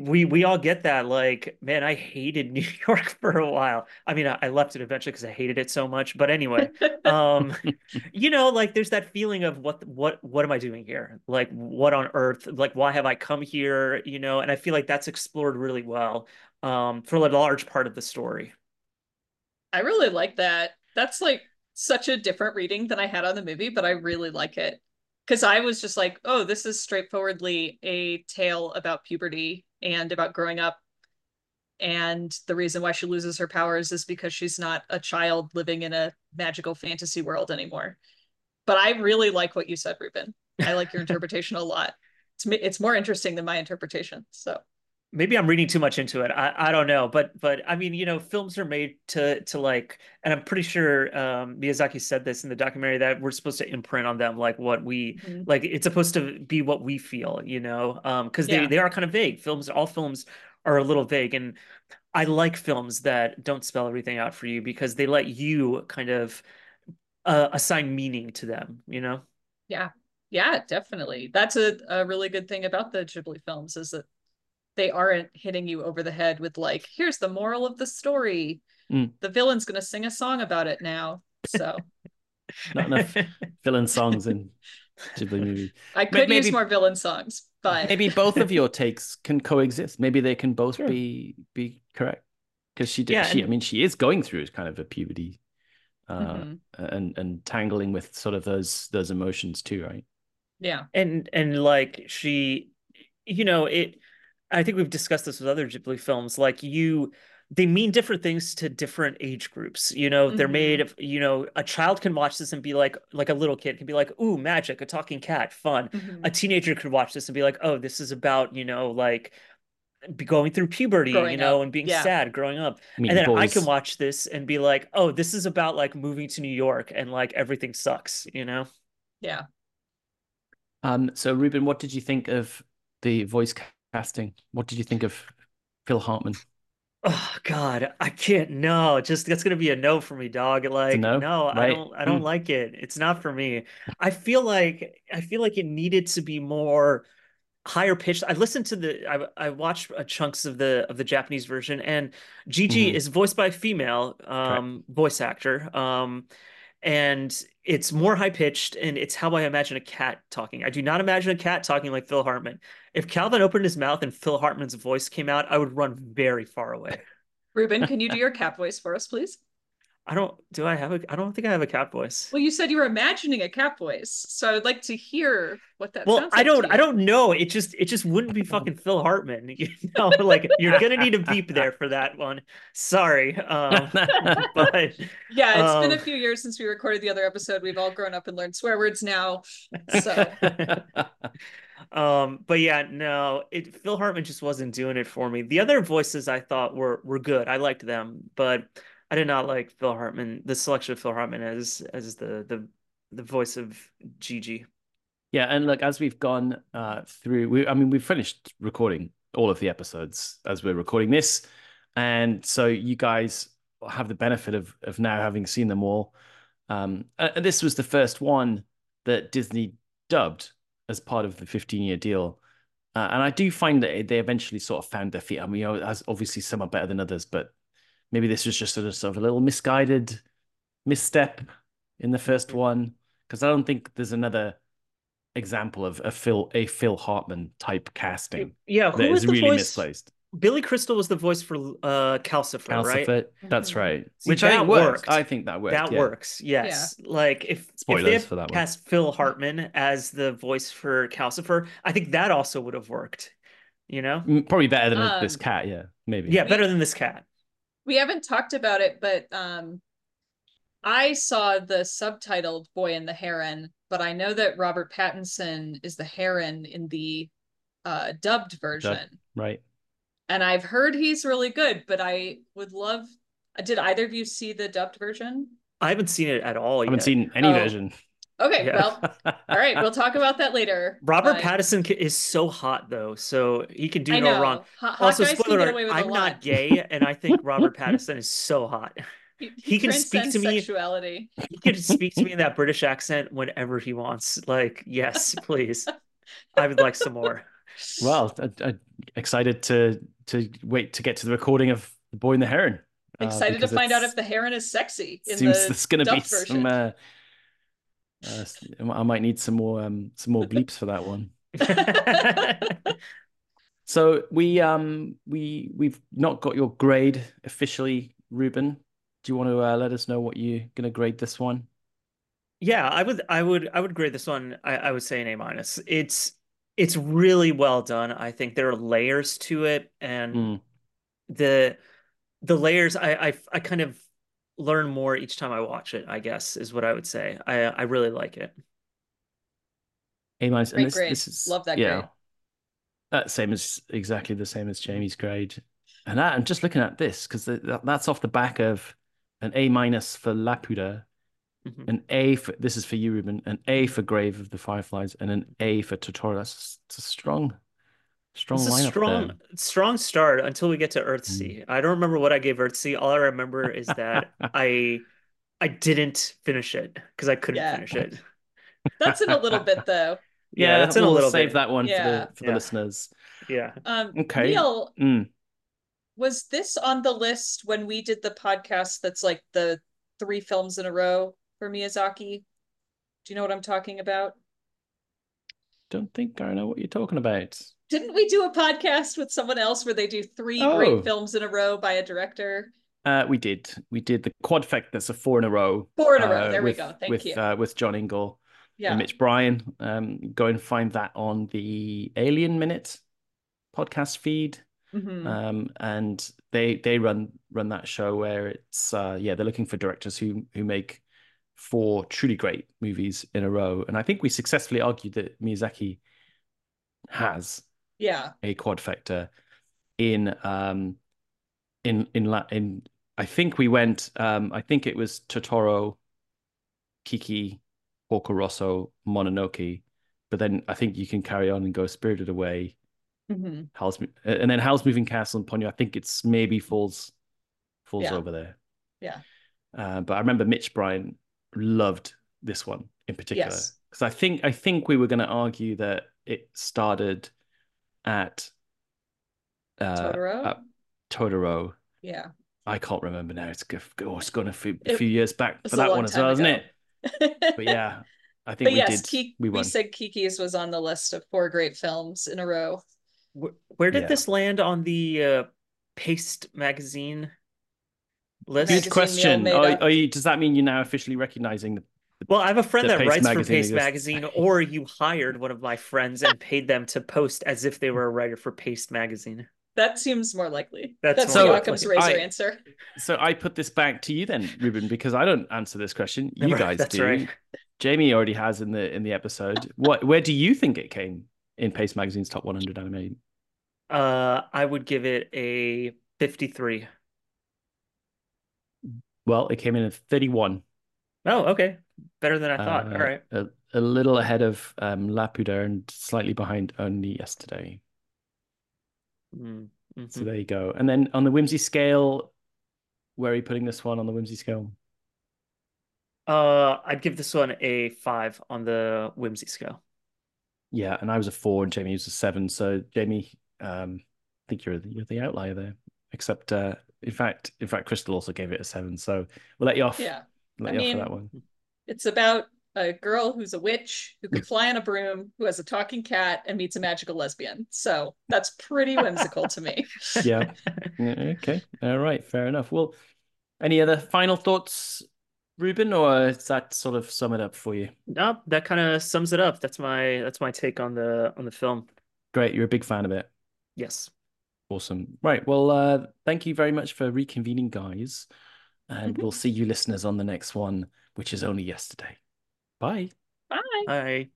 we we all get that. Like, man, I hated <laughs> New York for a while. I mean, I, I left it eventually because I hated it so much. But anyway, um, <laughs> <laughs> you know, like there's that feeling of what what what am I doing here? Like, what on earth? Like, why have I come here? You know, and I feel like that's explored really well um, for a large part of the story. I really like that. That's like such a different reading than I had on the movie, but I really like it. Because I was just like, oh, this is straightforwardly a tale about puberty and about growing up. And the reason why she loses her powers is because she's not a child living in a magical fantasy world anymore. But I really like what you said, Ruben. I like your <laughs> interpretation a lot. It's it's more interesting than my interpretation. So Maybe I'm reading too much into it. I, I don't know, but but I mean, you know, films are made to to like, and I'm pretty sure um, Miyazaki said this in the documentary that we're supposed to imprint on them like what we Mhm. like. It's supposed to be what we feel, you know, um, because they Yeah. they are kind of vague. Films, all films are a little vague, and I like films that don't spell everything out for you because they let you kind of uh, assign meaning to them, you know. Yeah, yeah, definitely. That's a, a really good thing about the Ghibli films is that they aren't hitting you over the head with like, here's the moral of the story. Mm. The villain's gonna sing a song about it now. So <laughs> Not enough <laughs> villain songs in Ghibli movie. I could maybe- use more villain songs, but Maybe both of your <laughs> takes can coexist. Maybe they can both Sure. be be correct. Because she did. Yeah, she, I mean, she is going through kind of a puberty, uh, Mhm. and and tangling with sort of those those emotions too, right? yeah. and and like she you know it i think we've discussed this with other ghibli films like you they mean different things to different age groups you know they're Mhm. made of you know a child can watch this and be like like a little kid can be like ooh magic a talking cat fun Mhm. a teenager could watch this and be like oh this is about you know like be going through puberty you know up, and being yeah. sad growing up Meet and then I can watch this and be like, oh, this is about like moving to New York and like everything sucks, you know? Yeah. Um, so Ruben, what did you think of the voice casting? What did you think of Phil Hartman? Oh God, I can't. No, just that's gonna be a no for me, dog. Like, no? no, I don't. I don't Hmm. like it. It's not for me. I feel like I feel like it needed to be more higher pitched. I listened to the. I I watched uh, chunks of the of the Japanese version, and Jiji Mhm. is voiced by a female um voice actor. Um, and it's more high pitched, and it's how I imagine a cat talking. I do not imagine a cat talking like Phil Hartman. If Calvin opened his mouth and Phil Hartman's voice came out, I would run very far away. <laughs> Ruben, can you <laughs> do your cat voice for us, please? I don't. Do I have a? I don't think I have a cat voice. Well, you said you were imagining a cat voice, so I would like to hear what that Well, sounds I like to don't. you. I don't know. It just. It just wouldn't be fucking <laughs> Phil Hartman. <laughs> You know, like you're gonna need a beep there for that one. Sorry. Um, <laughs> but Yeah, it's been a Um, few years since we recorded the other episode. We've all grown up and learned swear words now. So um, but yeah, no. It Phil Hartman just wasn't doing it for me. The other voices I thought were were good. I liked them, but I did not like Phil Hartman. The selection of Phil Hartman as as the the the voice of Jiji. Yeah, and look, as we've gone uh, through, we, I mean, we've finished recording all of the episodes as we're recording this, and so you guys have the benefit of of now having seen them all. Um, and this was the first one that Disney dubbed as part of the 15 year deal, uh, and I do find that they eventually sort of found their feet. I mean, you know, as obviously some are better than others, but maybe this was just sort of, sort of a little misguided misstep in the first one because I don't think there's another example of a Phil a Phil Hartman type casting Yeah, who that was the really voice? misplaced. Billy Crystal was the voice for uh Calcifer, right? That's Mhm. right. See, Which I that think works. worked. I think that worked. That yeah. works, yes. Like if if Spoilers they for that one. cast Phil Hartman as the voice for Calcifer, I think that also would have worked. You know? Probably better than Um, this cat. Yeah, maybe. Yeah, better than this cat. We haven't talked about it, but um, I saw the subtitled Boy and the Heron, but I know that Robert Pattinson is the Heron in the uh, dubbed version. right. and I've heard he's really good, but I would love. Did either of you see the dubbed version? I haven't seen it at all I haven't yet. seen any Oh. version. Okay, Yeah. well, all right, we'll talk about that later. <laughs> Robert but- Pattinson is so hot though, so he can do I no know. wrong. Hot, hot Also, guys can spoiler get alert, away with a I'm not gay, and I think <laughs> Robert Pattinson is so hot. He, <laughs> he can speak to me- Sexuality. He can speak to me in that British accent whenever he wants. Like, yes, please. I would like some more. Well, I, I, excited to to wait to get to the recording of The Boy and the Heron. uh, Excited to find out if the heron is sexy in seems the there's going to be dubbed version. some. Uh, uh, I might need some more um some more bleeps for that one. <laughs> So we um we we've not got your grade officially, Ruben. Do you want to uh, let us know what you're gonna grade this one? Yeah, I would I would I would grade this one I, I would say an A minus. It's it's really well done. I think there are layers to it and Mm. the the layers I, I I kind of learn more each time I watch it, I guess is what I would say. I I really like it. A minus. Great and this, grade. this is Love that yeah. grade. That same as exactly the same as Jamie's grade. And I, I'm just looking at this because that's off the back of an A minus for Laputa, Mhm. an A for this is for you, Ruben, an A for Grave of the Fireflies, and an A for Totoro. That's it's a strong, strong It's a lineup strong there. strong start until we get to Mm. Earthsea. I don't remember what I gave Earthsea. All I remember <laughs> is that I I didn't finish it because I couldn't Yeah. finish it. <laughs> That's in a little bit though. <laughs> Yeah, that's in a we'll little save bit. that one Yeah. for the for Yeah. the listeners. Yeah. Um, Okay. Neil, Mm. was this on the list when we did the podcast that's like the three films in a row for Miyazaki? Do you know what I'm talking about? Don't think I know what you're talking about. Didn't we do a podcast with someone else where they do three Oh. great films in a row by a director? Uh, we did. We did the quadfect. That's a four in a row. Four in a row. uh, There with, we go. Thank with, you. Uh, with John Ingle yeah. and Mitch Bryan. Um, go and find that on the Alien Minute podcast feed. Mhm. Um, and they they run run that show where it's uh, yeah they're looking for directors who who make four truly great movies in a row. And I think we successfully argued that Miyazaki has yeah. a quad factor in um in in la- in I think we went um I think it was Totoro, Kiki, Porco Rosso, Mononoke, but then I think you can carry on and go Spirited Away, Mhm. Howl's and then Howl's Moving Castle and Ponyo. I think it's maybe falls falls Yeah. over there. Yeah. Uh, but I remember Mitch Bryan loved this one in particular Yes. because I think I think we were going to argue that it started at uh, Totoro? at Totoro. yeah. I can't remember now. It's oh, it's gone a few, a few years back for that one as time well, isn't it? But yeah, I think but we yes, did. Ki- we we, said Kiki's was on the list of four great films in a row. Where, where did Yeah. this land on the uh, Paste magazine list? Good Magazine question. Are, are you? Does that mean you're now officially recognizing the? Well, I have a friend that Paste writes for magazine Paste exists. magazine, or you hired one of my friends and paid them to post as if they were a writer for Paste magazine. That seems more likely. That's That's, more the likely. Razor I- answer. So I put this back to you then, Ruben, because I don't answer this question. You Right, guys that's do. right. Jamie already has in the in the episode. What? Where do you think it came in Paste Magazine's top 100 anime? Uh, I would give it a 53. Well, it came in at 31. Oh, okay. Better than I thought. Uh, All right. A, a little ahead of um, Laputa and slightly behind only yesterday. Mm, So mhm. there you go. And then on the whimsy scale, where are you putting this one on the whimsy scale? Uh, I'd give this one a five on the whimsy scale. Yeah, and I was a four and Jamie was a seven. So Jamie, um, I think you're the, you're the outlier there. Except, uh, in fact, in fact, Crystal also gave it a seven. So we'll let you off. Yeah. let I you off mean- for that one. It's about a girl who's a witch who can fly on a broom, who has a talking cat, and meets a magical lesbian. So that's pretty whimsical to me. <laughs> Yeah. Yeah, <laughs> Okay. All right. Fair enough. Well, any other final thoughts, Ruben, or does that sort of sum it up for you? Nope, that kind of sums it up. That's my that's my take on the on the film. Great. You're a big fan of it. Yes. Awesome. Right. Well, uh, thank you very much for reconvening, guys. And Mhm. we'll see you listeners on the next one, which is only yesterday. Bye. Bye. Bye.